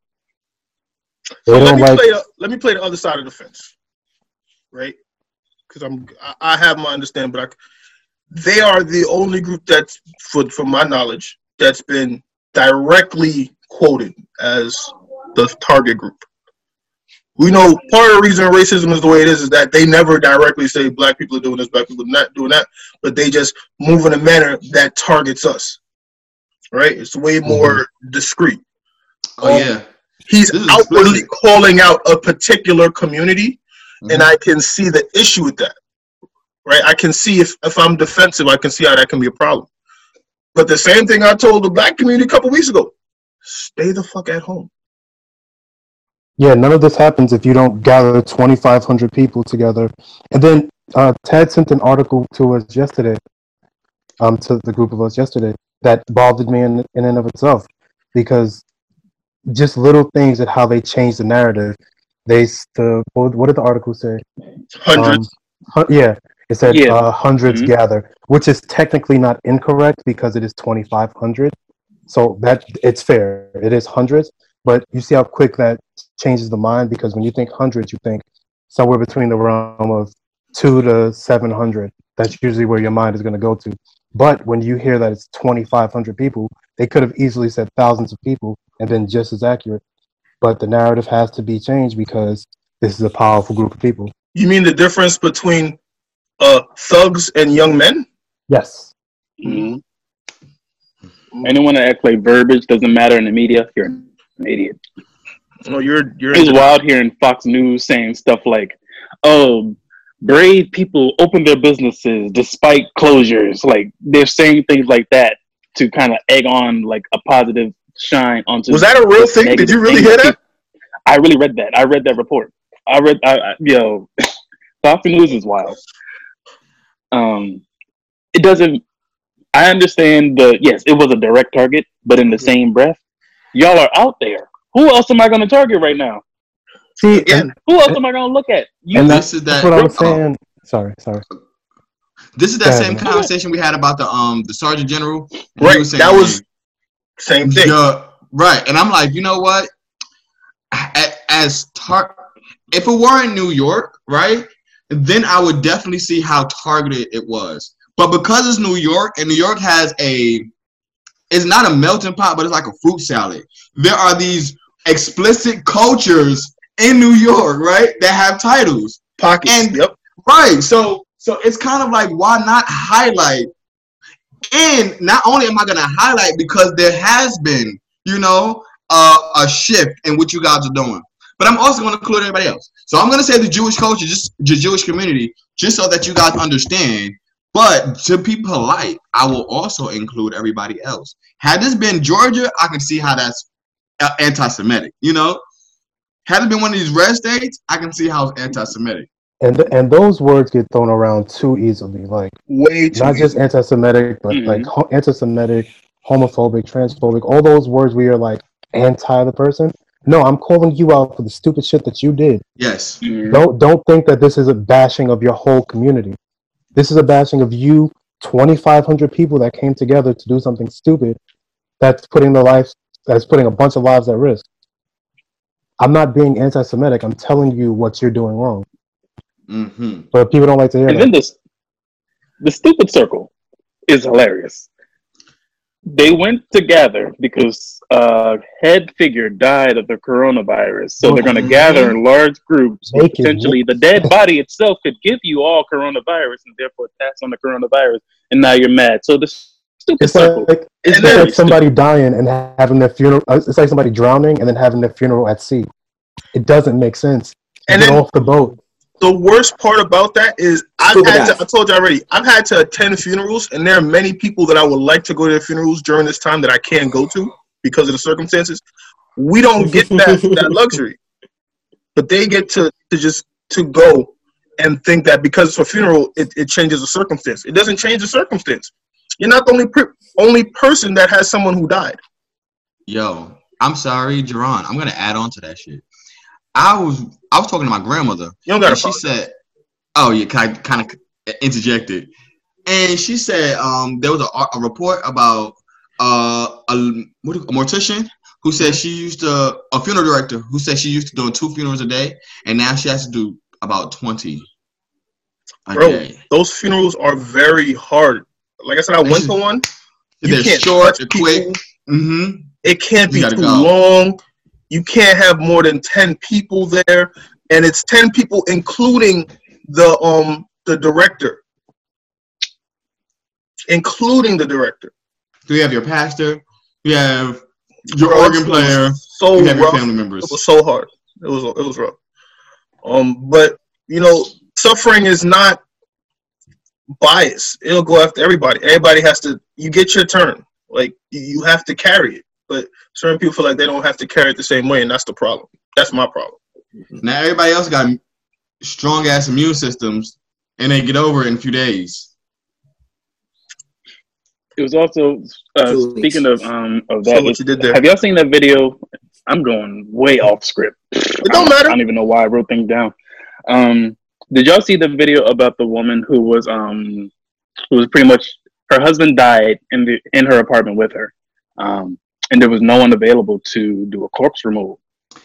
Speaker 1: So let me
Speaker 4: like.
Speaker 1: play. The, let me play the other side of the fence, right? Because I'm. I, I have my understanding, but I, they are the only group that's, for from my knowledge, that's been directly quoted as the target group. We know part of the reason racism is the way it is is that they never directly say black people are doing this, black people are not doing that, but they just move in a manner that targets us. Right? It's way more discreet.
Speaker 3: Oh
Speaker 1: Um,
Speaker 3: yeah.
Speaker 1: He's outwardly
Speaker 3: explicit.
Speaker 1: calling out a particular community, and
Speaker 3: Mhm.
Speaker 1: I can see the issue with that. Right? I can see if, if I'm defensive, I can see how that can be a problem. But the same thing I told the black community a couple weeks ago stay the fuck at home.
Speaker 4: Yeah, none of this happens if you don't gather 2,500 people together. And then uh, Ted sent an article to us yesterday, um, to the group of us yesterday, that bothered me in, in and of itself because just little things at how they changed the narrative. They the what, did the article say?
Speaker 1: Hundreds.
Speaker 4: Um, hu- yeah, it said
Speaker 5: Yeah.
Speaker 4: uh, 100s
Speaker 5: Mhm.
Speaker 4: gather, which is technically not incorrect because it is 2,500. So that it's fair. It is hundreds, but you see how quick that changes the mind because when you think hundreds, you think somewhere between the realm of two to 700. That's usually where your mind is going to go to. But when you hear that it's 2,500 people, they could have easily said thousands of people and been just as accurate. But the narrative has to be changed because this is a powerful group of people.
Speaker 1: you mean the difference between uh, thugs and young men?
Speaker 4: Yes.
Speaker 5: Mm-hmm. Anyone that act like verbiage doesn't matter in the media, you're an idiot.
Speaker 1: No, you're you're
Speaker 5: It's wild hearing Fox News saying stuff like, "Oh, brave people open their businesses despite closures." Like they're saying things like that to kind of egg on like a positive shine onto.
Speaker 1: Was that a real thing? Did you really hear that?
Speaker 5: I really read that. I read that report. I read. I, I, yo, [LAUGHS] Fox News is wild. Um, it doesn't. I understand the yes, it was a direct target, but in the same breath, y'all are out there. Who else am I going to target right now?
Speaker 4: See,
Speaker 1: Again,
Speaker 4: and,
Speaker 5: Who else am I going to look at? You,
Speaker 4: and
Speaker 3: this
Speaker 4: that's,
Speaker 3: is
Speaker 4: that's
Speaker 3: that-
Speaker 4: what I was
Speaker 3: oh.
Speaker 4: Sorry, sorry.
Speaker 3: This is that
Speaker 4: Go
Speaker 3: same
Speaker 4: ahead.
Speaker 3: conversation we had about the um the sergeant general. And he
Speaker 1: Right,
Speaker 3: saying,
Speaker 1: that was- same thing.
Speaker 3: Yeah, right. And I'm like, you know what? As tar- if it were in New York, right, then I would definitely see how targeted it was. But because it's New York, and New York has a, it's not a melting pot, but it's like a fruit salad. There are these explicit cultures in New York, right, that have titles.
Speaker 1: Pockets.
Speaker 3: And-
Speaker 1: yep.
Speaker 3: Right. So so it's kind of like why not highlight? And not only am I gonna highlight because there has been, you know, uh, a shift in what you guys are doing. But I'm also gonna include everybody else. So I'm gonna say the Jewish culture, just the Jewish community, just so that you guys understand. But to be polite, I will also include everybody else. Had this been Georgia, I can see how that's uh, anti-Semitic. You know, had it been one of these red states, I can see how it's anti-Semitic.
Speaker 4: And and those words get thrown around too easily. Like
Speaker 1: Way too
Speaker 4: not just anti-Semitic, but
Speaker 5: Mhm.
Speaker 4: like ho- anti-Semitic, homophobic, transphobic, all those words where you're like anti the person. No, I'm calling you out for the stupid shit that you did.
Speaker 3: Yes.
Speaker 5: Mhm.
Speaker 4: Don't don't think that this is a bashing of your whole community. This is a bashing of you, 2,500 people that came together to do something stupid. That's putting the lives That's putting a bunch of lives at risk. I'm not being anti-Semitic. I'm telling you what you're doing wrong.
Speaker 3: Mm-hmm.
Speaker 4: But people don't like to hear
Speaker 5: And
Speaker 4: that.
Speaker 5: then this, the stupid circle is hilarious. They went together because a head figure died of the coronavirus. So they're going to
Speaker 4: Mhm.
Speaker 5: gather in large groups.
Speaker 4: Make it
Speaker 5: Potentially, the dead body itself could give you all coronavirus and therefore pass on the coronavirus. And now you're mad. So this stupid
Speaker 4: It's
Speaker 5: circle.
Speaker 4: like
Speaker 5: It's
Speaker 4: it's
Speaker 5: very
Speaker 4: like somebody dying and having their funeral. uh, It's like somebody drowning and then having their funeral at sea. It doesn't make sense.
Speaker 1: And
Speaker 4: Get
Speaker 1: then-
Speaker 4: off the boat.
Speaker 1: the worst part about that is I've
Speaker 2: Scuba
Speaker 1: had to, I told you already, I've had to attend funerals, and there are many people that I would like to go to their funerals during this time that I can't go to because of the circumstances. We don't get that, [LAUGHS] that luxury, but they get to, to just to go and think that because it's a funeral, it, it changes the circumstance. It doesn't change the circumstance. You're not the only per- only person that has someone who died.
Speaker 3: Yo, I'm sorry, Jerron. I'm gonna add on to that shit. I was I was talking to my grandmother,
Speaker 1: You don't got
Speaker 3: and
Speaker 1: to.
Speaker 3: she said, "Oh, yeah, kind of, kind of interjected," and she said, "Um, there was a, a report about uh a what a mortician who said she used to a funeral director who said she used to do two funerals a day, and now she has to do about twenty a
Speaker 1: Bro,
Speaker 3: day.
Speaker 1: those funerals are very hard. Like I said, I went to one. You
Speaker 3: They're
Speaker 1: can't
Speaker 3: short, they're quick. Mm-hmm.
Speaker 1: It can't
Speaker 3: You
Speaker 1: be too
Speaker 3: go.
Speaker 1: long. You can't have more than ten people there, and it's ten people, including the um the director, including the director.
Speaker 3: So you have your pastor, you have your
Speaker 1: Bro,
Speaker 3: organ player,
Speaker 1: So
Speaker 3: you have your family members.
Speaker 1: It was so hard. It was it was rough. Um, but you know, suffering is not bias. It'll go after everybody. Everybody has to. You get your turn. Like you- you have to carry it. But certain people feel like they don't have to carry it the same way, and that's the problem. That's my problem.
Speaker 3: Now everybody else got strong ass immune systems, and they get over it in a few days.
Speaker 5: It was also uh, speaking of um of
Speaker 1: So
Speaker 5: that.
Speaker 1: what you did there?
Speaker 5: Have y'all seen that video? I'm going way off script.
Speaker 1: It don't
Speaker 5: I
Speaker 1: matter.
Speaker 5: I don't even know why I wrote things down. Um, did y'all see the video about the woman who was um who was pretty much her husband died in the in her apartment with her, um, and there was no one available to do a corpse removal.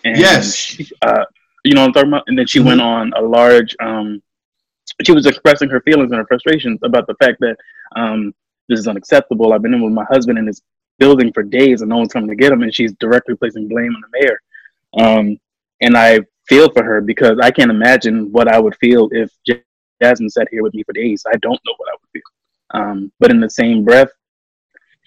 Speaker 5: And
Speaker 3: Yes.
Speaker 5: she, uh, you know what I'm talking about. And then she went on a large um, she was expressing her feelings and her frustrations about the fact that um, this is unacceptable. I've been in with my husband in this building for days and no one's coming to get him, and she's directly placing blame on the mayor. Um, and I feel for her because I can't imagine what I would feel if Jasmine sat here with me for days. I don't know what I would feel. Um, but in the same breath,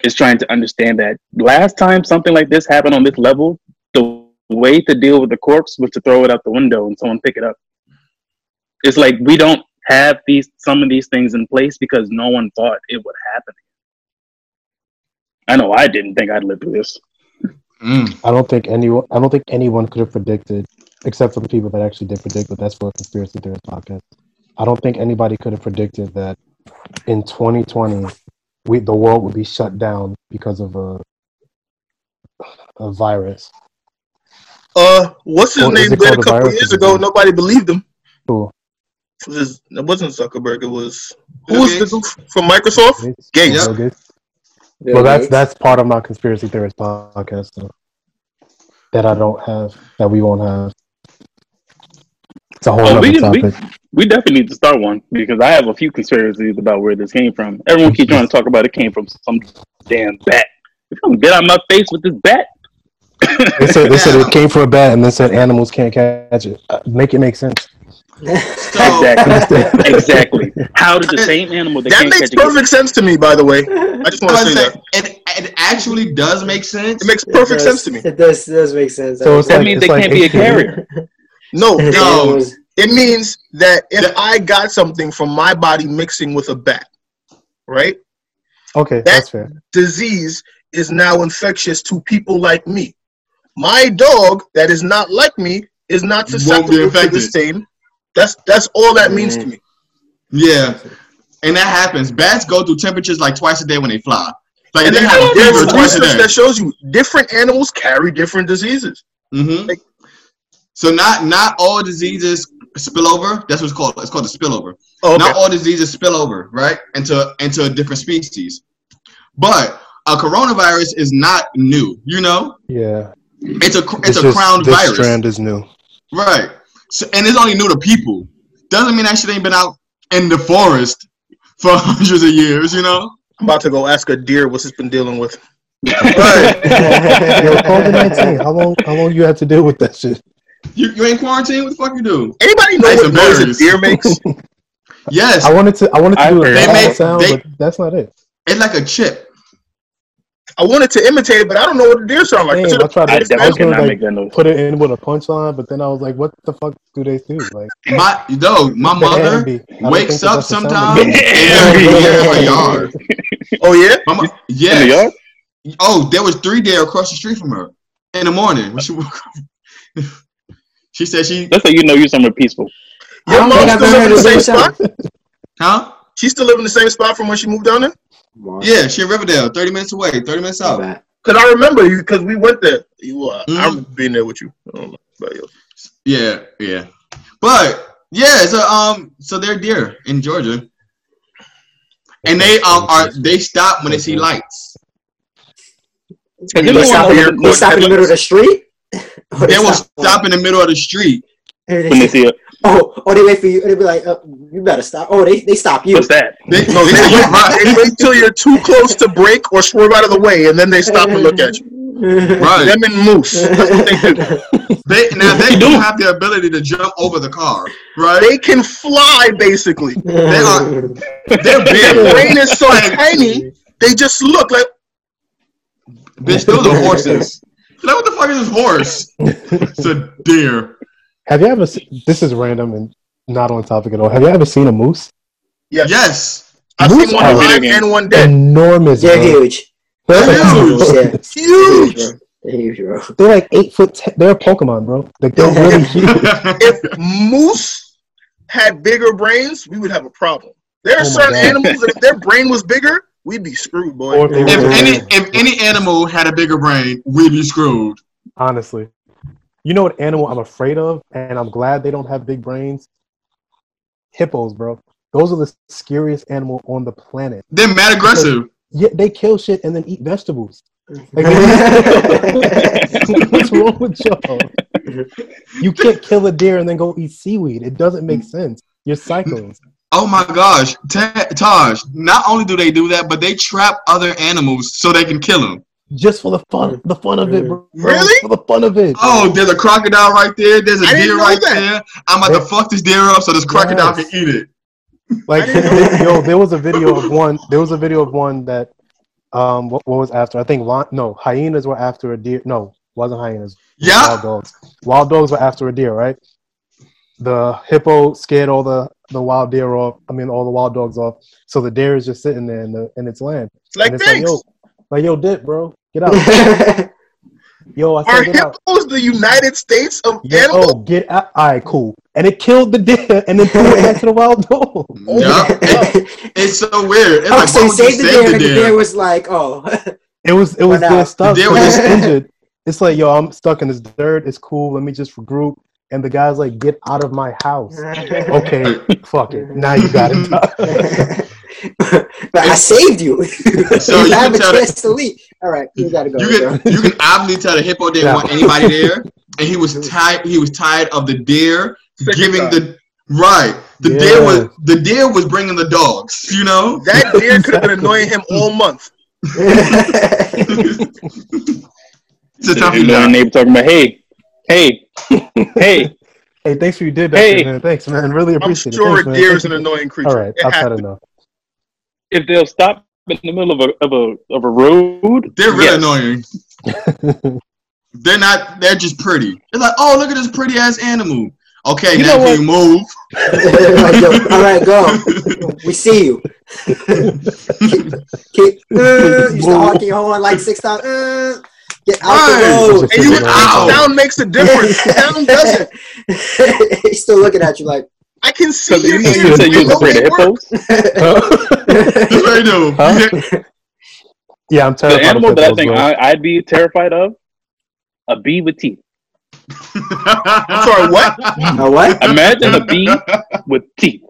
Speaker 5: is trying to understand that last time something like this happened on this level, the way to deal with the corpse was to throw it out the window and someone pick it up. It's like we don't have these some of these things in place because no one thought it would happen. I know I didn't think I'd live through this.
Speaker 3: Mm.
Speaker 4: I don't think anyone. I don't think anyone could have predicted, except for the people that actually did predict. But that's for a conspiracy theorist podcast. I don't think anybody could have predicted that in 2020, we the world would be shut down because of a a virus.
Speaker 1: Uh, what's his
Speaker 4: Or
Speaker 1: name
Speaker 4: it
Speaker 1: did a couple years ago?
Speaker 4: disease?
Speaker 1: Nobody believed him.
Speaker 4: Cool.
Speaker 1: It, was, it wasn't Zuckerberg. It was who was the
Speaker 3: Gates?
Speaker 1: dude from Microsoft?
Speaker 4: Gates?
Speaker 1: Gates.
Speaker 4: Bill Gates?
Speaker 2: Bill
Speaker 4: Well, that's
Speaker 2: Gates.
Speaker 4: that's part of my conspiracy theorist podcast so, that I don't have that we won't have. It's a whole
Speaker 5: Oh,
Speaker 4: other
Speaker 5: we can- we- We definitely need to start one because I have a few conspiracies about where this came from. Everyone keeps trying to talk about it came from some damn bat. If you don't get out of my face with this bat,
Speaker 4: They said they said it [LAUGHS] came from a bat, and then said animals can't catch it. Uh, make it make sense.
Speaker 3: So
Speaker 5: exactly, [LAUGHS] exactly. How did the same animal that,
Speaker 1: That
Speaker 5: can't
Speaker 1: makes
Speaker 5: catch it get-
Speaker 1: perfect sense to me. By the way, [LAUGHS] I just want to say that
Speaker 3: it, it actually does make sense.
Speaker 1: it makes
Speaker 2: It
Speaker 1: perfect
Speaker 2: does-
Speaker 1: sense to me.
Speaker 2: It does, it does make sense.
Speaker 4: So
Speaker 5: That
Speaker 4: like-
Speaker 5: means they
Speaker 4: like
Speaker 5: can't be a
Speaker 4: HPV.
Speaker 5: carrier.
Speaker 1: No, [LAUGHS] it,
Speaker 3: No.
Speaker 2: animals-
Speaker 1: it means that if
Speaker 3: Yeah.
Speaker 1: I got something from my body mixing with a bat, right?
Speaker 4: Okay, that's fair.
Speaker 1: disease is now infectious to people like me. My dog that is not like me is not susceptible to the same. That's that's all that means to me.
Speaker 3: Yeah, and that happens. Bats go through temperatures like twice a day when they fly. Like
Speaker 1: And
Speaker 3: they
Speaker 1: then
Speaker 3: have a
Speaker 1: there's
Speaker 3: fever twice a
Speaker 1: research
Speaker 3: day.
Speaker 1: that shows you different animals carry different diseases.
Speaker 3: hmm
Speaker 1: Like-
Speaker 3: So not not all diseases spill over. That's what's called. It's called a spillover.
Speaker 1: Oh, okay.
Speaker 3: Not all diseases spill over, right, into into a different species. But a coronavirus is not new. You know,
Speaker 4: Yeah,
Speaker 3: it's a it's, a
Speaker 4: just-
Speaker 3: crowned
Speaker 4: this
Speaker 3: virus,
Speaker 4: strand is new.
Speaker 3: right? So, and it's only new to people. Doesn't mean that shit ain't been out in the forest for [LAUGHS] hundreds of years. You know.
Speaker 1: I'm about to go ask a deer what's it's been dealing with. [LAUGHS]
Speaker 3: Right. [LAUGHS]
Speaker 4: Yo, COVID nineteen. How long? How long you have to deal with that shit?
Speaker 3: You, you ain't quarantined? What the fuck you do?
Speaker 1: Anybody know
Speaker 3: Nice
Speaker 1: what
Speaker 3: and
Speaker 1: noise a deer makes? [LAUGHS]
Speaker 3: Yes,
Speaker 4: I wanted to. I wanted to
Speaker 5: I
Speaker 4: do a
Speaker 3: They make-
Speaker 4: sound,
Speaker 3: they-
Speaker 4: but that's not it.
Speaker 3: it's like a chip.
Speaker 1: I wanted to imitate it, but I don't know what a deer sound like.
Speaker 4: Damn,
Speaker 1: Is it
Speaker 4: I
Speaker 1: a-
Speaker 4: tried to.
Speaker 5: I
Speaker 4: I was gonna like
Speaker 5: make that noise.
Speaker 4: put it in with a punchline, but then I was like, "What the fuck do they do?" Like [LAUGHS]
Speaker 3: My no, my mother
Speaker 4: Ambi. I don't
Speaker 3: wakes up
Speaker 4: that's the sound of
Speaker 3: sometimes and
Speaker 4: it.
Speaker 3: there's a deer in [LAUGHS] my yard.
Speaker 1: Oh yeah,
Speaker 3: My mo-
Speaker 5: the
Speaker 3: Oh, there was three deer across the street from her in the morning when she woke she said she,
Speaker 5: That's how you know you're somewhere peaceful.
Speaker 1: Your mom still
Speaker 2: ever
Speaker 1: live in the
Speaker 2: the
Speaker 1: same
Speaker 2: same
Speaker 1: spot.
Speaker 3: huh?
Speaker 1: She still live in the same spot from when she moved down there.
Speaker 3: Yeah, she in Riverdale, thirty minutes away, thirty minutes out.
Speaker 1: Cause I remember you, cause we went there. You, uh, I
Speaker 3: Mhm.
Speaker 1: remember being there with you. I don't know about.
Speaker 3: Yeah, yeah. But yeah, so um, so they're deer in Georgia, and they um are they stop when they see lights.
Speaker 5: Cause
Speaker 1: You
Speaker 5: you
Speaker 2: They stop, in, they stop in the middle of the street. Or
Speaker 3: They will
Speaker 2: stop-
Speaker 3: stop in the middle of the street.
Speaker 5: when they see it.
Speaker 2: Oh, oh, they wait for you. They'll be like, uh, "You better stop." Oh, they they stop you.
Speaker 5: What's that?
Speaker 3: They,
Speaker 1: No,
Speaker 3: they
Speaker 1: they,
Speaker 3: say,
Speaker 1: wait,
Speaker 3: right,
Speaker 1: they wait till you're too close to break or swerve out of the way, and then they stop and look at you.
Speaker 3: right. [LAUGHS]
Speaker 1: Them and moose. That's what they do.
Speaker 3: They now they do
Speaker 5: do.
Speaker 3: have the ability to jump over the car, right?
Speaker 1: They can fly basically.
Speaker 3: They are they're
Speaker 1: Their [LAUGHS] brain is so tiny, they just look like
Speaker 3: Bitch, those are horses. Like, what the fuck is this horse? [LAUGHS] It's a deer.
Speaker 4: Have you ever? Seen, this is random and not on topic at all. Have you ever seen a moose?
Speaker 1: yes.
Speaker 3: Yes.
Speaker 1: I've
Speaker 4: Moose
Speaker 1: seen one
Speaker 4: are
Speaker 1: alive
Speaker 5: video
Speaker 1: and one dead.
Speaker 4: Enormous.
Speaker 2: They're
Speaker 4: bro.
Speaker 2: huge.
Speaker 4: They're
Speaker 3: They're
Speaker 4: like-
Speaker 2: huge.
Speaker 4: Yeah.
Speaker 1: Huge.
Speaker 2: They're huge, bro.
Speaker 4: They're like eight foot. Ten. They're a Pokemon, bro. Like they're really huge. [LAUGHS]
Speaker 1: If moose had bigger brains, we would have a problem. There are
Speaker 4: Oh
Speaker 1: certain
Speaker 4: God.
Speaker 1: animals that if their brain was bigger, we'd be screwed, boy.
Speaker 4: Or if
Speaker 3: if any if any animal had a bigger brain, we'd be screwed.
Speaker 4: honestly, you know what animal I'm afraid of, and I'm glad they don't have big brains. Hippos, bro. Those are the scariest animal on the planet.
Speaker 3: They're mad aggressive.
Speaker 4: Yeah, they kill shit and then eat vegetables. Like, [LAUGHS] [LAUGHS] what's wrong with y'all? You can't kill a deer and then go eat seaweed. It doesn't make sense. You're psychos.
Speaker 3: Oh my gosh, Ta- Tahj! Not only do they do that, but they trap other animals so they can kill them.
Speaker 4: Just for the fun, the fun of it, bro.
Speaker 1: Really?
Speaker 4: For the fun of it.
Speaker 3: Oh, there's a crocodile right there. There's a
Speaker 1: I
Speaker 3: deer right
Speaker 1: that.
Speaker 3: there. I'm about to fuck this deer up so this crocodile
Speaker 4: Yes.
Speaker 3: can eat it.
Speaker 4: Like,
Speaker 1: I didn't
Speaker 4: they- [LAUGHS] yo, there was a video of one. There was a video of one that, um, what, what was after? I think lion, no hyenas were after a deer. No, wasn't hyenas.
Speaker 3: Yeah.
Speaker 4: Wild dogs. Wild dogs were after a deer, right? The hippo scared all the the wild deer off. I mean, all the wild dogs off. So the deer is just sitting there in the in its land.
Speaker 1: Like
Speaker 4: and it's like, yo, like yo, dip, bro, get out. [LAUGHS] Yo, I
Speaker 1: Are
Speaker 4: said get out.
Speaker 1: hippos the United States of
Speaker 4: Yo,
Speaker 1: animals?
Speaker 4: oh, get out. All right, cool. And it killed the deer and then threw it back to the wild dog. [LAUGHS]
Speaker 3: Yeah. Oh it- it's so weird. It's
Speaker 2: oh,
Speaker 3: like,
Speaker 2: so he
Speaker 3: would you
Speaker 2: saved the deer,
Speaker 3: the
Speaker 2: and the
Speaker 3: deer?
Speaker 2: deer was like, "Oh, [LAUGHS]
Speaker 4: It was it was
Speaker 2: Went
Speaker 4: their stuff.
Speaker 3: The deer was
Speaker 4: it's
Speaker 3: just-
Speaker 4: injured. It's like yo, I'm stuck in this dirt. It's cool. Let me just regroup. And the guy's like, get out of my house. [LAUGHS] Okay, fuck it. Now you got it.
Speaker 2: but [LAUGHS] I saved you. [LAUGHS]
Speaker 3: So
Speaker 2: you
Speaker 3: you
Speaker 2: have
Speaker 3: can
Speaker 2: a
Speaker 3: tell that-
Speaker 2: chance to leave. All right, you gotta go.
Speaker 3: You can you can obviously tell the hippo didn't
Speaker 4: Yeah.
Speaker 3: want anybody there, and he was tired. He was tired of the deer
Speaker 1: Sick
Speaker 3: giving
Speaker 1: and
Speaker 3: the right. The
Speaker 4: Yeah.
Speaker 3: deer was the deer was bringing the dogs. You know.
Speaker 1: That deer could have been annoying him all month.
Speaker 3: It's a tough
Speaker 5: You know,
Speaker 3: job.
Speaker 5: neighbor talking about, hey, hey, [LAUGHS] hey.
Speaker 4: hey, thanks for you did that.
Speaker 5: Hey.
Speaker 4: man. Thanks, man. Really appreciate
Speaker 1: I'm
Speaker 4: appreciate
Speaker 1: sure
Speaker 4: it.
Speaker 1: a
Speaker 4: Thanks,
Speaker 1: deer is an annoying creature.
Speaker 4: All right,
Speaker 1: It
Speaker 4: I've had
Speaker 1: happens.
Speaker 4: enough.
Speaker 5: If they'll stop in the middle of a of a of a road,
Speaker 3: They're really
Speaker 5: yes.
Speaker 3: annoying. [LAUGHS] They're not. They're just pretty. It's like, oh, look at this pretty ass animal. Okay,
Speaker 5: You
Speaker 3: now
Speaker 5: know
Speaker 3: can you move? [LAUGHS]
Speaker 2: All right, go. We see you. keep, keep, uh, you start honking your horn like six times. Uh, get out
Speaker 3: Right.
Speaker 2: the road.
Speaker 1: Oh, and you would
Speaker 3: Ow.
Speaker 1: think sound makes a difference. [LAUGHS] sound doesn't. [LAUGHS]
Speaker 2: He's still looking at you like.
Speaker 1: I can see
Speaker 5: So
Speaker 1: your
Speaker 5: you know
Speaker 1: ears.
Speaker 5: you said you was
Speaker 1: know
Speaker 5: afraid of hippos.
Speaker 3: That's what they.
Speaker 4: Huh? yeah, I'm
Speaker 5: The animal
Speaker 4: of
Speaker 5: that I think
Speaker 4: bro.
Speaker 5: I, I'd be terrified of, a bee with teeth.
Speaker 1: I'm sorry, what?
Speaker 2: Oh, what?
Speaker 5: Imagine a bee with teeth.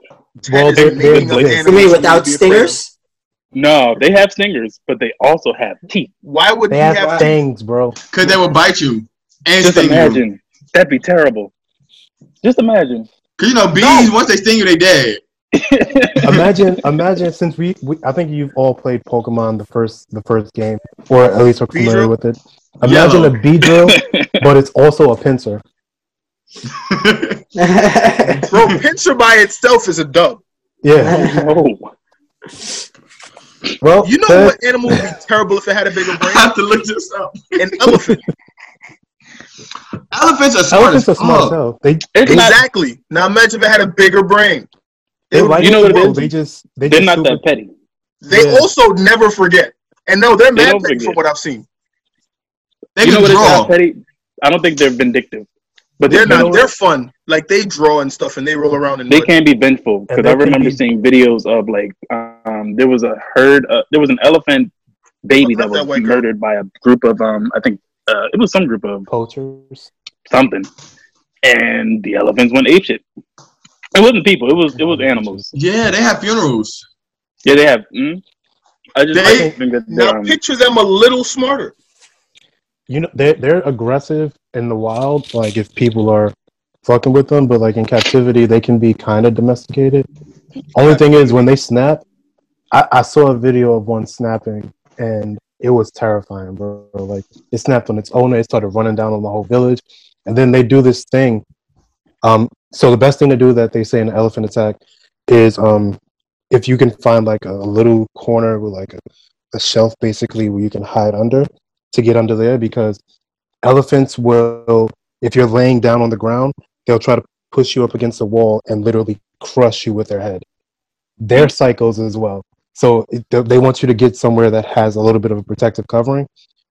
Speaker 4: Well, they're-
Speaker 1: the meaning
Speaker 4: they're-
Speaker 1: of
Speaker 4: they're-
Speaker 2: You
Speaker 1: animals
Speaker 2: without
Speaker 1: need to be afraid of.
Speaker 2: stingers?
Speaker 5: No, they have stingers, but they also have teeth.
Speaker 1: Why would
Speaker 4: They
Speaker 1: he
Speaker 4: have
Speaker 1: have
Speaker 4: fangs, bro.
Speaker 3: Because they will bite you and
Speaker 5: Just
Speaker 3: sting you.
Speaker 5: imagine. That'd be terrible. Just imagine.
Speaker 3: Because you know bees, once they sting you, they dead. [LAUGHS]
Speaker 4: imagine, imagine since we, we, I think you've all played Pokemon the first, the first game, or at least are familiar
Speaker 1: Beedrill?
Speaker 4: with it. Imagine
Speaker 3: Yellow.
Speaker 4: a Beedrill, [LAUGHS] but it's also a pincer. [LAUGHS]
Speaker 1: Bro, pincer by itself is a dub.
Speaker 4: Yeah.
Speaker 5: oh,
Speaker 4: Well,
Speaker 1: You know
Speaker 4: that-
Speaker 1: what animal would be terrible if it had a bigger [LAUGHS] brain?
Speaker 3: I
Speaker 1: brain?
Speaker 3: have to look this up.
Speaker 1: An elephant. [LAUGHS]
Speaker 3: Elephants are smart
Speaker 4: Elephants are
Speaker 3: as
Speaker 4: smart as
Speaker 3: fuck.
Speaker 4: They,
Speaker 5: it's not.
Speaker 1: Exactly. Now imagine if it had a bigger brain.
Speaker 4: they
Speaker 1: They,
Speaker 4: like
Speaker 5: you know what it
Speaker 4: people,
Speaker 5: is?
Speaker 4: They just, they
Speaker 5: They're
Speaker 4: just
Speaker 5: not
Speaker 4: super,
Speaker 5: that petty.
Speaker 1: they
Speaker 4: Yeah.
Speaker 1: also never forget. And no, they're mad
Speaker 5: don't
Speaker 1: petty from what I've seen.
Speaker 3: They
Speaker 5: you know
Speaker 3: can
Speaker 5: what is
Speaker 3: draw.
Speaker 5: not petty? I don't think they're vindictive, but
Speaker 1: They're
Speaker 5: they,
Speaker 1: not. They're fun. Like they draw and stuff, and they roll around in
Speaker 5: they
Speaker 1: mud.
Speaker 5: can be vengeful because I remember
Speaker 4: be-
Speaker 5: seeing videos of like um there was a herd uh, there was an elephant baby that
Speaker 1: love that
Speaker 5: was murdered by a group of um I think uh, it was some group of
Speaker 4: poachers.
Speaker 5: something, and the elephants went apeshit. It wasn't people. It was it was animals.
Speaker 3: Yeah, they have funerals.
Speaker 5: Yeah, they have. Mm, I just
Speaker 3: They-
Speaker 5: I think that
Speaker 1: Now
Speaker 5: um,
Speaker 1: picture them a little smarter.
Speaker 4: You know, they're they're aggressive in the wild. Like if people are fucking with them, but like in captivity, they can be kind of domesticated. Only thing is, when they snap, I, I saw a video of one snapping, and it was terrifying, bro. Like it snapped on its owner, it started running down on the whole village, and then they do this thing. Um, so the best thing to do that they say in an elephant attack is um, if you can find like a little corner with like a, a shelf, basically where you can hide under to get under there, because elephants will, if you're laying down on the ground, they'll try to push you up against the wall and literally crush you with their head. They're cycles as well. So it, they- they want you to get somewhere that has a little bit of a protective covering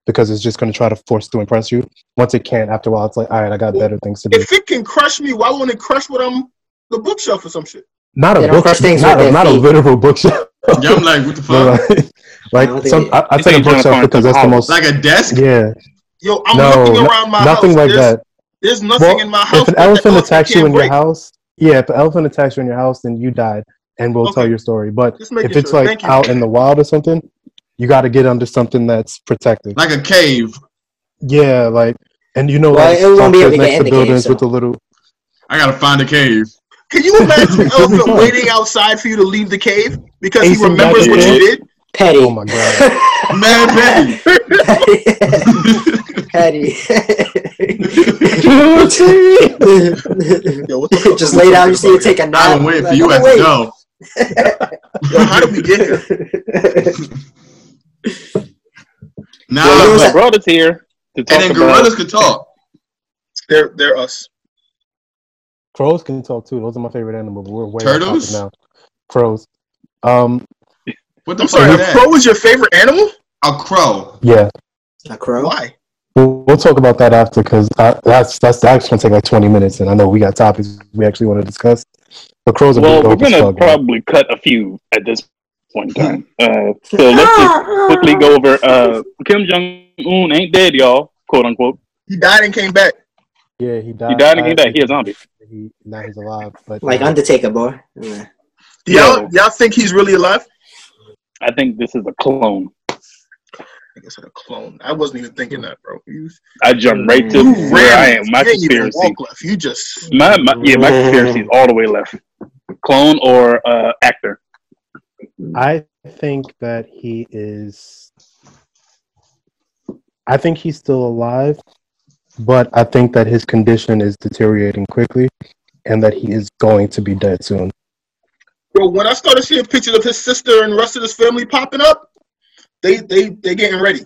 Speaker 4: because it's just going to try to force to impress you. Once it can't, after a while, it's like, all right, I got better things to do.
Speaker 1: If it can crush me, why won't it crush what I'm the bookshelf or some shit?
Speaker 4: Not a
Speaker 2: They don't
Speaker 4: book,
Speaker 2: crush things
Speaker 4: not, a, not a literal bookshelf. [LAUGHS]
Speaker 3: Yeah, I'm like, what the fuck?
Speaker 4: like, like
Speaker 2: I don't
Speaker 4: some, I, I
Speaker 5: You
Speaker 4: said a
Speaker 5: think you're trying to
Speaker 4: bookshelf because that's the most.
Speaker 3: Like a desk?
Speaker 4: Yeah,
Speaker 1: Yo, I'm
Speaker 4: no,
Speaker 1: looking around my house.
Speaker 4: nothing
Speaker 1: house.
Speaker 4: like
Speaker 1: there's,
Speaker 4: that.
Speaker 1: There's nothing
Speaker 4: Well,
Speaker 1: in my house.
Speaker 4: if an elephant attacks you
Speaker 1: can't
Speaker 4: in your house, yeah, if an elephant attacks you in your house, then you died, and we'll tell your story. But if it's
Speaker 1: sure.
Speaker 4: like
Speaker 1: Thank you.
Speaker 4: out in the wild or something, you got to get under something that's protected.
Speaker 3: Like a cave.
Speaker 4: Yeah, like, and you know,
Speaker 2: Well,
Speaker 4: like
Speaker 2: it won't be able to get
Speaker 4: next
Speaker 2: in
Speaker 4: to
Speaker 2: the cave,
Speaker 4: buildings
Speaker 2: so.
Speaker 4: with a little.
Speaker 3: I gotta find a cave.
Speaker 1: Can you imagine [LAUGHS] an elephant waiting outside for you to leave the cave because he remembers what you did?
Speaker 2: Petty.
Speaker 4: Oh my god! [LAUGHS]
Speaker 3: Man, Petty. [LAUGHS]
Speaker 2: Petty.
Speaker 1: Yo, what the fuck
Speaker 2: Just lay down. You see you
Speaker 1: about
Speaker 2: take a nap.
Speaker 3: I've been waiting for you
Speaker 2: I'm
Speaker 3: at the
Speaker 2: awake.
Speaker 3: Door.
Speaker 1: here? Yo, how did we get here?
Speaker 3: Nah,
Speaker 2: Well,
Speaker 5: my
Speaker 3: but,
Speaker 5: brother's here to talk
Speaker 3: and then
Speaker 5: about.
Speaker 3: gorillas could talk.
Speaker 1: They're they're us.
Speaker 4: Crows can talk too. Those are my favorite animals. But we're way off
Speaker 3: Turtles?
Speaker 4: now. Crows. Um.
Speaker 3: What the
Speaker 1: I'm
Speaker 3: fuck
Speaker 1: sorry, a
Speaker 3: that?
Speaker 1: crow is your favorite animal?
Speaker 3: A crow.
Speaker 4: Yeah.
Speaker 2: A crow.
Speaker 1: Why?
Speaker 4: We'll, we'll talk about that after because that's that's actually gonna take like twenty minutes, and I know we got topics we actually want to discuss. But crows are
Speaker 5: Well, we're gonna probably cut a few at this point in time. Uh, so let's just quickly go over. Uh, Kim Jong Un ain't dead, y'all, quote unquote.
Speaker 1: He died and came back.
Speaker 4: Yeah, he died.
Speaker 5: He died and came back. He a zombie.
Speaker 4: He, now he's alive, but
Speaker 2: Like
Speaker 4: uh,
Speaker 2: Undertaker, boy. Yeah.
Speaker 1: Y'all y'all think he's really alive?
Speaker 5: I think this is a clone.
Speaker 1: I guess a clone. I wasn't even thinking that, bro. You,
Speaker 5: I jumped right to
Speaker 1: you
Speaker 5: where I am. My
Speaker 1: you
Speaker 5: conspiracy.
Speaker 1: walk left. You just
Speaker 5: My, my yeah, my conspiracy is all the way left. Clone or uh, actor.
Speaker 4: I think that he is. I think he's still alive, but I think that his condition is deteriorating quickly, and that he is going to be dead soon.
Speaker 1: bro. When I started seeing pictures of his sister and the rest of his family popping up, they they they getting ready.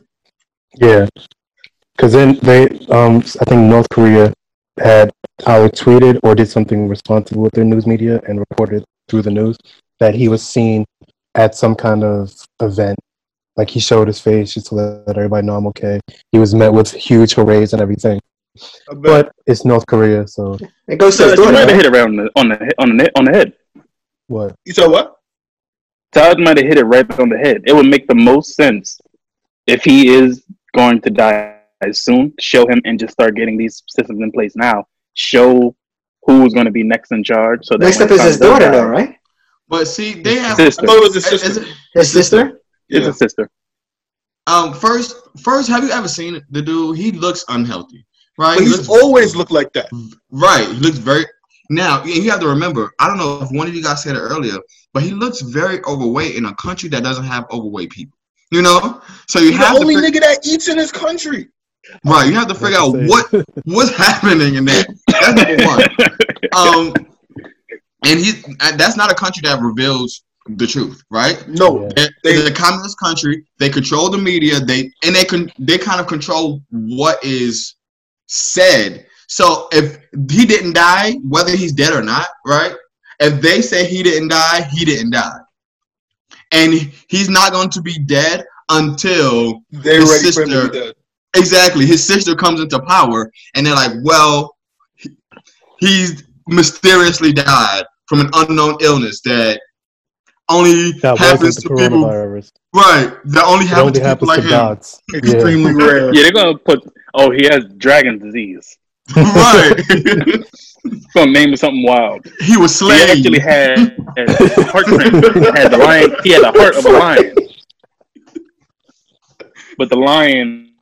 Speaker 4: Yeah, because then they, um, I think North Korea had either tweeted or did something responsible with their news media and reported through the news that he was seen at some kind of event. Like he showed his face just to let everybody know I'm okay. He was met with huge hoorays and everything. But it's North Korea, so
Speaker 2: It goes to
Speaker 5: So
Speaker 2: his
Speaker 5: you
Speaker 2: daughter.
Speaker 5: might have
Speaker 2: right?
Speaker 5: hit it right on the on the on the on the head.
Speaker 4: what?
Speaker 1: you said what?
Speaker 5: Todd might have hit it right on the head. It would make the most sense if he is going to die soon. Show him and just start getting these systems in place now. Show who's going to be next in charge. So
Speaker 2: Next
Speaker 5: when
Speaker 2: up is his daughter,
Speaker 5: die-
Speaker 2: though, right?
Speaker 3: But see, they have.
Speaker 5: Sister.
Speaker 1: I thought it was his
Speaker 3: Is-
Speaker 1: sister.
Speaker 3: is it-
Speaker 2: His sister.
Speaker 5: It's
Speaker 1: Yeah.
Speaker 5: a sister.
Speaker 3: um, first, first, have you ever seen the dude? He looks unhealthy, right?
Speaker 1: But
Speaker 3: He
Speaker 1: he's
Speaker 3: looks,
Speaker 1: always looked like that.
Speaker 3: right. He looks very. Now you have to remember. I don't know if one of you guys said it earlier, but he looks very overweight in a country that doesn't have overweight people. You know, so you
Speaker 1: He's
Speaker 3: have
Speaker 1: the only
Speaker 3: to fig-
Speaker 1: nigga that eats in his country.
Speaker 3: right. You have to figure out what what's [LAUGHS] happening in there. That's number one. [LAUGHS] Um, and he that's not a country that reveals the truth, right?
Speaker 1: No,
Speaker 4: Yeah.
Speaker 3: They, it's a communist country. They control the media. They and they can they kind of control what is said. So if he didn't die, whether he's dead or not, right? If they say he didn't die, he didn't die, and he's not going to be dead until
Speaker 1: they're
Speaker 3: His
Speaker 1: ready for him to
Speaker 3: sister-
Speaker 1: be dead.
Speaker 3: exactly his sister comes into power, and they're like, well, he- he's mysteriously died from an unknown illness that only
Speaker 4: That
Speaker 3: happens to people. Right. That only
Speaker 4: It
Speaker 3: happens
Speaker 4: only
Speaker 3: to people
Speaker 4: happens
Speaker 3: like
Speaker 4: to
Speaker 3: him.
Speaker 4: gods. Yeah.
Speaker 1: Extremely rare.
Speaker 5: Yeah, they're gonna put. Oh, he has dragon disease.
Speaker 3: Right. [LAUGHS]
Speaker 5: Gonna name it something wild.
Speaker 3: he was
Speaker 5: He
Speaker 3: slain.
Speaker 5: actually had, [LAUGHS] had heart transplant. Had the lion. He had the heart of a lion. But the lion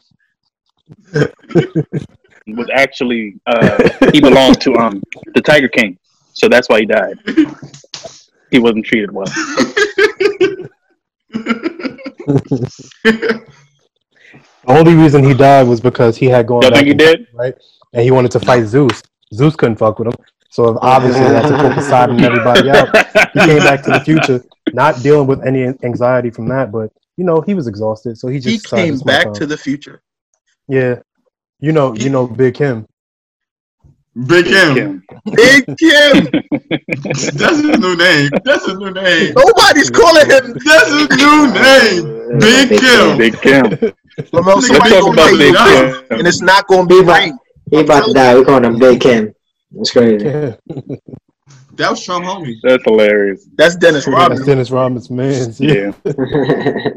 Speaker 5: was actually uh, he belonged to um the Tiger King, so that's why he died. He wasn't treated well.
Speaker 4: The only reason he died was because he had gone
Speaker 5: Y'all think he did?
Speaker 4: right? And he wanted to fight Zeus. Zeus couldn't fuck with him. So obviously he had to put Poseidon and everybody out. He came back to the future, not dealing with any anxiety from that, but you know, he was exhausted. So he just
Speaker 1: He came back
Speaker 4: on.
Speaker 1: to the future.
Speaker 4: Yeah. You know, you know Big Kim.
Speaker 3: Big Kim.
Speaker 5: Kim.
Speaker 1: Big Kim.
Speaker 3: That's his new name. That's his new name.
Speaker 1: Nobody's calling him.
Speaker 3: That's his new name. Big Kim.
Speaker 5: Big Kim.
Speaker 1: Lamel, [LAUGHS]
Speaker 3: Let's
Speaker 1: somebody
Speaker 5: talk about Big
Speaker 1: you,
Speaker 5: Kim.
Speaker 1: and it's not gonna be
Speaker 2: He about,
Speaker 1: rain.
Speaker 2: He about to die. We calling him Big Kim. That's crazy.
Speaker 4: Yeah. [LAUGHS]
Speaker 3: That was Trump homie.
Speaker 5: That's hilarious.
Speaker 1: That's Dennis
Speaker 4: That's
Speaker 1: Rodman.
Speaker 4: Dennis Rodman's man. Yeah.
Speaker 5: Yeah.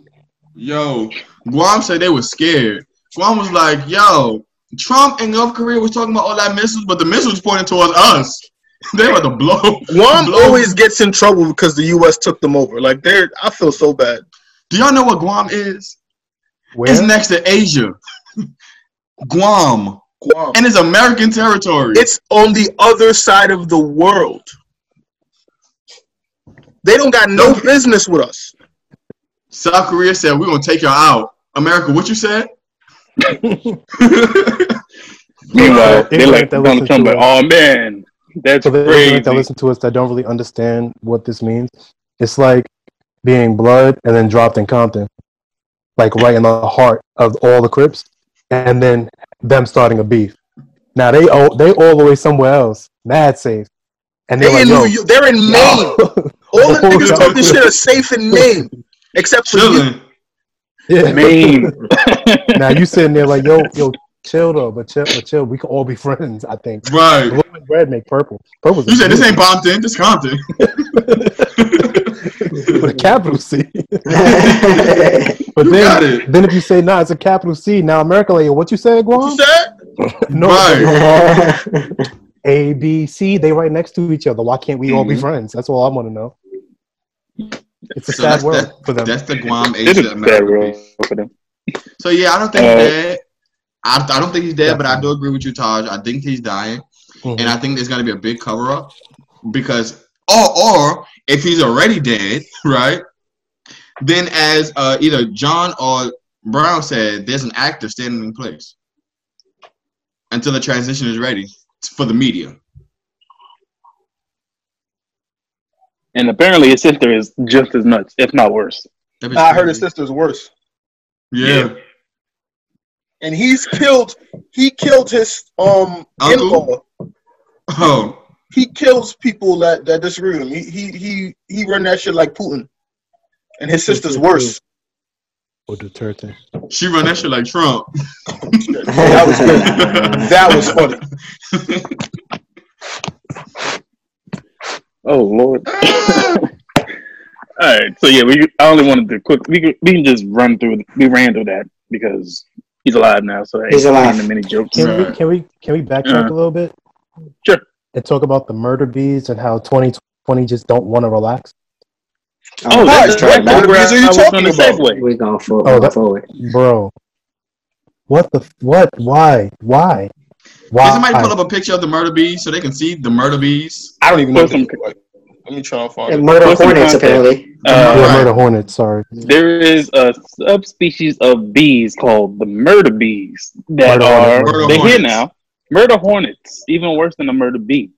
Speaker 5: [LAUGHS]
Speaker 3: Yo, Guam said they were scared. Guam was like, yo, Trump and North Korea was talking about all that missiles, but the missiles pointing towards us. [LAUGHS] they were to blow.
Speaker 1: Guam
Speaker 3: blow.
Speaker 1: always gets in trouble because the U.S. took them over. Like they're, I feel so bad.
Speaker 3: Do y'all know what Guam is?
Speaker 4: Where?
Speaker 3: It's next to Asia. Guam.
Speaker 1: Guam.
Speaker 3: And it's American territory.
Speaker 1: It's on the other side of the world. They don't got no business with us.
Speaker 3: South Korea said, we're going to take y'all out. America, what you said?
Speaker 5: Meanwhile,
Speaker 4: Ignorant
Speaker 5: they like
Speaker 4: that
Speaker 5: Donald
Speaker 4: listen
Speaker 5: Trump
Speaker 4: to
Speaker 5: like, oh man, that's
Speaker 4: For the
Speaker 5: crazy.
Speaker 4: ignorant that listen to us that don't really understand what this means, it's like being blood and then dropped in Compton, like right in the heart of all the Crips, and then them starting a beef. Now they all they all the way somewhere else, mad safe, and
Speaker 1: They
Speaker 4: they're
Speaker 1: in
Speaker 4: like,
Speaker 1: New
Speaker 4: yo,
Speaker 1: York. They're in Maine. [LAUGHS] All the niggas talking shit are safe in Maine, except for you.
Speaker 4: Yeah.
Speaker 5: Maine. [LAUGHS]
Speaker 4: now you [LAUGHS] sitting there like, yo, yo, chill though, but chill, but chill. We can all be friends. I think.
Speaker 3: Right.
Speaker 4: Blue and red make purple. Purple's
Speaker 3: You said this ain't Compton, this Compton.
Speaker 4: With a capital C. [LAUGHS] But then, then if you say nah, it's a capital C. Now America, like, what you said, Guam?
Speaker 1: You said?
Speaker 4: No,
Speaker 3: Right. [LAUGHS]
Speaker 4: A, B, C. They right next to each other. Why can't we all be
Speaker 3: Mhm.
Speaker 4: friends? That's all I want to know. It's a
Speaker 3: So
Speaker 4: sad
Speaker 3: that's,
Speaker 4: world
Speaker 3: that,
Speaker 4: for them.
Speaker 3: that's the Guam
Speaker 5: This
Speaker 3: Asia
Speaker 5: a
Speaker 3: America.
Speaker 5: world for them.
Speaker 3: So yeah, I don't think
Speaker 5: Uh,
Speaker 3: he's dead. I, I don't think he's dead, but I do agree with you, Tahj. I think he's dying,
Speaker 4: Mhm.
Speaker 3: and I think there's gonna be a big cover up because, or or if he's already dead, [LAUGHS] right? Then as uh, either John or Brown said, there's an actor standing in place until the transition is ready for the media.
Speaker 5: And apparently his sister is just as nuts, if not worse.
Speaker 1: I heard his sister's worse.
Speaker 3: Yeah.
Speaker 1: And he's killed. He killed his um
Speaker 3: Uncle?
Speaker 1: in-law.
Speaker 3: Oh,
Speaker 1: He kills people that that disagree with him. He he he he run that shit like Putin. And his sister's worse.
Speaker 4: Or Duterte.
Speaker 3: she run that shit like Trump. [LAUGHS]
Speaker 1: That was good. That was funny. [LAUGHS]
Speaker 5: Oh Lord. All right, so yeah, we. I only wanted to quick. We can, we can just run through. We ran through that because he's alive now. So
Speaker 2: He's alive.
Speaker 5: The many jokes.
Speaker 4: Can we can we can we backtrack
Speaker 5: Uh,
Speaker 4: a little bit?
Speaker 5: Sure.
Speaker 4: And talk about the murder bees and how 2020 just don't want to relax.
Speaker 5: Oh, that's
Speaker 1: Right,
Speaker 5: right.
Speaker 1: right.
Speaker 5: That's where
Speaker 1: What are you
Speaker 5: I
Speaker 1: talking about?
Speaker 5: segue.
Speaker 2: we going for,
Speaker 4: Oh,
Speaker 2: going
Speaker 4: that-
Speaker 2: forward.
Speaker 4: Bro. What the what? Why? Why? Why?
Speaker 3: Can somebody pull up a picture of the murder bees so they can see the murder bees?
Speaker 1: I don't even know what
Speaker 5: Put
Speaker 1: they
Speaker 5: some-
Speaker 1: look like. Let me try and find
Speaker 2: And
Speaker 1: it.
Speaker 2: murder
Speaker 5: What's
Speaker 2: hornets apparently.
Speaker 5: Uh,
Speaker 4: yeah, murder hornets. Sorry.
Speaker 5: there is a subspecies of bees called the murder bees that
Speaker 4: Murder
Speaker 5: are
Speaker 4: hornets.
Speaker 3: Murder
Speaker 5: they're here now. Murder hornets, even worse than a murder bee,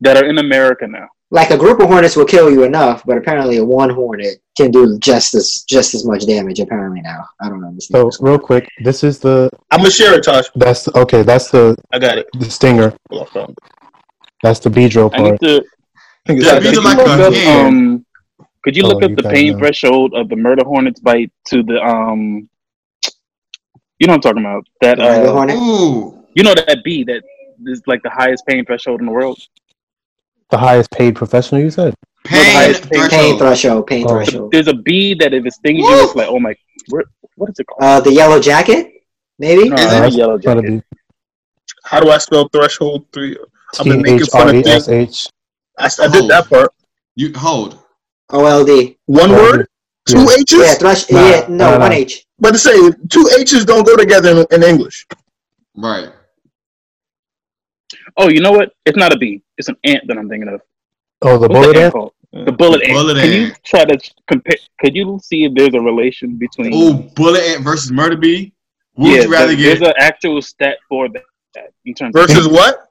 Speaker 5: that are in America now.
Speaker 2: Like a group of hornets will kill you enough, but apparently a one hornet can do just as just as much damage. Apparently now, I don't understand.
Speaker 4: So real quick, this is the
Speaker 1: I'm gonna share it, Tosh.
Speaker 4: that's okay. That's the
Speaker 1: I got it.
Speaker 4: the stinger.
Speaker 1: Hold on, found it.
Speaker 4: That's the bee drill part.
Speaker 5: to.
Speaker 1: I think it's
Speaker 3: Yeah,
Speaker 5: Could you
Speaker 3: like
Speaker 5: look up, um, could you
Speaker 4: Oh,
Speaker 5: up
Speaker 4: you
Speaker 5: the pain
Speaker 4: now.
Speaker 5: threshold of the murder hornet's bite to the um? You know what I'm talking about? That
Speaker 2: The
Speaker 5: uh,
Speaker 2: hornet.
Speaker 3: Ooh.
Speaker 5: You know that B that is like the highest pain threshold in the world.
Speaker 4: The highest paid professional, you said.
Speaker 3: Pain
Speaker 5: highest pain-
Speaker 2: Pain
Speaker 3: threshold.
Speaker 2: threshold. Pain
Speaker 4: Oh.
Speaker 2: threshold.
Speaker 5: There's a bee that if it stings you, it's like, oh my, where, what is it called?
Speaker 2: Uh, the yellow jacket, maybe.
Speaker 5: No,
Speaker 1: is it-
Speaker 5: a yellow jacket.
Speaker 4: be
Speaker 1: How do I spell threshold three? I've been making fun of
Speaker 4: E
Speaker 1: things.
Speaker 4: S H.
Speaker 1: I, I did that part.
Speaker 3: You hold.
Speaker 2: OLD.
Speaker 1: One word, two. H's.
Speaker 2: Yeah, thresh. Yeah, no,
Speaker 4: nah, nah.
Speaker 2: one H.
Speaker 1: But to say two H's don't go together in, in English.
Speaker 3: Right.
Speaker 5: Oh, you know what? It's not a bee. It's an ant that I'm thinking of.
Speaker 4: Oh, the
Speaker 5: What's
Speaker 4: bullet
Speaker 5: the ant
Speaker 4: ant.
Speaker 5: called? The bullet ant.
Speaker 3: Bullet
Speaker 5: Can you try to compare? Could you see if there's a relation between?
Speaker 3: Oh, bullet ant versus murder bee. What
Speaker 5: yeah,
Speaker 3: would you rather
Speaker 5: there-
Speaker 3: get?
Speaker 5: there's an actual stat for that in terms
Speaker 1: Versus what?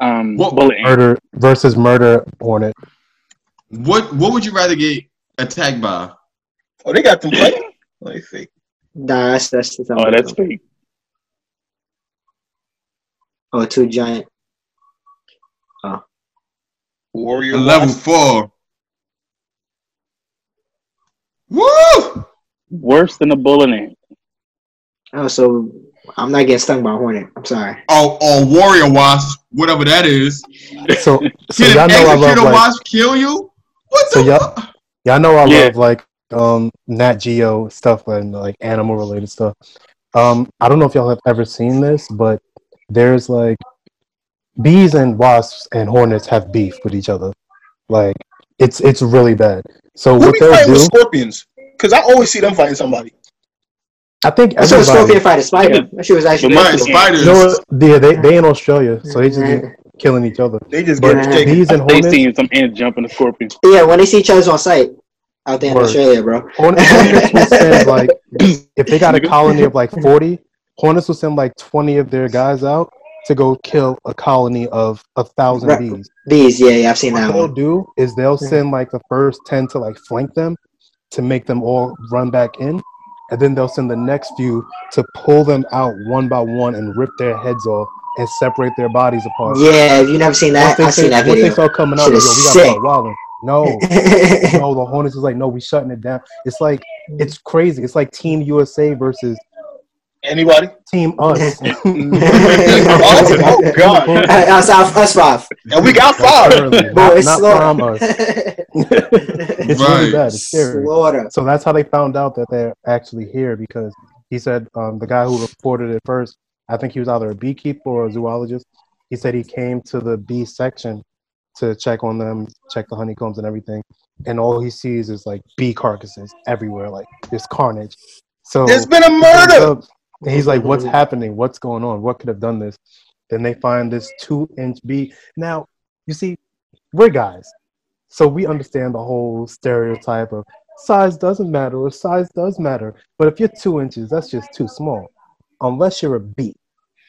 Speaker 5: um
Speaker 3: What-
Speaker 5: bullet ant.
Speaker 4: Murder versus murder hornet.
Speaker 3: What What would you rather get attacked by?
Speaker 1: Oh, they got them [CLEARS THROAT] playing. Let me see.
Speaker 2: Nah, that's that's the
Speaker 5: Oh, that's fake.
Speaker 2: Oh, two giant. Oh.
Speaker 1: Warrior
Speaker 3: Level
Speaker 1: Wasp.
Speaker 3: four. Woo!
Speaker 5: Worse than a bullet ant.
Speaker 2: Oh, so I'm not getting stung by a hornet. I'm sorry.
Speaker 3: Oh, or warrior wasp, whatever that is.
Speaker 4: So, [LAUGHS] so y'all know I love
Speaker 3: executor
Speaker 4: like
Speaker 3: wasp kill you? What
Speaker 4: So
Speaker 3: the?
Speaker 4: y'all-
Speaker 3: fuck?
Speaker 4: y'all know I
Speaker 5: Yeah.
Speaker 4: love like um Nat Geo stuff and like animal related stuff. Um, I don't know if y'all have ever seen this, but there's like bees and wasps and hornets have beef with each other. Like it's it's really bad. So
Speaker 1: Who
Speaker 4: what
Speaker 1: be
Speaker 4: they'll
Speaker 1: fighting
Speaker 4: do,
Speaker 1: with scorpions? Because I always see them fighting somebody.
Speaker 4: I think
Speaker 2: I saw a scorpion fight a spider. That shit was actually
Speaker 3: But
Speaker 2: pretty
Speaker 3: my
Speaker 2: cool.
Speaker 3: spiders.
Speaker 4: You know? Yeah, they they in Australia, so they just be killing each other.
Speaker 1: They just
Speaker 4: But
Speaker 1: get it taken.
Speaker 4: bees and hornets.
Speaker 5: They
Speaker 4: hornets,
Speaker 5: seen some ant jumping a scorpion.
Speaker 2: Yeah, when they see each other on site out there in
Speaker 4: Word.
Speaker 2: Australia, bro.
Speaker 4: Hornets, hornets will send like [LAUGHS] if they got a colony of like forty, Hornets will send like twenty of their guys out to go kill a colony of a thousand
Speaker 2: Right.
Speaker 4: bees.
Speaker 2: Bees, yeah, yeah, I've seen
Speaker 4: What
Speaker 2: that What
Speaker 4: they'll
Speaker 2: one.
Speaker 4: do is they'll send like the first ten to like flank them to make them all run back in, and then they'll send the next few to pull them out one by one and rip their heads off and separate their bodies apart.
Speaker 2: Yeah, have you never seen that?
Speaker 4: they
Speaker 2: I've seen
Speaker 4: say-
Speaker 2: that
Speaker 4: once they
Speaker 2: video.
Speaker 4: start coming out,
Speaker 2: Shit
Speaker 4: like, yo, we gotta
Speaker 2: sick.
Speaker 4: start. No, [LAUGHS] no, the Hornets is like, no, we shutting it down. It's like mm. it's crazy. It's like Team USA versus
Speaker 1: Anybody?
Speaker 4: Team Us. [LAUGHS] [LAUGHS] [LAUGHS]
Speaker 1: oh God!
Speaker 2: Us, us, us five.
Speaker 1: And we got five.
Speaker 4: Literally,
Speaker 2: Bro,
Speaker 4: not,
Speaker 2: it's
Speaker 4: not
Speaker 2: slaughter.
Speaker 4: Prime Us. it's really bad. It's scary.
Speaker 2: Slaughter.
Speaker 4: So that's how they found out that they're actually here because he said um, the guy who reported it first, I think he was either a beekeeper or a zoologist. He said he came to the bee section to check on them, check the honeycombs and everything, and all he sees is like bee carcasses everywhere, like this carnage. So
Speaker 1: There's been a
Speaker 4: he goes
Speaker 1: murder.
Speaker 4: Up, and he's like, "What's happening? What's going on? What could have done this?" Then they find this two-inch bee. Now, you see, we're guys, so we understand the whole stereotype of size doesn't matter or size does matter. But if you're two inches, that's just too small. Unless you're a bee.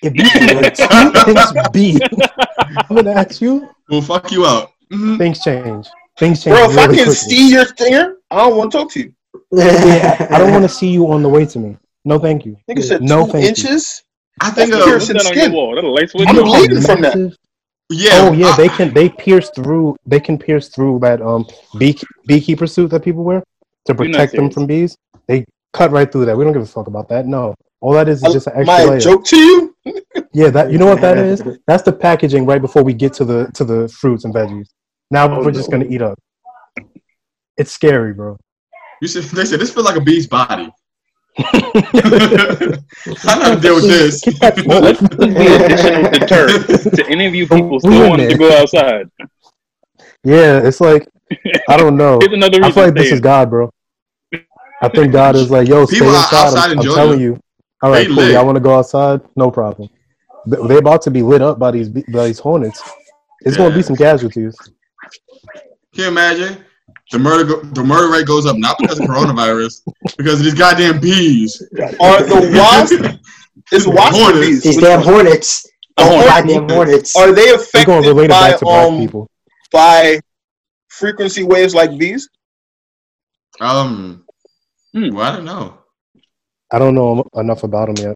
Speaker 4: If you see a [LAUGHS] two-inch bee, [LAUGHS] I'm gonna ask you.
Speaker 3: We'll fuck you out. Mhm.
Speaker 4: Things change. Things change.
Speaker 1: Bro, if I can
Speaker 4: quickly.
Speaker 1: see your stinger, I don't want to talk to you.
Speaker 4: I don't want to see you on the way to me. No, thank you.
Speaker 1: Nigga said
Speaker 4: No,
Speaker 1: two
Speaker 4: thank you.
Speaker 1: inches.
Speaker 3: I think
Speaker 1: That's
Speaker 3: of,
Speaker 1: piercing
Speaker 5: that
Speaker 1: skin.
Speaker 5: wall? That a light switch?
Speaker 1: I'm
Speaker 4: You know how
Speaker 1: bleeding from that.
Speaker 3: yeah.
Speaker 4: oh yeah,
Speaker 3: I-
Speaker 4: they can they pierce through they can pierce through that um bee beekeeper suit that people wear to protect them from bees. They cut right through that. We don't give a fuck about that. No. All that is is just an extra
Speaker 1: My
Speaker 4: layer.
Speaker 1: joke to you? [LAUGHS]
Speaker 4: Yeah, that you know what that is? [LAUGHS] That's the packaging right before we get to the to the fruits and veggies. Now
Speaker 1: Oh,
Speaker 4: we're just gonna eat up. It's scary, bro.
Speaker 3: You said they said this feels like a bee's body. I know how to deal with this.
Speaker 5: Well, let's
Speaker 4: forward.
Speaker 5: be additional deterrent to any of you people still wanting to go outside.
Speaker 4: yeah, it's like I don't know.
Speaker 5: Here's another reason
Speaker 4: I feel like this is. God, bro. I think [LAUGHS] God is like, yo, stay
Speaker 3: People are
Speaker 4: inside.
Speaker 3: outside
Speaker 4: I'm, I'm telling you. All right,
Speaker 3: They
Speaker 4: cool.
Speaker 3: lit.
Speaker 4: Y'all want to go outside? No problem. they're about to be lit up by these by these hornets. It's going to be some casualties.
Speaker 3: Can you imagine? The murder go- the murder rate goes up not because of coronavirus, [LAUGHS] because of these goddamn bees.
Speaker 1: Are the wasp? Is wasp
Speaker 3: Hornets.
Speaker 1: bees?
Speaker 2: These damn hornets.
Speaker 1: The
Speaker 2: Oh,
Speaker 1: hornet-
Speaker 2: goddamn hornets.
Speaker 1: Are they
Speaker 4: We're going
Speaker 1: affected
Speaker 4: to relate it
Speaker 1: by
Speaker 4: back to black
Speaker 1: um
Speaker 4: people.
Speaker 1: by frequency waves like these?
Speaker 3: Um,
Speaker 5: Hmm.
Speaker 3: well, I don't know.
Speaker 4: I don't know enough about them yet.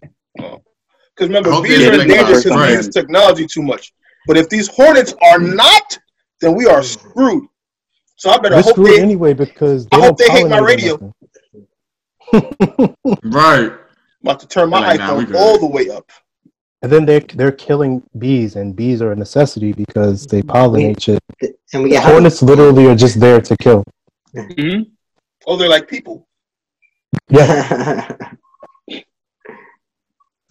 Speaker 1: Because remember, bees are
Speaker 3: didn't
Speaker 1: endangered because we use technology too much. But if these hornets are not, then we are screwed. So I better
Speaker 4: They're
Speaker 1: hope
Speaker 4: screwed
Speaker 1: they.
Speaker 4: anyway because
Speaker 1: I
Speaker 4: they
Speaker 1: hope they hate my
Speaker 4: pollinate or
Speaker 1: radio.
Speaker 4: nothing. [LAUGHS]
Speaker 3: Right.
Speaker 1: about to turn my
Speaker 3: Like,
Speaker 1: iPhone
Speaker 3: good.
Speaker 1: all the way up.
Speaker 4: And then they they're killing bees, and bees are a necessity because they pollinate shit.
Speaker 2: And we get honey.
Speaker 4: Hornets literally are just there to kill.
Speaker 5: hmm
Speaker 1: Oh, they're like people.
Speaker 4: Yeah, [LAUGHS]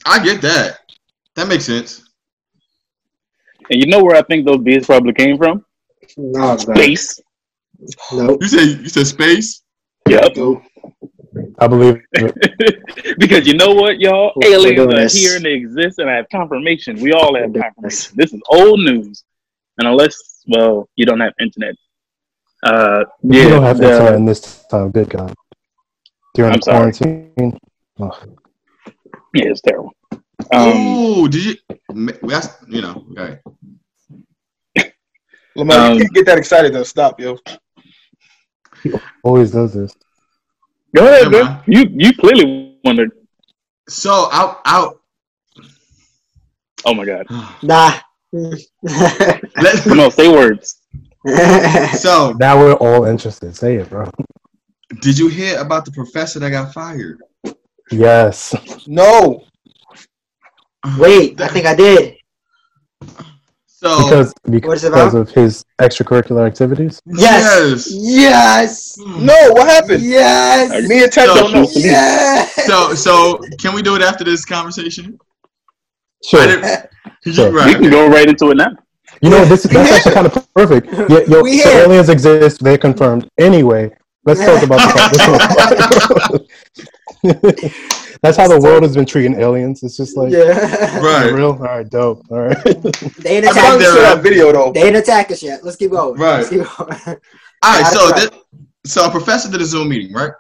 Speaker 3: I get that. That makes sense.
Speaker 5: And you know where I think those bees probably came from?
Speaker 2: no, bro.
Speaker 5: Space.
Speaker 2: Nope.
Speaker 3: You said you said space.
Speaker 5: Yep.
Speaker 2: Nope.
Speaker 4: I believe. it. [LAUGHS]
Speaker 5: because you know what, y'all?
Speaker 2: We're
Speaker 5: Aliens are
Speaker 2: this.
Speaker 5: here and they exist, and I have confirmation. We all have confirmation. This is old news, and unless, well, you don't have internet. Uh, yeah,
Speaker 4: you don't have
Speaker 5: the-
Speaker 4: internet in this time. Good God. During
Speaker 5: I'm
Speaker 4: the
Speaker 5: sorry.
Speaker 4: quarantine. Ugh.
Speaker 5: yeah, it's terrible. Um,
Speaker 3: Ooh, did you? That's you know. Okay.
Speaker 1: Lamar,
Speaker 5: Um,
Speaker 1: you can't get that excited. Then stop, yo. [LAUGHS]
Speaker 4: Always does this.
Speaker 5: go ahead,
Speaker 3: Yeah,
Speaker 5: man.
Speaker 3: man.
Speaker 5: You you clearly wondered.
Speaker 3: So out out.
Speaker 5: Oh my god! [SIGHS]
Speaker 2: Nah. [LAUGHS]
Speaker 3: Let,
Speaker 5: Come on, say words. [LAUGHS]
Speaker 3: so
Speaker 4: Now we're all interested. Say it, bro.
Speaker 3: did you hear about the professor that got fired?
Speaker 4: Yes.
Speaker 1: No.
Speaker 2: Wait, I think I did.
Speaker 3: So
Speaker 4: Because
Speaker 2: What is
Speaker 4: because
Speaker 2: it about?
Speaker 4: of his extracurricular activities.
Speaker 2: Yes.
Speaker 3: yes.
Speaker 2: Yes.
Speaker 3: Hmm.
Speaker 1: No, what happened?
Speaker 2: Yes.
Speaker 1: Me and Ted
Speaker 3: So-
Speaker 1: don't know.
Speaker 2: Yes.
Speaker 3: So so can we do it after this conversation?
Speaker 4: Sure.
Speaker 3: didn't,
Speaker 4: Sure.
Speaker 3: right,
Speaker 5: We can go right into it now.
Speaker 4: You know, this is that's actually [LAUGHS] kind of perfect. Yeah, yo, so
Speaker 2: here.
Speaker 4: aliens exist. They're confirmed. Anyway, let's talk about the [LAUGHS] [LAUGHS] That's how the world has been treating aliens. It's just like
Speaker 2: Yeah. [LAUGHS]
Speaker 3: Right.
Speaker 4: real. All right, dope. All right.
Speaker 2: They ain't [LAUGHS]
Speaker 1: I
Speaker 2: attack
Speaker 1: this
Speaker 2: us yet.
Speaker 1: video though.
Speaker 2: They ain't attack us yet. Let's keep going.
Speaker 3: Right.
Speaker 2: Keep going. [LAUGHS]
Speaker 3: All right, so this, so a professor did a Zoom meeting, right?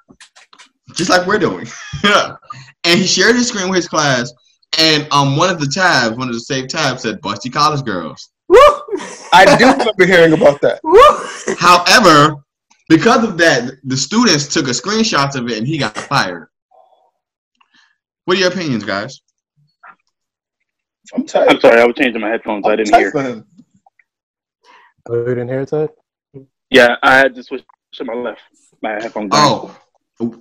Speaker 3: Just like we're doing. and he shared his screen with his class, and um, one of the tabs, one of the saved tabs said "Busty College Girls."
Speaker 2: Woo.
Speaker 1: I do remember hearing about that.
Speaker 2: Woo.
Speaker 3: However, because of that, the students took a screenshot of it, and he got fired. What are your opinions, guys?
Speaker 1: I'm tired.
Speaker 5: I'm sorry, I was changing my headphones. I
Speaker 1: I'm
Speaker 5: didn't
Speaker 1: tight
Speaker 5: hear.
Speaker 1: for.
Speaker 4: Oh, you didn't hear it, Ted?
Speaker 5: Yeah, I had to switch to my left. My headphones.
Speaker 3: Oh,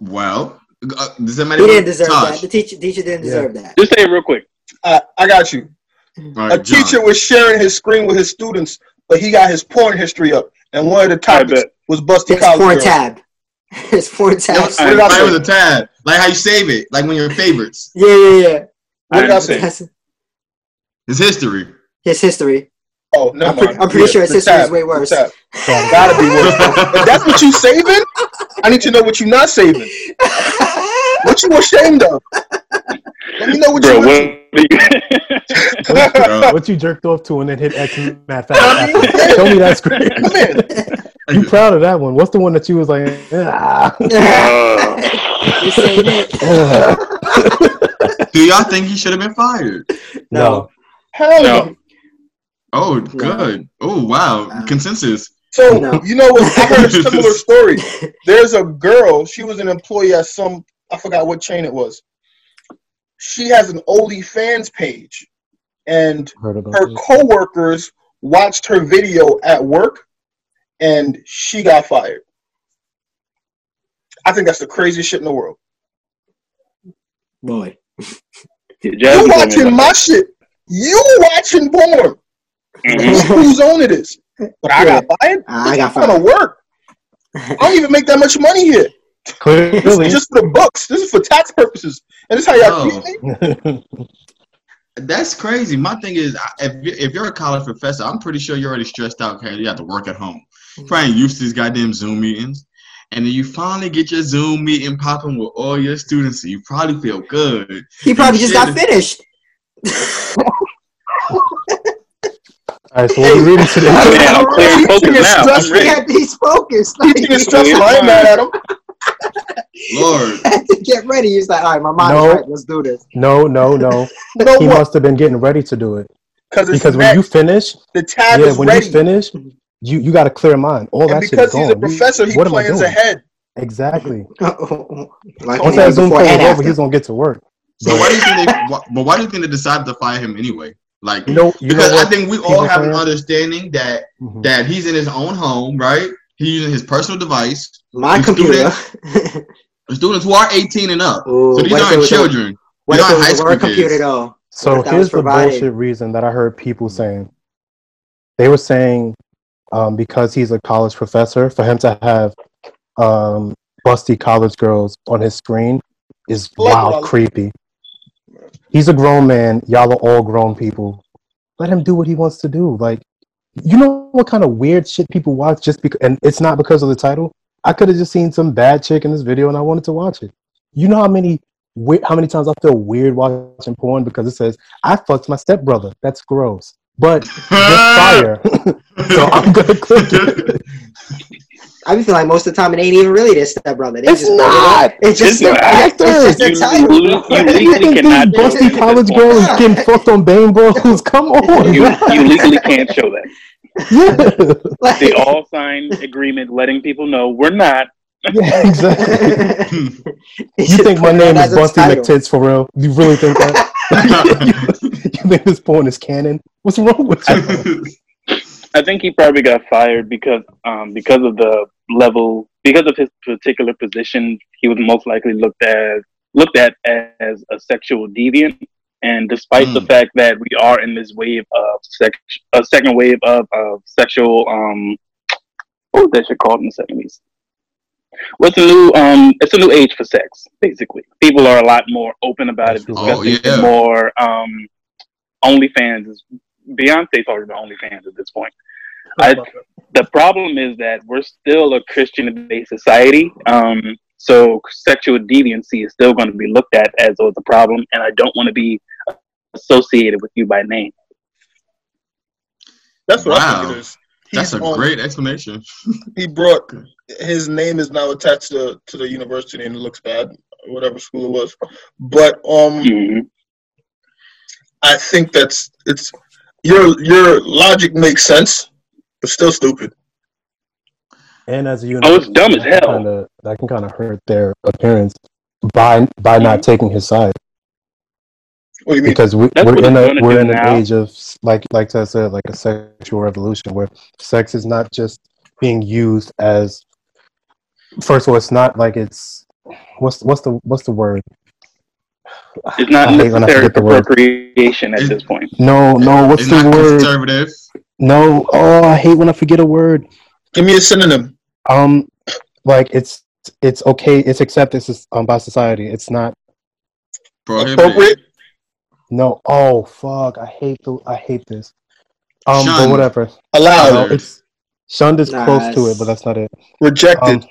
Speaker 3: well, uh, does that
Speaker 2: He didn't deserve
Speaker 3: Tosh?
Speaker 2: that. The teacher, teacher didn't
Speaker 4: Yeah.
Speaker 2: deserve that.
Speaker 5: Just say it real quick.
Speaker 1: I, I got you.
Speaker 3: All
Speaker 1: A
Speaker 3: John.
Speaker 1: teacher was sharing his screen with his students, but he got his porn history up, and one of the topics was busty
Speaker 2: His
Speaker 1: college
Speaker 2: porn
Speaker 1: girls.
Speaker 2: tab. [LAUGHS] His porn tab.
Speaker 3: It was,
Speaker 1: I
Speaker 3: it was a tab, like how you save it, like when your [LAUGHS] favorites.
Speaker 2: Yeah, yeah, yeah.
Speaker 1: What did I
Speaker 5: I-
Speaker 1: say?
Speaker 3: It's history.
Speaker 2: his history.
Speaker 1: Oh, never
Speaker 2: I'm, pre- I'm pretty
Speaker 1: Yeah,
Speaker 2: sure his
Speaker 1: the
Speaker 2: history is way
Speaker 1: the
Speaker 2: worse.
Speaker 1: tab. Gotta be worse. [LAUGHS] if that's what you saving, I need to know what you're not saving. [LAUGHS] What you ashamed of? Let me know what
Speaker 5: Bro,
Speaker 1: you.
Speaker 5: what?
Speaker 1: What
Speaker 3: Bro.
Speaker 4: What you jerked off to and then hit X math fast. Show me that screen.
Speaker 1: Come in.
Speaker 4: You proud of that one? What's the one that you was like? Ah.
Speaker 2: This ain't it.
Speaker 3: Do y'all think he should have been fired?
Speaker 4: no.
Speaker 1: Hell no.
Speaker 5: No.
Speaker 3: Oh, good. Oh, wow.
Speaker 2: No.
Speaker 3: Consensus.
Speaker 1: So
Speaker 2: No.
Speaker 1: you know what? I heard a [LAUGHS] similar story. [LAUGHS] There's a girl. She was an employee at some. I forgot what chain it was. She has an OnlyFans page, and her
Speaker 4: this.
Speaker 1: coworkers watched her video at work, and she got fired. I think that's the craziest shit in the world.
Speaker 2: Boy.
Speaker 1: You
Speaker 5: Jasmine told me
Speaker 1: watching
Speaker 5: about
Speaker 1: my shit. You watching porn.
Speaker 5: that. Mhm. [LAUGHS]
Speaker 1: Whose own it is? But I got fired.
Speaker 2: I got
Speaker 1: I'm gonna
Speaker 2: fired.
Speaker 1: work. I don't even make that much money here. This
Speaker 4: Clearly.
Speaker 1: is just for the books. This is for tax purposes. And this is how y'all
Speaker 3: Oh.
Speaker 1: me? [LAUGHS]
Speaker 3: That's crazy. My thing is, if, you- if you're a college professor, I'm pretty sure you're already stressed out because you have to work at home. You're probably used to these goddamn Zoom meetings. And then you finally get your Zoom meeting popping with all your students, and you probably feel good.
Speaker 2: He probably just got finished.
Speaker 4: All right, so what are we reading today?
Speaker 5: Man, I'm clear and focused now. I'm
Speaker 1: Stressful.
Speaker 5: ready.
Speaker 2: Yeah, he's focused. Like,
Speaker 1: Teaching is stressful. I ain't mad at him.
Speaker 3: Lord. [LAUGHS]
Speaker 2: had to get ready. He's like, all right, my mind
Speaker 4: No.
Speaker 2: is right. Let's do this.
Speaker 4: No, no, no. [LAUGHS]
Speaker 1: You know
Speaker 4: He
Speaker 1: what?
Speaker 4: must have been getting ready to do it
Speaker 1: Because
Speaker 4: because when you finish,
Speaker 1: the tab
Speaker 4: yeah,
Speaker 1: is
Speaker 4: when
Speaker 1: ready.
Speaker 4: you finish, you you got a clear mind. All
Speaker 1: and
Speaker 4: that shit is
Speaker 1: because
Speaker 4: gone.
Speaker 1: he's a professor, he
Speaker 4: what am I
Speaker 1: plans
Speaker 4: doing?
Speaker 1: ahead.
Speaker 4: Exactly. [LAUGHS]
Speaker 2: like,
Speaker 4: Once that Zoom
Speaker 2: before
Speaker 4: call is over, he's gonna get to work.
Speaker 3: So why do you think they? [LAUGHS] Why, but why do you think they decided to fire him anyway? Like,
Speaker 4: You know, you
Speaker 3: because
Speaker 4: know
Speaker 3: I think we all have an understanding that
Speaker 4: Mhm.
Speaker 3: that he's in his own home, right? He's using his personal device.
Speaker 2: My
Speaker 3: These
Speaker 2: computer.
Speaker 3: Students who are 18 and up.
Speaker 2: Ooh,
Speaker 3: So these
Speaker 2: what
Speaker 3: aren't children.
Speaker 2: What
Speaker 3: These aren't high school
Speaker 2: work computer
Speaker 3: kids.
Speaker 2: though?
Speaker 4: So
Speaker 2: What if that
Speaker 4: here's the bullshit reason that I heard people saying. They were saying um, because he's a college professor, for him to have um, busty college girls on his screen is wild, creepy. He's a grown man. Y'all are all grown people. Let him do what he wants to do. Like, you know what kind of weird shit people watch just because, and it's not because of the title. I could have just seen some bad chick in this video and I wanted to watch it. You know how many how many times I feel weird watching porn because it says I fucked my stepbrother. That's gross, but this fire. [LAUGHS] so I'm gonna click it.
Speaker 2: I be feeling like most of the time it ain't even really their stepbrother. They
Speaker 4: It's
Speaker 2: just
Speaker 4: not.
Speaker 2: It's just
Speaker 5: It's not.
Speaker 2: actors. It's
Speaker 5: You,
Speaker 2: just a title.
Speaker 5: you, you [LAUGHS]
Speaker 4: You
Speaker 5: legally
Speaker 4: think
Speaker 5: cannot
Speaker 4: these busty college
Speaker 5: at this point.
Speaker 4: girls getting fucked on Bang Bros? [LAUGHS] Come on.
Speaker 5: You, you legally can't show that.
Speaker 4: yeah.
Speaker 2: Like-
Speaker 5: They all signed agreement letting people know we're not.
Speaker 4: Yeah, [LAUGHS] exactly. [LAUGHS] You think my name is Busty
Speaker 2: title.
Speaker 4: McTits for real? You really think that? [LAUGHS] you think this porn is canon? What's wrong with you?
Speaker 5: I think he probably got fired because um, because of the level because of his particular position. He was most likely looked at looked at as a sexual deviant. And despite the
Speaker 3: Mm.
Speaker 5: fact that we are in this wave of sex, a second wave of, of sexual, um, what was that shit called in the seventies? What's a new? Um, it's a new age for sex. Basically, people are a lot more open about it,
Speaker 4: Oh,
Speaker 5: discussing
Speaker 3: yeah.
Speaker 5: more. Um, OnlyFans is Beyonce's talking about OnlyFans at this point. I, the problem is that we're still a Christian-based society, um, so sexual deviancy is still going to be looked at as though it's a problem, and I don't want to be associated with you by name.
Speaker 1: That's what I think it is.
Speaker 3: That's a
Speaker 1: on-
Speaker 3: great explanation. [LAUGHS]
Speaker 1: He brought his name is now attached to to the university, and it looks bad, whatever school it was. But um,
Speaker 5: Mhm.
Speaker 1: I think that's it's your your logic makes sense, but still stupid.
Speaker 4: And as a unit,
Speaker 5: Oh, it's dumb as hell.
Speaker 4: Kinda, that can kind of hurt their appearance by by not taking his side
Speaker 1: What do you mean?
Speaker 4: Because We, we're in a we're in an
Speaker 5: now.
Speaker 4: age of like like I said like a sexual revolution where sex is not just being used as first of all it's not like it's what's what's the what's the word
Speaker 5: It's not
Speaker 4: I hate when I
Speaker 5: necessary
Speaker 4: forget the word.
Speaker 5: procreation at
Speaker 3: It-
Speaker 5: this point.
Speaker 4: no no what's
Speaker 3: It's
Speaker 4: the
Speaker 3: not
Speaker 4: word
Speaker 3: conservative.
Speaker 4: no oh I hate when I forget a word
Speaker 1: Give me a synonym.
Speaker 4: um like it's it's okay it's accepted um, by society it's not
Speaker 3: Prohibited.
Speaker 1: Appropriate.
Speaker 4: No oh fuck I hate the I hate this um but whatever
Speaker 1: Allowed.
Speaker 4: no, it's shunned is
Speaker 2: Nah,
Speaker 4: close to it but that's not it
Speaker 1: Rejected.
Speaker 4: um,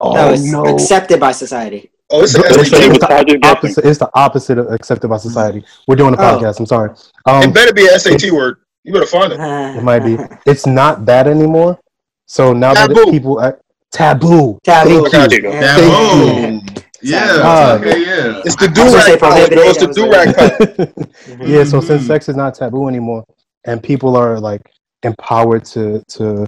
Speaker 4: oh
Speaker 2: no, it's
Speaker 4: no
Speaker 2: accepted by society.
Speaker 1: oh, it's
Speaker 4: It's, it's,
Speaker 5: Same
Speaker 1: SAT.
Speaker 5: with
Speaker 4: the opposite, it's the opposite of accepted by society. We're doing a
Speaker 2: Oh.
Speaker 4: podcast. I'm sorry.
Speaker 1: It
Speaker 4: Um,
Speaker 1: better be an SAT word. You better find it. [LAUGHS]
Speaker 4: it might be. It's not that anymore. So now that
Speaker 1: Taboo.
Speaker 4: it, people act, taboo.
Speaker 2: Taboo.
Speaker 4: Thank
Speaker 5: There you go.
Speaker 2: Yeah.
Speaker 3: Taboo. Yeah.
Speaker 4: Ah.
Speaker 3: Okay. Yeah.
Speaker 1: It's the do
Speaker 2: was gonna say
Speaker 1: rag college. It's the do rag [LAUGHS] cut.
Speaker 4: yeah. So since
Speaker 3: Mhm.
Speaker 4: sex is not taboo anymore, and people are like empowered to to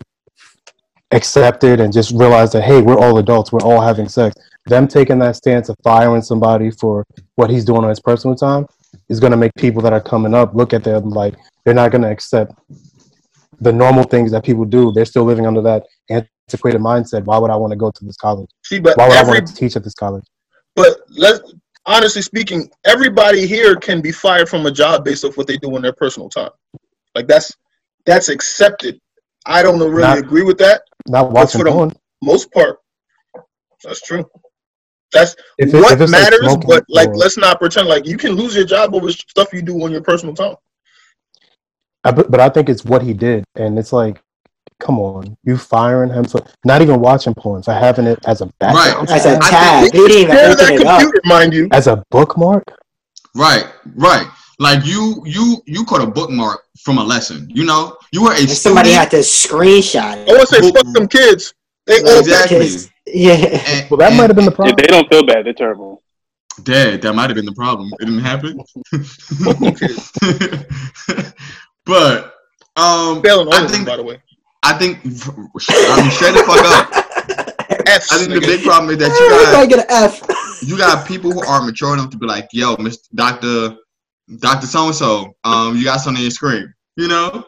Speaker 4: accept it and just realize that hey, we're all adults. We're all having sex. Them taking that stance of firing somebody for what he's doing on his personal time is going to make people that are coming up look at them like they're not going to accept the normal things that people do. They're still living under that antiquated mindset. Why would I want to go to this college?
Speaker 1: See, but
Speaker 4: Why would I want to teach at this college?
Speaker 1: But let honestly speaking, everybody here can be fired from a job based off what they do in their personal time. Like that's that's accepted. I don't really
Speaker 4: Not-
Speaker 1: agree with that.
Speaker 4: Not watching
Speaker 1: for the-
Speaker 4: porn.
Speaker 1: Most part, that's true. That's
Speaker 4: it-
Speaker 1: what
Speaker 4: like
Speaker 1: matters.
Speaker 4: smoking
Speaker 1: but like,
Speaker 4: or-
Speaker 1: let's not pretend like you can lose your job over stuff you do on your personal time.
Speaker 4: I, but, but I think it's what he did, and it's like, come on, you firing him for not even watching porn, for having it as a background,
Speaker 2: As a tag.
Speaker 3: think-
Speaker 2: He didn't even
Speaker 1: that computer, mind you.
Speaker 4: as a bookmark.
Speaker 3: Right. Right. Like you, you, you caught a bookmark from a lesson. You know, you were a
Speaker 2: And somebody
Speaker 3: student.
Speaker 2: had to screenshot
Speaker 1: I
Speaker 2: it.
Speaker 1: want to say fuck them kids. They all
Speaker 3: Exactly.
Speaker 2: Because- Yeah.
Speaker 3: and-
Speaker 4: Well, that might have been the
Speaker 5: If
Speaker 4: problem.
Speaker 5: they don't feel bad, they're terrible.
Speaker 3: Dead. That might have been the problem. It didn't happen. [LAUGHS] [LAUGHS] but um,
Speaker 1: failing all
Speaker 3: I
Speaker 1: of
Speaker 3: think
Speaker 1: by the way.
Speaker 3: I think I'm straight the fuck up.
Speaker 1: F's, [LAUGHS]
Speaker 3: I think the big problem is that you got
Speaker 2: get an F.
Speaker 3: you got people who aren't mature enough to be like, yo, Mr. Doctor, Doctor So and So, um, you got something in your screen, you know,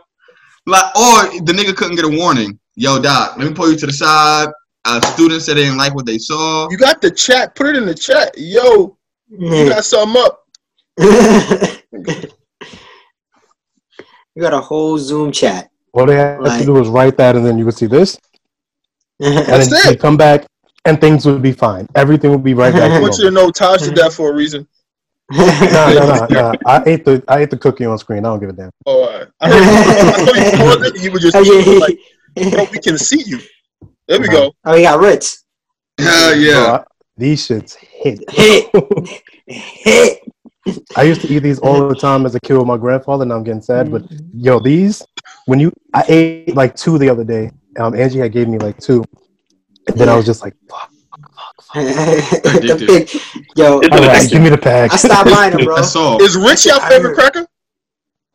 Speaker 3: like, or the nigga couldn't get a warning. Yo, Doc, let me pull you to the side. A student said they didn't like what they saw.
Speaker 1: You got the chat. Put it in the chat. Yo, you got something up. [LAUGHS]
Speaker 2: you got a whole Zoom chat.
Speaker 4: All they had
Speaker 2: Right.
Speaker 4: to do was write that, and then you would see this, [LAUGHS] and then you
Speaker 1: it.
Speaker 4: come back, and things would be fine. Everything would be right back. [LAUGHS]
Speaker 1: I want you to know Tahj did that for a reason.
Speaker 4: No, no, no, no. [LAUGHS] I ate the I ate the cookie on screen. I don't give a damn.
Speaker 1: Oh, all right. I heard I thought you paused it. You were just like, bro, we can see you. There we uh-huh. go.
Speaker 2: oh, you got Ritz.
Speaker 3: Hell
Speaker 4: Bro,
Speaker 3: yeah.
Speaker 4: I- these shits hit.
Speaker 2: Hit. Hit.
Speaker 4: I used to eat these all the time as a kid with my grandfather, and I'm getting sad. But yo, these when you I ate like two the other day. Um, Angie had gave me like two, and then I was just like, fuck. [LAUGHS]
Speaker 2: the big, yo,
Speaker 5: It's
Speaker 4: All
Speaker 5: an
Speaker 4: right,
Speaker 5: addiction.
Speaker 4: give me the pack.
Speaker 2: I stopped buying them, bro.
Speaker 1: Is Ritz your favorite cracker?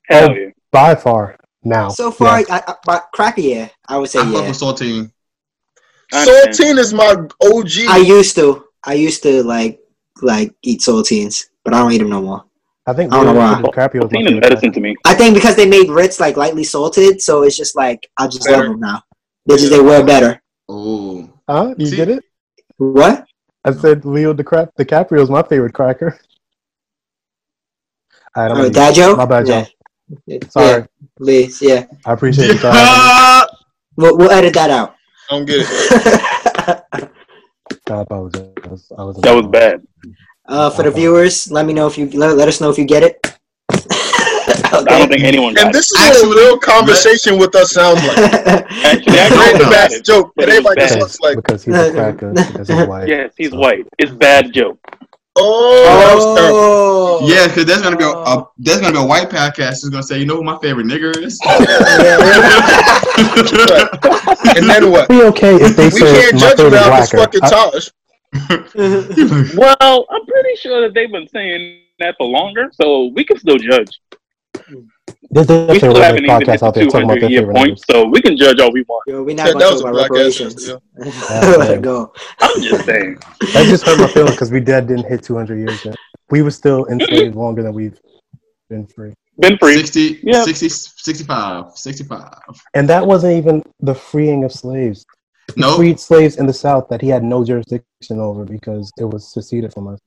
Speaker 5: Hell yeah.
Speaker 4: By far now.
Speaker 2: So far,
Speaker 4: Yeah.
Speaker 2: I, I, but cracker, yeah, I would say
Speaker 3: I fuck
Speaker 2: yeah.
Speaker 3: with saltine.
Speaker 1: Saltine is my OG.
Speaker 2: I used to, I used to like, like eat saltines, but I don't eat them no more.
Speaker 4: I think
Speaker 2: I don't know why.
Speaker 4: Leo DiCaprio was my
Speaker 5: Protein is medicine to me.
Speaker 2: I think because they made Ritz like lightly salted, so it's just like I just
Speaker 1: Better.
Speaker 2: love them now. They just they wear better.
Speaker 3: Oh.
Speaker 4: Huh? You
Speaker 3: See-
Speaker 4: get it?
Speaker 2: What?
Speaker 4: I said Leo DiCap- DiCaprio is my favorite cracker. All right, I'm
Speaker 2: Oh,
Speaker 4: gonna-
Speaker 2: dad joke?
Speaker 4: My bad,
Speaker 2: yeah.
Speaker 4: Joe. Sorry.
Speaker 2: Yeah, please, yeah.
Speaker 4: I appreciate it. guys.
Speaker 3: Yeah.
Speaker 2: We'll, we'll edit that out.
Speaker 1: I don't get it. [LAUGHS]
Speaker 4: I apologize. I was
Speaker 5: That was bad.
Speaker 2: Uh, for the viewers, let me know if you let, let us know if you get it. [LAUGHS]
Speaker 5: I don't think anyone got
Speaker 1: And
Speaker 5: it.
Speaker 1: this is what a
Speaker 3: Actually,
Speaker 1: real conversation with us sounds like. [LAUGHS]
Speaker 5: Actually, I
Speaker 1: Great
Speaker 5: got
Speaker 1: bad
Speaker 5: it.
Speaker 1: joke,
Speaker 5: But
Speaker 1: but
Speaker 5: it was
Speaker 1: everybody just looks like,
Speaker 4: because he's a cracker. Because he's [LAUGHS] white.
Speaker 5: Yes, he's white. It's bad joke.
Speaker 1: oh, that was terrible.
Speaker 2: oh,
Speaker 3: Yeah, because there's gonna be a, a there's gonna be a white podcast that's gonna say, you know who my favorite nigger is?
Speaker 1: And then what?
Speaker 4: Be okay if they
Speaker 1: We
Speaker 4: say
Speaker 1: can't
Speaker 4: my
Speaker 1: judge him
Speaker 4: favorite
Speaker 1: now for
Speaker 4: blacker.
Speaker 1: fucking
Speaker 4: I-
Speaker 1: Tahj. [LAUGHS]
Speaker 5: Well, I'm pretty sure that they've been saying that for longer, so we can still judge.
Speaker 4: There's
Speaker 5: We still haven't even hit the
Speaker 4: there talking about
Speaker 5: 200
Speaker 4: their
Speaker 5: year point,
Speaker 4: numbers.
Speaker 5: so we can judge all we want.
Speaker 2: Yo, we're not
Speaker 1: Yeah,
Speaker 2: going
Speaker 1: that
Speaker 2: to
Speaker 1: was
Speaker 2: talk
Speaker 1: a
Speaker 2: about
Speaker 1: black ass
Speaker 2: reparations.
Speaker 1: answer, [LAUGHS]
Speaker 2: Let it go.
Speaker 5: I'm just saying. [LAUGHS]
Speaker 4: That just hurt my feelings because we dead didn't hit 200 years yet. We were still enslaved longer than we've been free.
Speaker 5: Been free.
Speaker 3: 60,
Speaker 5: Yeah.
Speaker 3: 60, 65, 65.
Speaker 4: And that wasn't even the freeing of slaves. He
Speaker 3: Nope.
Speaker 4: freed slaves in the South that he had no jurisdiction over because it was seceded from us.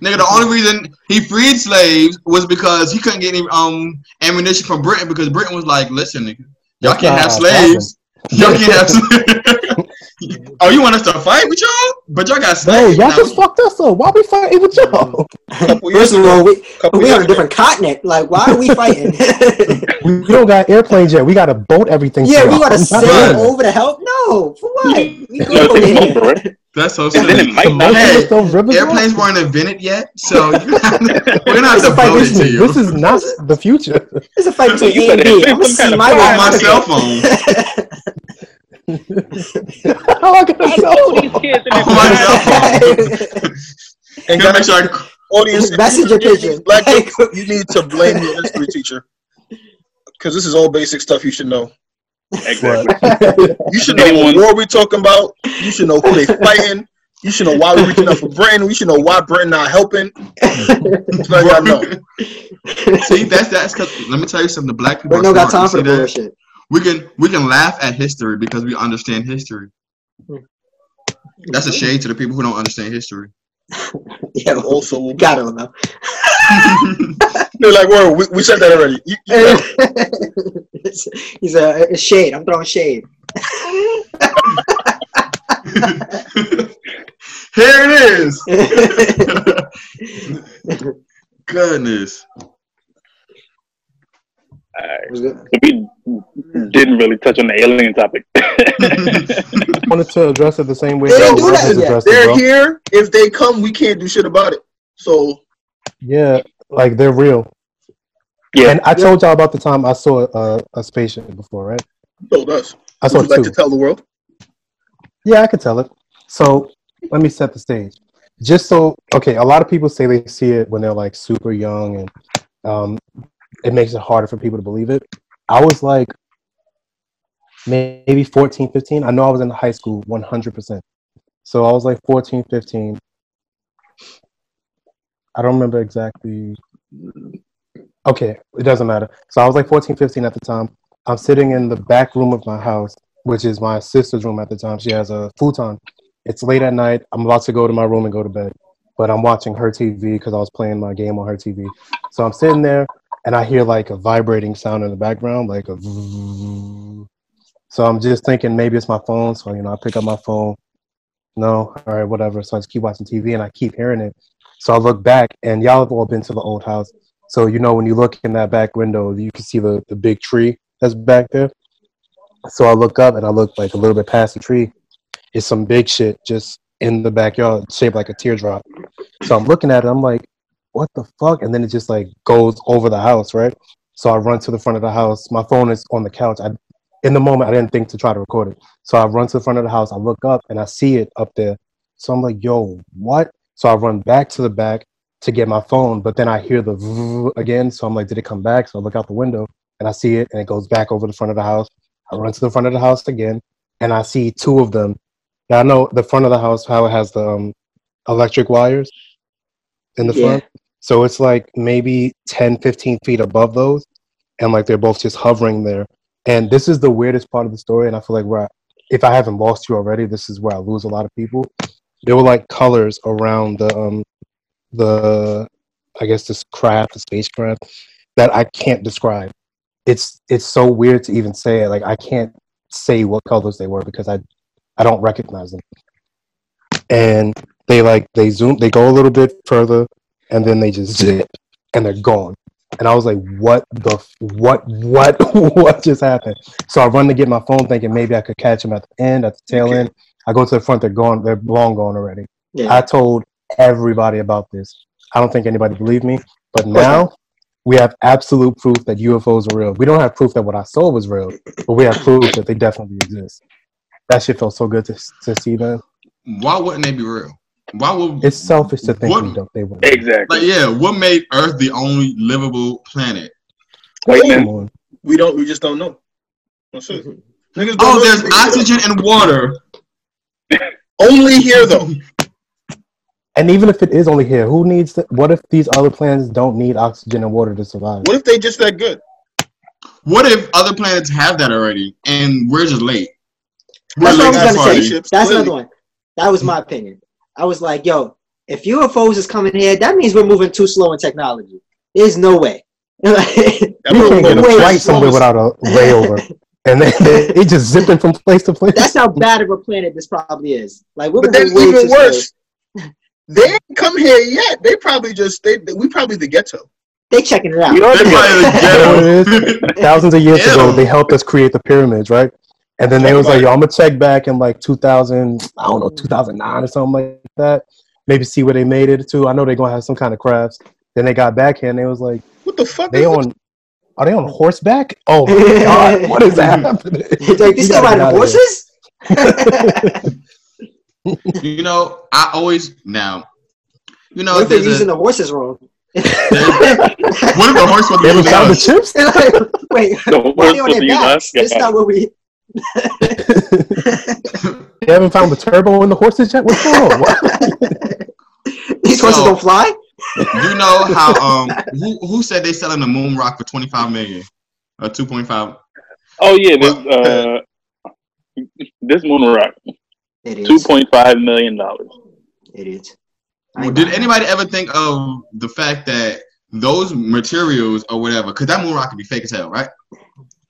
Speaker 3: Nigga, the only reason he freed slaves was because he couldn't get any um ammunition from Britain because Britain was like, listen, nigga, y'all can't have slaves. Y'all can't have slaves. [LAUGHS] [LAUGHS] oh, you want us to fight with y'all? But y'all got
Speaker 4: No,
Speaker 3: slaves.
Speaker 4: y'all
Speaker 3: now.
Speaker 4: just fucked us up. Why we fighting with y'all?
Speaker 1: Mm. [LAUGHS] Couple
Speaker 2: First of all, we
Speaker 1: couple
Speaker 2: we
Speaker 1: years
Speaker 2: on a different continent. Like, why are we fighting?
Speaker 4: We, [LAUGHS] we don't got airplanes yet. We got to boat everything.
Speaker 2: yeah, we gotta sail over to help. No, for what? We go
Speaker 5: it
Speaker 2: there.
Speaker 3: That's so
Speaker 5: And then
Speaker 3: silly.
Speaker 5: it might not.
Speaker 3: Hey,
Speaker 4: most those rivers are?
Speaker 3: Airplanes weren't invented yet, so [LAUGHS] we're gonna have to
Speaker 2: fight
Speaker 3: vote it
Speaker 2: with
Speaker 3: to
Speaker 4: This,
Speaker 3: you
Speaker 4: this is not the future.
Speaker 2: It's a fight
Speaker 5: So
Speaker 2: between
Speaker 5: you
Speaker 2: A and
Speaker 5: better
Speaker 2: I'm gonna see my
Speaker 3: on my cell phone.
Speaker 4: How I got a
Speaker 5: I
Speaker 4: cell
Speaker 5: know
Speaker 4: phone?
Speaker 5: these kids in
Speaker 3: On oh my cell
Speaker 5: their.
Speaker 1: And
Speaker 3: Gotta make
Speaker 1: guys,
Speaker 3: sure
Speaker 1: audience, if
Speaker 2: Messenger
Speaker 1: you-
Speaker 2: pigeon.
Speaker 1: Black
Speaker 2: Like-
Speaker 1: jokes, you need to blame your history teacher. Because this is all basic stuff you should know.
Speaker 5: Exactly.
Speaker 1: You should know
Speaker 5: Anyone-
Speaker 1: what war we talking about. You should know who they fighting. You should know why we're reaching out for Britain. We should know why Britain not helping. So y'all know. [LAUGHS]
Speaker 3: See, that's that's because let me tell you something. The black people
Speaker 2: But
Speaker 3: are
Speaker 2: no got time
Speaker 3: You
Speaker 2: for
Speaker 3: that?
Speaker 2: bullshit.
Speaker 3: We can we can laugh at history because we understand history. That's a shade to the people who don't understand history. [LAUGHS]
Speaker 2: Yeah,
Speaker 1: Also,
Speaker 2: got it though. [LAUGHS]
Speaker 1: they're like, "Whoa, we, we said that already." You, you know, [LAUGHS]
Speaker 2: He's a, a shade. I'm throwing shade.
Speaker 3: Here it is. Goodness.
Speaker 5: Alright.
Speaker 2: Was good.
Speaker 5: We [LAUGHS] didn't really touch on the alien topic.
Speaker 4: I [LAUGHS] wanted to address it the same way
Speaker 2: They
Speaker 4: that
Speaker 2: didn't do
Speaker 4: Rob
Speaker 2: that
Speaker 4: has
Speaker 2: yet.
Speaker 4: addressed it,
Speaker 1: they're
Speaker 4: bro.
Speaker 1: here. If they come, we can't do shit about it. So
Speaker 4: Yeah, like they're real.
Speaker 5: Yeah.
Speaker 4: And I told y'all about the time I saw a, a spaceship before, right?
Speaker 1: told us.
Speaker 4: I saw
Speaker 1: Would you like to tell the world?
Speaker 4: Yeah, I could tell it. So let me set the stage. Just so, okay, a lot of people say they see it when they're like super young and um, it makes it harder for people to believe it. I was like maybe 14, 15. I know I was in high school 100%. So I was like 14, 15. I don't remember exactly. Okay, it doesn't matter. So I was like 14, 15 at the time. I'm sitting in the back room of my house, which is my sister's room at the time. She has a futon. It's late at night. I'm about to go to my room and go to bed, but I'm watching her TV because I was playing my game on her TV. So I'm sitting there and I hear like a vibrating sound in the background, like a. So I'm just thinking maybe it's my phone. So you know, I pick up my phone. No, all right, whatever. So I just keep watching TV and I keep hearing it. So I look back and y'all have all been to the old house. So you know when you look in that back window, you can see the, the big tree that's back there. So I look up and I look like a little bit past the tree. It's some big shit just in the backyard, shaped like a teardrop. So I'm looking at it, I'm like, what the fuck? And then it just like goes over the house, right? So I run to the front of the house. My phone is on the couch. I in the moment I didn't think to try to record it. So I run to the front of the house, I look up and I see it up there. So I'm like, yo, what? So I run back to the back to get my phone, but then I hear the again. So I'm like, did it come back? So I look out the window and I see it and it goes back over the front of the house. I run to the front of the house again and I see two of them. Now I know the front of the house, how it has the um, electric wires in the
Speaker 2: Yeah.
Speaker 4: front. So it's like maybe 10, 15 feet above those. And like they're both just hovering there. And this is the weirdest part of the story. And I feel like where I, if I haven't lost you already, this is where I lose a lot of people. There were like colors around the um the I guess this craft, the spacecraft, that I can't describe. It's it's so weird to even say it. Like I can't say what colors they were because I I don't recognize them. And they like they zoom they go a little bit further and then they just zip and they're gone. And I was like, what the f- what what [LAUGHS] what just happened? So I run to get my phone thinking maybe I could catch them at the end, at the tail
Speaker 1: Okay.
Speaker 4: end. I go to the front, they're gone, they're long gone already.
Speaker 2: Yeah.
Speaker 4: I told everybody about this. I don't think anybody believed me, but now we have absolute proof that UFOs are real. We don't have proof that what I saw was real, but we have proof that they definitely exist. That shit felt so good to, to see, them.
Speaker 3: Why wouldn't they be real? Why would
Speaker 4: It's selfish to think
Speaker 3: What-
Speaker 4: we don't. They wouldn't.
Speaker 5: Exactly.
Speaker 3: like yeah? What made Earth the only livable planet?
Speaker 5: White
Speaker 4: Come
Speaker 5: man.
Speaker 1: We don't. We just don't know. Oh, That's it. Mm-hmm. Niggas oh, don't
Speaker 3: Oh,
Speaker 1: know
Speaker 3: there's
Speaker 1: anything.
Speaker 3: oxygen and water. [LAUGHS]
Speaker 1: Only here though.
Speaker 4: And even if it is only here, who needs? To, what if these other planets don't need oxygen and water to survive?
Speaker 1: What if they just that good?
Speaker 3: What if other planets have that already and we're just late? We're
Speaker 2: That's what I was gonna say. That's another one. That was my opinion. I was like, yo, if UFOs is coming here, that means we're moving too slow in technology. There's no way. [LAUGHS]
Speaker 1: That
Speaker 4: You can't get a
Speaker 2: way
Speaker 4: flight somewhere without a layover, [LAUGHS] and they, they, they just zipping from place to place.
Speaker 2: That's how bad of a planet this probably is. Like, we're
Speaker 1: But then
Speaker 2: moving way
Speaker 1: even
Speaker 2: too slow.
Speaker 1: worse, they ain't come here yet. They probably just they we probably the ghetto.
Speaker 2: They checking it out.
Speaker 5: You are
Speaker 3: They're
Speaker 5: the
Speaker 3: probably the ghetto. [LAUGHS]
Speaker 4: thousands of years ago, they helped us create the pyramids, right? And then they was like, "Yo, I'm gonna check back in like 2000, I don't know, 2009 or something like that. Maybe see where they made it to. I know they're gonna have some kind of crafts." Then they got back here and they was like,
Speaker 1: What the fuck?
Speaker 4: "They
Speaker 1: is
Speaker 4: on? Are they on horseback? Oh [LAUGHS] my god, what is happening?" [LAUGHS]
Speaker 2: It's like, they
Speaker 4: You
Speaker 2: still riding
Speaker 4: get out of here.
Speaker 2: horses? [LAUGHS]
Speaker 3: You know, I always now. You know,
Speaker 2: what if they're
Speaker 3: there's a,
Speaker 2: using the horses wrong?
Speaker 3: there's- what if the horse was
Speaker 4: They haven't
Speaker 3: using
Speaker 4: the
Speaker 3: us?
Speaker 4: chips.
Speaker 2: Wait,
Speaker 5: The
Speaker 2: are
Speaker 5: horse
Speaker 2: they on
Speaker 5: supposed to
Speaker 2: their
Speaker 5: use
Speaker 2: backs?
Speaker 5: us?
Speaker 2: That's not what we.
Speaker 4: They haven't found the turbo in the horses yet. What's going on? What? [LAUGHS]
Speaker 2: These horses
Speaker 3: So-
Speaker 2: don't fly.
Speaker 3: You know how um who who said they selling the moon rock for twenty five million or two point five?
Speaker 5: Oh yeah, this uh, this moon rock,
Speaker 2: It is.
Speaker 5: two point five million dollars.
Speaker 2: It is.
Speaker 3: Did anybody ever think of the fact that those materials or whatever, because that moon rock could be fake as hell, right?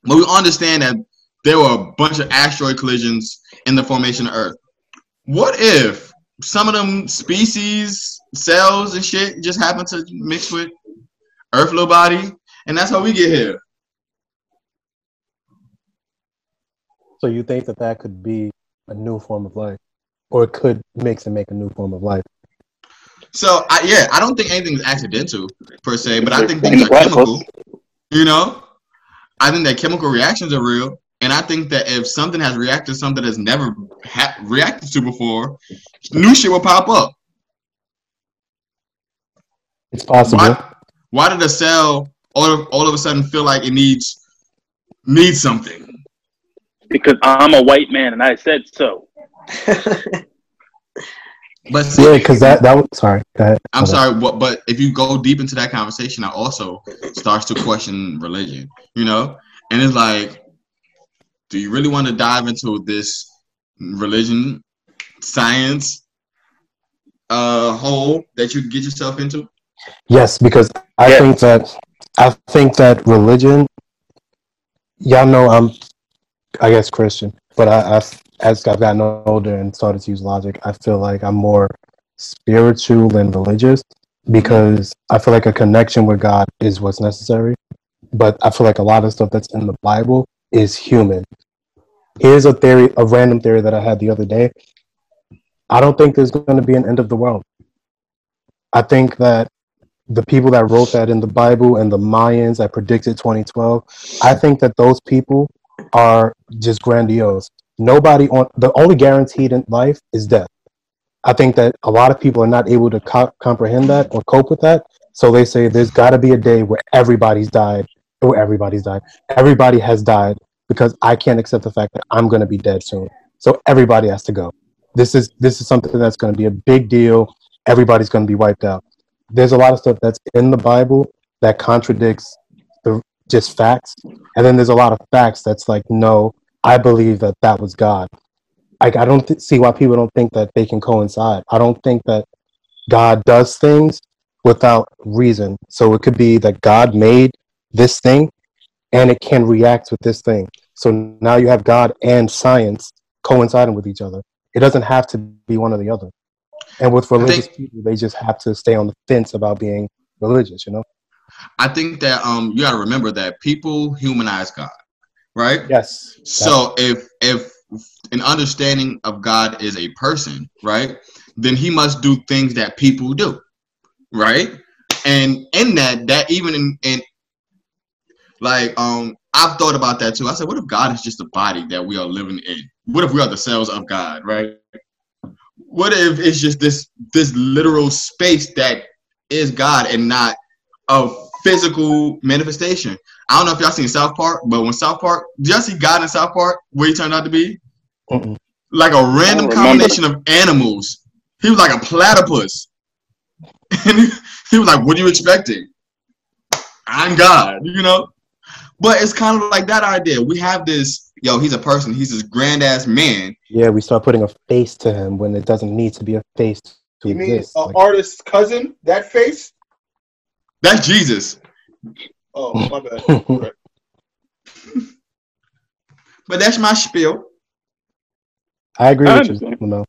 Speaker 3: But we understand that there were a bunch of asteroid collisions in the formation of Earth. What if some of them species, cells, and shit just happen to mix with Earth little body, and that's how we get here?
Speaker 4: So you think that that could be a new form of life, or it could mix and make a new form of life?
Speaker 3: So I, yeah, I don't think anything is accidental per se, but I think things are chemical. You know, I think that chemical reactions are real, and I think that if something has reacted to something that's never ha- reacted to before, new shit will pop up.
Speaker 4: It's possible.
Speaker 3: Why, why did a cell all of, all of a sudden feel like it needs needs something?
Speaker 5: Because I'm a white man and I said so. [LAUGHS]
Speaker 3: But see,
Speaker 4: yeah, because that that was sorry. Go.
Speaker 3: I'm sorry, but but if you go deep into that conversation, I also starts to question religion. You know, and it's like, do you really want to dive into this religion, science, uh, hole that you get yourself into?
Speaker 4: Yes, because I
Speaker 5: Yes.
Speaker 4: think that I think that religion. Y'all know I'm, I guess Christian, but I, I as I've gotten older and started to use logic, I feel like I'm more spiritual than religious because I feel like a connection with God is what's necessary. But I feel like a lot of stuff that's in the Bible is human. Here's a theory, a random theory that I had the other day. I don't think there's going to be an end of the world. I think that the people that wrote that in the Bible and the Mayans that predicted 2012, I think that those people are just grandiose. Nobody on the only guaranteed in life is death. I think that a lot of people are not able to co- comprehend that or cope with that. So they say there's got to be a day where everybody's died, or everybody's died. Everybody has died because I can't accept the fact that I'm going to be dead soon. So everybody has to go. This is this is something that's going to be a big deal. Everybody's going to be wiped out. There's a lot of stuff that's in the Bible that contradicts the just facts, and then there's a lot of facts that's like, no, I believe that that was God. I, I don't th- see why people don't think that they can coincide. I don't think that God does things without reason. So it could be that God made this thing and it can react with this thing. So now you have God and science coinciding with each other. It doesn't have to be one or the other. And with religious
Speaker 3: think-
Speaker 4: people, they just have to stay on the fence about being religious, you know?
Speaker 3: I think that um you got to remember that people humanize God, right?
Speaker 4: Yes.
Speaker 3: So if if an understanding of God is a person, right, then he must do things that people do, right? And in that, that even in, in like um I've thought about that too. I said, what if God is just a body that we are living in? What if we are the cells of God, right? What if it's just this this literal space that is God and not a physical manifestation? I don't know if y'all seen South Park, but when South Park, did y'all see God in South Park where he turned out to be?
Speaker 4: Mm-mm.
Speaker 3: Like a oh,
Speaker 5: random
Speaker 3: combination of animals. He was like a platypus. [LAUGHS] And he, he was like, What are you expecting? I'm God, you know? But it's kind of like that idea. We have this, yo, he's a person, he's this grand ass man.
Speaker 4: Yeah, we start putting a face to him when it doesn't need to be a face to
Speaker 1: You mean an
Speaker 4: Like,
Speaker 1: artist's cousin? That face?
Speaker 3: That's Jesus.
Speaker 1: Oh, [LAUGHS] my bad. Correct.
Speaker 3: But that's my spiel.
Speaker 4: I agree
Speaker 5: I
Speaker 4: with you.
Speaker 5: understand.
Speaker 4: You know?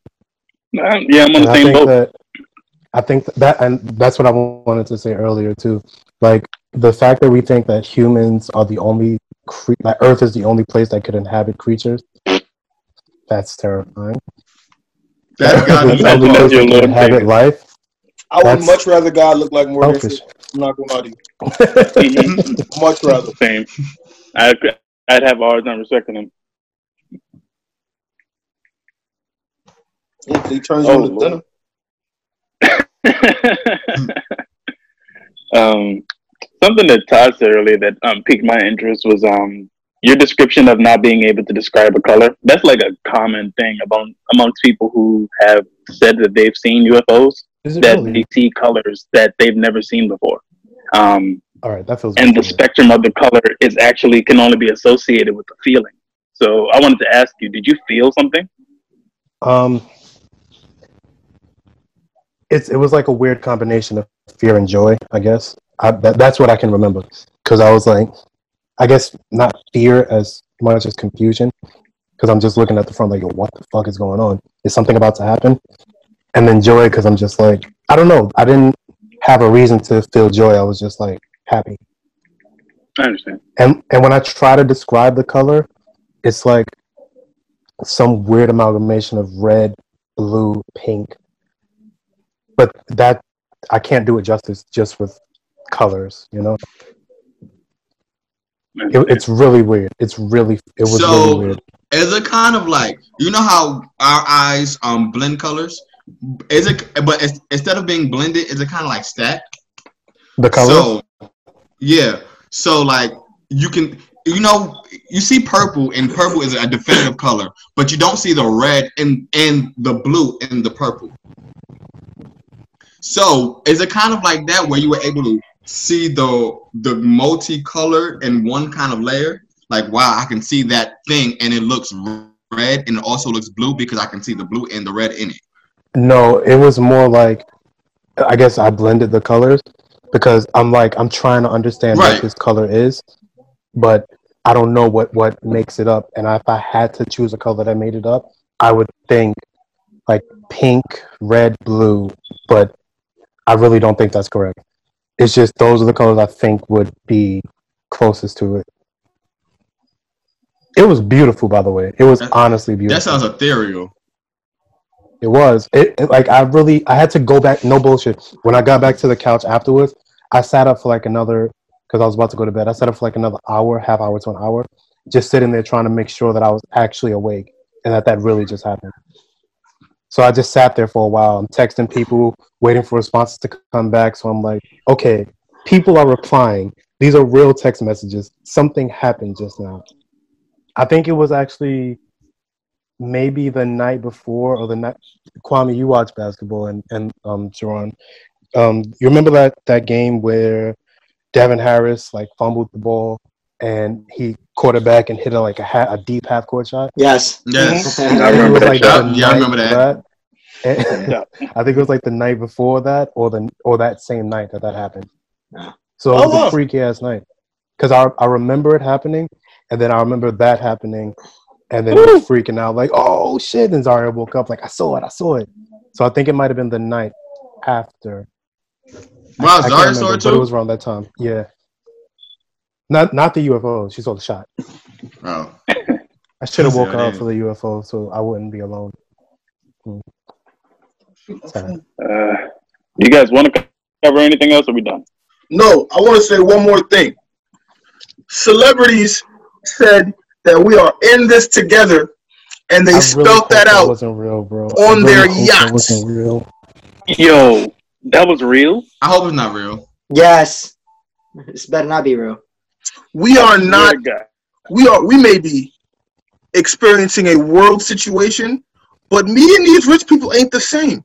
Speaker 5: Nah, yeah, I'm on
Speaker 4: And
Speaker 5: the same
Speaker 4: think
Speaker 5: boat.
Speaker 4: that I think that, and that's what I wanted to say earlier too. Like the fact that we think that humans are the only, cre- that Earth is the only place that could inhabit creatures. That's terrifying.
Speaker 3: That's God. [LAUGHS]
Speaker 4: It's the
Speaker 5: Imagine
Speaker 4: only
Speaker 5: that's
Speaker 4: place
Speaker 5: your
Speaker 4: that can inhabit
Speaker 5: Savior.
Speaker 4: life.
Speaker 1: I would
Speaker 4: That's
Speaker 1: much rather God look like Morgan
Speaker 4: Selfish.
Speaker 1: I'm not gonna lie to you. [LAUGHS] Much rather.
Speaker 5: Same. I'd, I'd have a hard time respecting him.
Speaker 1: He turns
Speaker 5: Oh,
Speaker 1: on the
Speaker 5: Lord.
Speaker 1: denim. [LAUGHS]
Speaker 5: um, something that Tahj said earlier that um, piqued my interest was um, your description of not being able to describe a color. That's like a common thing among amongst people who have said that they've seen UFOs. That
Speaker 4: really?
Speaker 5: they see colors that they've never seen before. Um,
Speaker 4: All right, that feels.
Speaker 5: and the spectrum of the color is actually can only be associated with the feeling. So I wanted to ask you, did you feel something?
Speaker 4: Um, it's it was like a weird combination of fear and joy. I guess I, that, that's what I can remember because I was like, I guess not fear as much as confusion because I'm just looking at the front like, what the fuck is going on? Is something about to happen? And then joy because I'm just like, I don't know. I didn't have a reason to feel joy. I was just like happy.
Speaker 5: I understand.
Speaker 4: And and when I try to describe the color, it's like some weird amalgamation of red, blue, pink. But that I can't do it justice just with colors. You know, it, it's really weird. It's really it was
Speaker 3: So-
Speaker 4: really weird.
Speaker 3: Is it kind of like you know how our eyes um blend colors? Is it but it's, instead of being blended, is it kind of like stacked?
Speaker 4: The colors.
Speaker 3: So yeah. So like you can you know you see purple and purple is a definitive color, but you don't see the red and and the blue in the purple. So is it kind of like that where you were able to see the the multicolor in one kind of layer? Like wow, I can see that thing and it looks red and it also looks blue because I can see the blue and the red in it.
Speaker 4: No, it was more like I guess I blended the colors because I'm like I'm trying to understand
Speaker 3: Right.
Speaker 4: what this color is, but I don't know what what makes it up. And if I had to choose a color that made it up, I would think like pink, red, blue, but I really don't think that's correct. It's just those are the colors I think would be closest to it. It was beautiful, by the way. It was
Speaker 3: That-
Speaker 4: honestly beautiful.
Speaker 3: That sounds ethereal.
Speaker 4: It was. It, it- like I really I had to go back. No bullshit. When I got back to the couch afterwards, I sat up for like another because I was about to go to bed. I sat up for like another hour, half hour to an hour, just sitting there trying to make sure that I was actually awake and that that really just happened. So I just sat there for a while. Texting people, waiting for responses to come back. So I'm like, okay, people are replying. These are real text messages. Something happened just now. I think it was actually maybe the night before or the night Kwame, you watch basketball and and um Sharon. Um you remember that that game where Devin Harris like fumbled the ball and he caught it back and hit it like a, ha- a deep half court shot.
Speaker 2: Yes.
Speaker 3: Yes. [LAUGHS]
Speaker 5: I remember that
Speaker 4: like
Speaker 5: shot.
Speaker 3: Yeah, I remember
Speaker 4: of And
Speaker 5: Yeah.
Speaker 4: I think it was like the night before that, or the or that same night that that happened.
Speaker 2: Yeah.
Speaker 4: So it
Speaker 1: Oh,
Speaker 4: was
Speaker 1: wow.
Speaker 4: a freaky ass night because I I remember it happening, and then I remember that happening, and then was freaking out like, oh shit! And Zaria woke up like, I saw it, I saw it. So I think it might have been the night after.
Speaker 3: Wow,
Speaker 4: I can't remember,
Speaker 3: saw it
Speaker 4: but it was around that time. Yeah. Not not the UFO. She saw the shot.
Speaker 3: Oh. [LAUGHS]
Speaker 4: I should have
Speaker 3: Yeah,
Speaker 4: woke her up for the UFO, so I wouldn't be alone. Hmm.
Speaker 5: Uh, you guys want to cover anything else? Or are we done?
Speaker 1: No, I want to say one more thing. Celebrities said that we are in this together, and they
Speaker 4: I
Speaker 1: spelt
Speaker 4: hope
Speaker 1: that out.
Speaker 4: wasn't real, bro.
Speaker 1: on
Speaker 4: really
Speaker 1: their
Speaker 4: hope that
Speaker 1: yachts.
Speaker 4: wasn't real.
Speaker 5: Yo, that was real.
Speaker 3: I hope it's not real.
Speaker 2: Yes. This better not be real.
Speaker 1: We are not.
Speaker 5: Swear to God.
Speaker 1: We are. We may be experiencing a world situation, but me and these rich people ain't the same.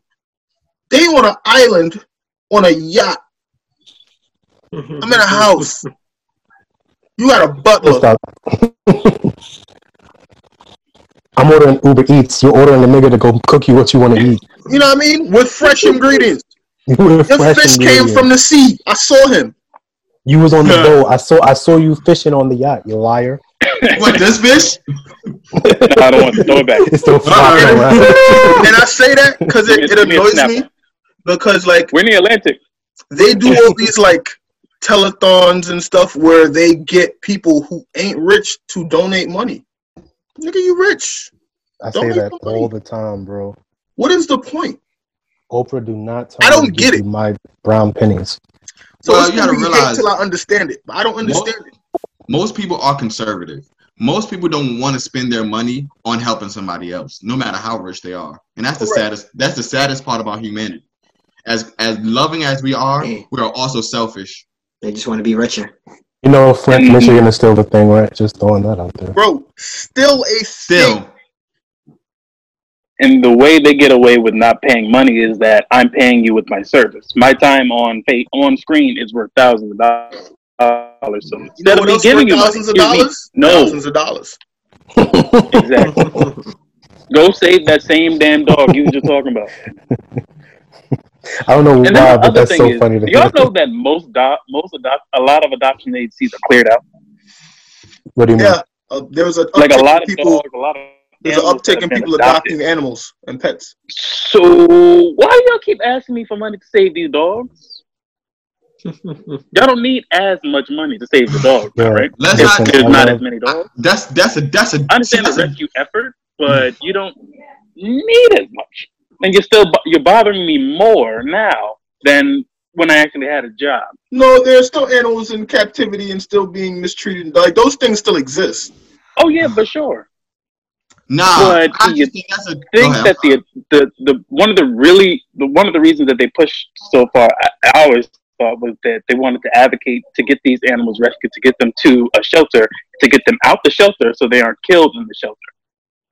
Speaker 1: They on an island on a yacht. [LAUGHS] I'm in a house. You got a butler.
Speaker 4: Stop. I'm ordering Uber Eats. You're ordering a nigga to go cook you what you want to eat.
Speaker 1: You know what I mean? With fresh ingredients. [LAUGHS]
Speaker 4: You were
Speaker 1: Your
Speaker 4: fresh
Speaker 1: fish came from the sea. I saw him.
Speaker 4: You was on the boat. I saw. I saw you fishing on the yacht. You liar. [LAUGHS]
Speaker 3: What this fish?
Speaker 5: No, I don't want to throw it back.
Speaker 4: It's still uh-uh. flopping
Speaker 3: Alright.
Speaker 4: around.
Speaker 1: And I say that because it, it
Speaker 5: Give me a
Speaker 1: annoys me because like
Speaker 5: We're in the Atlantic.
Speaker 1: they do all these like telethons and stuff where they get people who ain't rich to donate money. Nigga, you rich.
Speaker 4: I
Speaker 1: Don't
Speaker 4: say that
Speaker 1: money.
Speaker 4: all the time, bro.
Speaker 1: What is the point?
Speaker 4: Oprah, do not tell
Speaker 1: I don't
Speaker 4: to
Speaker 1: get
Speaker 4: give
Speaker 1: it.
Speaker 4: you my brown pennies.
Speaker 1: So
Speaker 3: Well,
Speaker 1: it's
Speaker 3: you gotta
Speaker 1: gonna
Speaker 3: realize-
Speaker 1: hate till I understand it, but I don't understand it.
Speaker 3: Most people are conservative. Most people don't want to spend their money on helping somebody else, no matter how rich they are. And that's the saddest. That's the saddest part about humanity. As as loving as we are,
Speaker 2: Hey.
Speaker 3: we are also selfish.
Speaker 2: They just want to be richer.
Speaker 4: You know, Flint, Michigan is still the thing, right? Just throwing that out there.
Speaker 1: Bro, still a
Speaker 3: Still,
Speaker 1: thing.
Speaker 5: And the way they get away with not paying money is that I'm paying you with my service. My time on pay, on screen is worth thousands of dollars. So
Speaker 1: You know
Speaker 5: instead of me giving
Speaker 1: worth
Speaker 5: you money,
Speaker 1: thousands of
Speaker 5: excuse me,
Speaker 1: dollars?
Speaker 5: no,
Speaker 1: Thousands of dollars.
Speaker 5: exactly. [LAUGHS] Go save that same damn dog you were just talking about.
Speaker 4: I don't know
Speaker 5: And
Speaker 4: why,
Speaker 5: the
Speaker 4: but that's so
Speaker 5: is,
Speaker 4: funny to
Speaker 5: y'all
Speaker 4: hear.
Speaker 5: know that most do- most adopt a lot of adoption agencies are cleared out.
Speaker 4: What do you mean?
Speaker 1: Yeah, uh, there's a
Speaker 5: Like a lot of
Speaker 1: people.
Speaker 5: dogs, a lot of
Speaker 1: There's an uptick in people
Speaker 5: adopted.
Speaker 1: adopting animals and pets.
Speaker 5: So why do y'all keep asking me for money to save these dogs? [LAUGHS] Y'all don't need as much money to save the dogs,
Speaker 4: Yeah.
Speaker 5: right?
Speaker 3: let's
Speaker 5: If
Speaker 3: not.
Speaker 4: Listen,
Speaker 5: there's not as many dogs.
Speaker 3: That's that's a that's a.
Speaker 5: I understand the
Speaker 3: that's a-
Speaker 5: rescue effort, but you don't need as much, and you're still you're bothering me more now than when I actually had a job.
Speaker 1: No, there's still animals in captivity and still being mistreated. Like those things still exist.
Speaker 5: Oh yeah, for sure.
Speaker 3: Nah,
Speaker 5: But
Speaker 3: I
Speaker 5: you
Speaker 3: think that's a.
Speaker 5: think
Speaker 3: ahead.
Speaker 5: that the, the the one of the really the one of the reasons that they pushed so far, I, I always thought was that they wanted to advocate to get these animals rescued, to get them to a shelter, to get them out the shelter so they aren't killed in the shelter.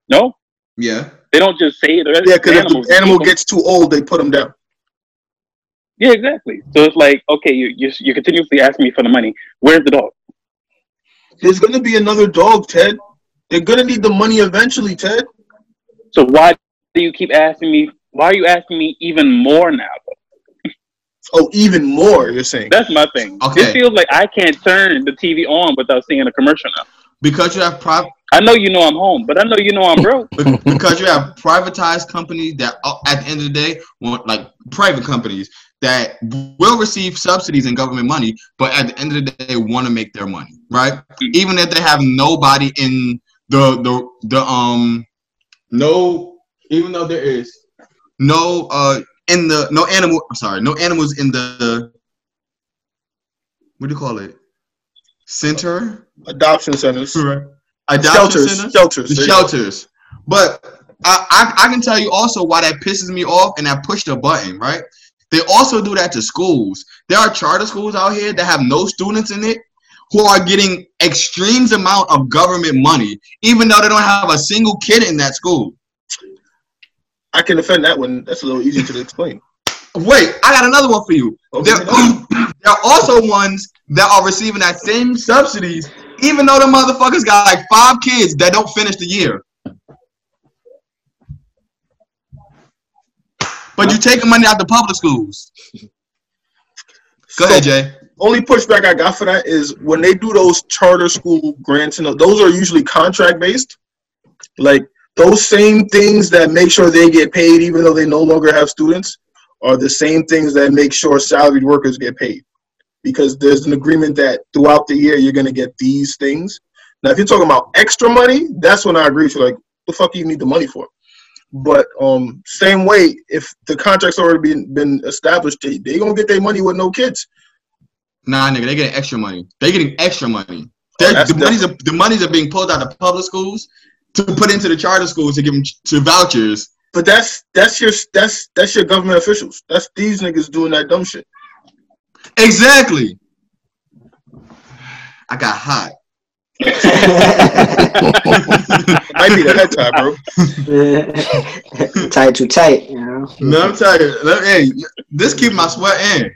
Speaker 5: No,
Speaker 3: yeah.
Speaker 5: they don't just say the
Speaker 1: Yeah, because if the animal gets too old, they put them down.
Speaker 5: yeah, exactly. So it's like, okay, you you you're continuously asking me for the money. Where's the dog?
Speaker 1: There's gonna be another dog, Ted. They're gonna need the money eventually, Ted.
Speaker 5: So why do you keep asking me? Why are you asking me even more now?
Speaker 1: Oh, even more, you're saying.
Speaker 5: That's my thing.
Speaker 3: Okay.
Speaker 5: It feels like I can't turn the TV on without seeing a commercial now.
Speaker 3: Because you have private.
Speaker 5: I know you know I'm home, but I know you know I'm broke. [LAUGHS]
Speaker 3: because you have privatized companies that uh, at the end of the day want like private companies that will receive subsidies and government money but at the end of the day want to make their money right even if they have nobody in the the the um no even though there is no uh in the no animal i'm sorry no animals in the what do you call it center
Speaker 1: Adoption centers.
Speaker 3: adoption
Speaker 1: Shelters.
Speaker 3: centers?
Speaker 1: Shelters.
Speaker 3: the
Speaker 1: there you go.
Speaker 3: shelters. But I, I I can tell you also why that pisses me off and I push the button, right? They also do that to schools. There are charter schools out here that have no students in it who are getting extremes amount of government money, even though they don't have a single kid in that school.
Speaker 1: I can defend that one. That's a little easier to explain.
Speaker 3: Wait, I got another one for you.
Speaker 1: Okay.
Speaker 3: There, [CLEARS THROAT] there are also ones that are receiving that same subsidies, even though the motherfuckers got like five kids that don't finish the year. But you're taking money out the public schools. Go ahead, Jay.
Speaker 1: Only pushback I got for that is when they do those charter school grants, and those are usually contract based. Like those same things that make sure they get paid, even though they no longer have students, are the same things that make sure salaried workers get paid. Because there's an agreement that throughout the year you're going to get these things. Now, if you're talking about extra money, that's when I agree with you. Like, the fuck do you need the money for? But um, same way, if the contract's already been been established, they they gonna get their money with no kids.
Speaker 3: Nah, nigga, they getting extra money. They getting extra money. Oh, They're-
Speaker 1: that's
Speaker 3: the monies are the monies are being pulled out of public schools to put into the charter schools to give them to vouchers.
Speaker 1: But that's that's your that's that's your government officials. That's these niggas doing that dumb shit.
Speaker 3: Exactly. I got hot. [LAUGHS]
Speaker 1: Might be the head tie, bro. [LAUGHS]
Speaker 2: tight too tight, you know.
Speaker 3: No, I'm tired. Hey, this keep my sweat in.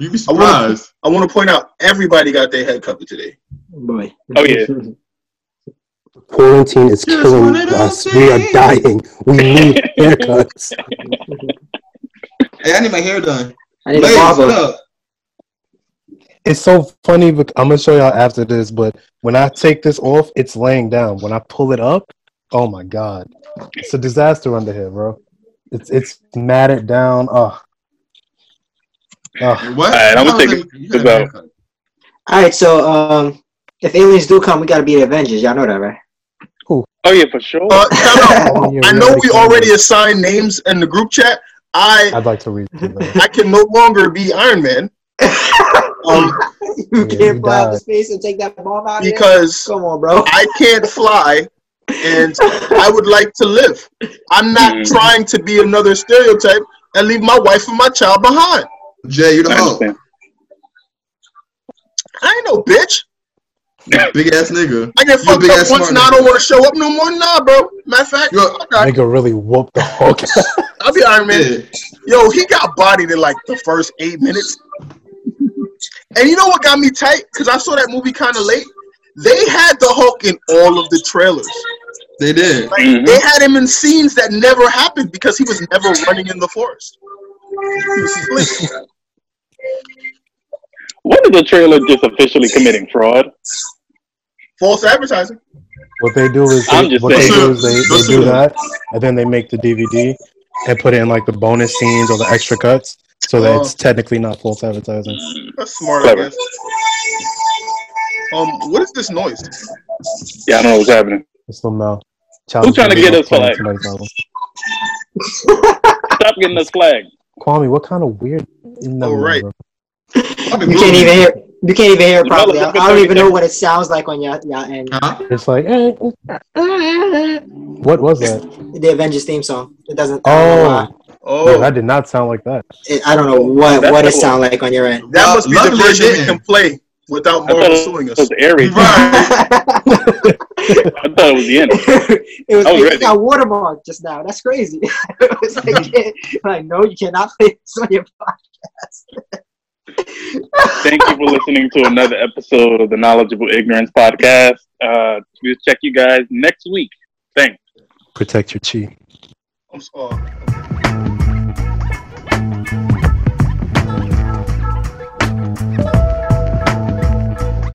Speaker 3: You'd be
Speaker 1: I wanna-
Speaker 3: surprised.
Speaker 1: I want to point out everybody got their head covered today.
Speaker 2: Boy.
Speaker 5: Oh, yeah.
Speaker 4: Quarantine is
Speaker 3: Just
Speaker 4: killing
Speaker 3: one of
Speaker 4: us. We are dying. We need [LAUGHS] haircuts.
Speaker 3: Hey, I need my hair done.
Speaker 2: I need a
Speaker 3: Ladies, what
Speaker 2: barber.
Speaker 4: It's so funny. bec- I'm gonna show y'all after this, but when I take this off, it's laying down. When I pull it up, oh my god, it's a disaster under here, bro. It's it's matted down. Oh, oh.
Speaker 3: What?
Speaker 5: Alright, I'ma take
Speaker 3: no,
Speaker 5: it.
Speaker 3: you got a
Speaker 5: It's out.
Speaker 3: haircut.
Speaker 2: All right, so um, if aliens do come, we gotta be the Avengers. Y'all know that, right?
Speaker 5: Oh yeah, for sure.
Speaker 1: Uh, time out. [LAUGHS] I know we already assigned names in the group chat. I
Speaker 4: I'd like to read.
Speaker 1: I can no longer be Iron Man [LAUGHS] um,
Speaker 2: you
Speaker 4: Yeah,
Speaker 2: can't
Speaker 4: you
Speaker 2: fly out to space and take that bomb out of here?
Speaker 1: because
Speaker 2: Come on, bro.
Speaker 1: I can't fly and I would like to live. I'm not
Speaker 5: Mhm.
Speaker 1: trying to be another stereotype and leave my wife and my child behind.
Speaker 3: Jay, you the
Speaker 5: I
Speaker 3: hoe.
Speaker 5: understand.
Speaker 1: I ain't no bitch. [LAUGHS]
Speaker 3: Big ass nigga.
Speaker 1: I get
Speaker 3: You a
Speaker 1: fucked
Speaker 3: big
Speaker 1: up
Speaker 3: ass
Speaker 1: once
Speaker 3: smart
Speaker 1: now. I
Speaker 3: nigga.
Speaker 1: don't want to show up no more. Nah, bro. Matter of fact,
Speaker 3: You're-
Speaker 1: okay,
Speaker 4: Nigga really whooped the fuck. [LAUGHS]
Speaker 1: I'll be Iron Man.
Speaker 3: Yeah.
Speaker 1: Yo, he got bodied in like the first eight minutes. And you know what got me tight? Because I saw that movie kind of late. They had the Hulk in all of the trailers.
Speaker 3: They did.
Speaker 1: Like
Speaker 5: Mhm.
Speaker 1: they had him in scenes that never happened because he was never running in the forest. [LAUGHS] He was.
Speaker 5: When is the trailer just officially committing fraud?
Speaker 1: False advertising.
Speaker 4: What they do is
Speaker 5: I'm
Speaker 4: they,
Speaker 5: just
Speaker 4: what they
Speaker 3: saying.
Speaker 4: do is they, they do that, and then they make the DVD and put in like the bonus scenes or the extra cuts, so that
Speaker 1: Oh.
Speaker 4: it's technically not false advertising.
Speaker 1: That's smart, I guess. Um, what is this noise?
Speaker 5: Yeah, I don't know what's happening.
Speaker 4: It's the Mel.
Speaker 5: Who trying to get us
Speaker 4: playing
Speaker 5: flagged? Stop getting us flagged.
Speaker 4: Kwame, what kind of weird? No,
Speaker 1: Oh, right.
Speaker 4: bro.
Speaker 2: You can't even hear. You can't even hear it properly. I, I don't even know what it sounds like on your, your end.
Speaker 3: Huh?
Speaker 4: It's like, eh, what was that?
Speaker 2: The Avengers theme song. It doesn't. I don't know why.
Speaker 4: Oh,
Speaker 1: Oh,
Speaker 4: no, that did not sound like that.
Speaker 2: It, I don't know what
Speaker 5: That's
Speaker 2: what it
Speaker 5: cool.
Speaker 2: sound like on your end.
Speaker 1: that
Speaker 3: Well,
Speaker 1: must be the
Speaker 3: luckily it
Speaker 1: version we can play without
Speaker 5: I thought
Speaker 1: Marvel suing us.
Speaker 3: Right. [LAUGHS] [LAUGHS]
Speaker 5: I thought it was the end. [LAUGHS]
Speaker 2: it was,
Speaker 5: I was
Speaker 2: it
Speaker 5: ready.
Speaker 2: got watermarked just now. That's crazy. [LAUGHS] it was like, [LAUGHS] like, no, you cannot play this on your podcast.
Speaker 5: Thank you for listening to another episode of the Knowledgeable Ignorance Podcast. Uh, we'll check you guys next week. Thanks.
Speaker 4: Protect your chi.
Speaker 1: I'm sorry.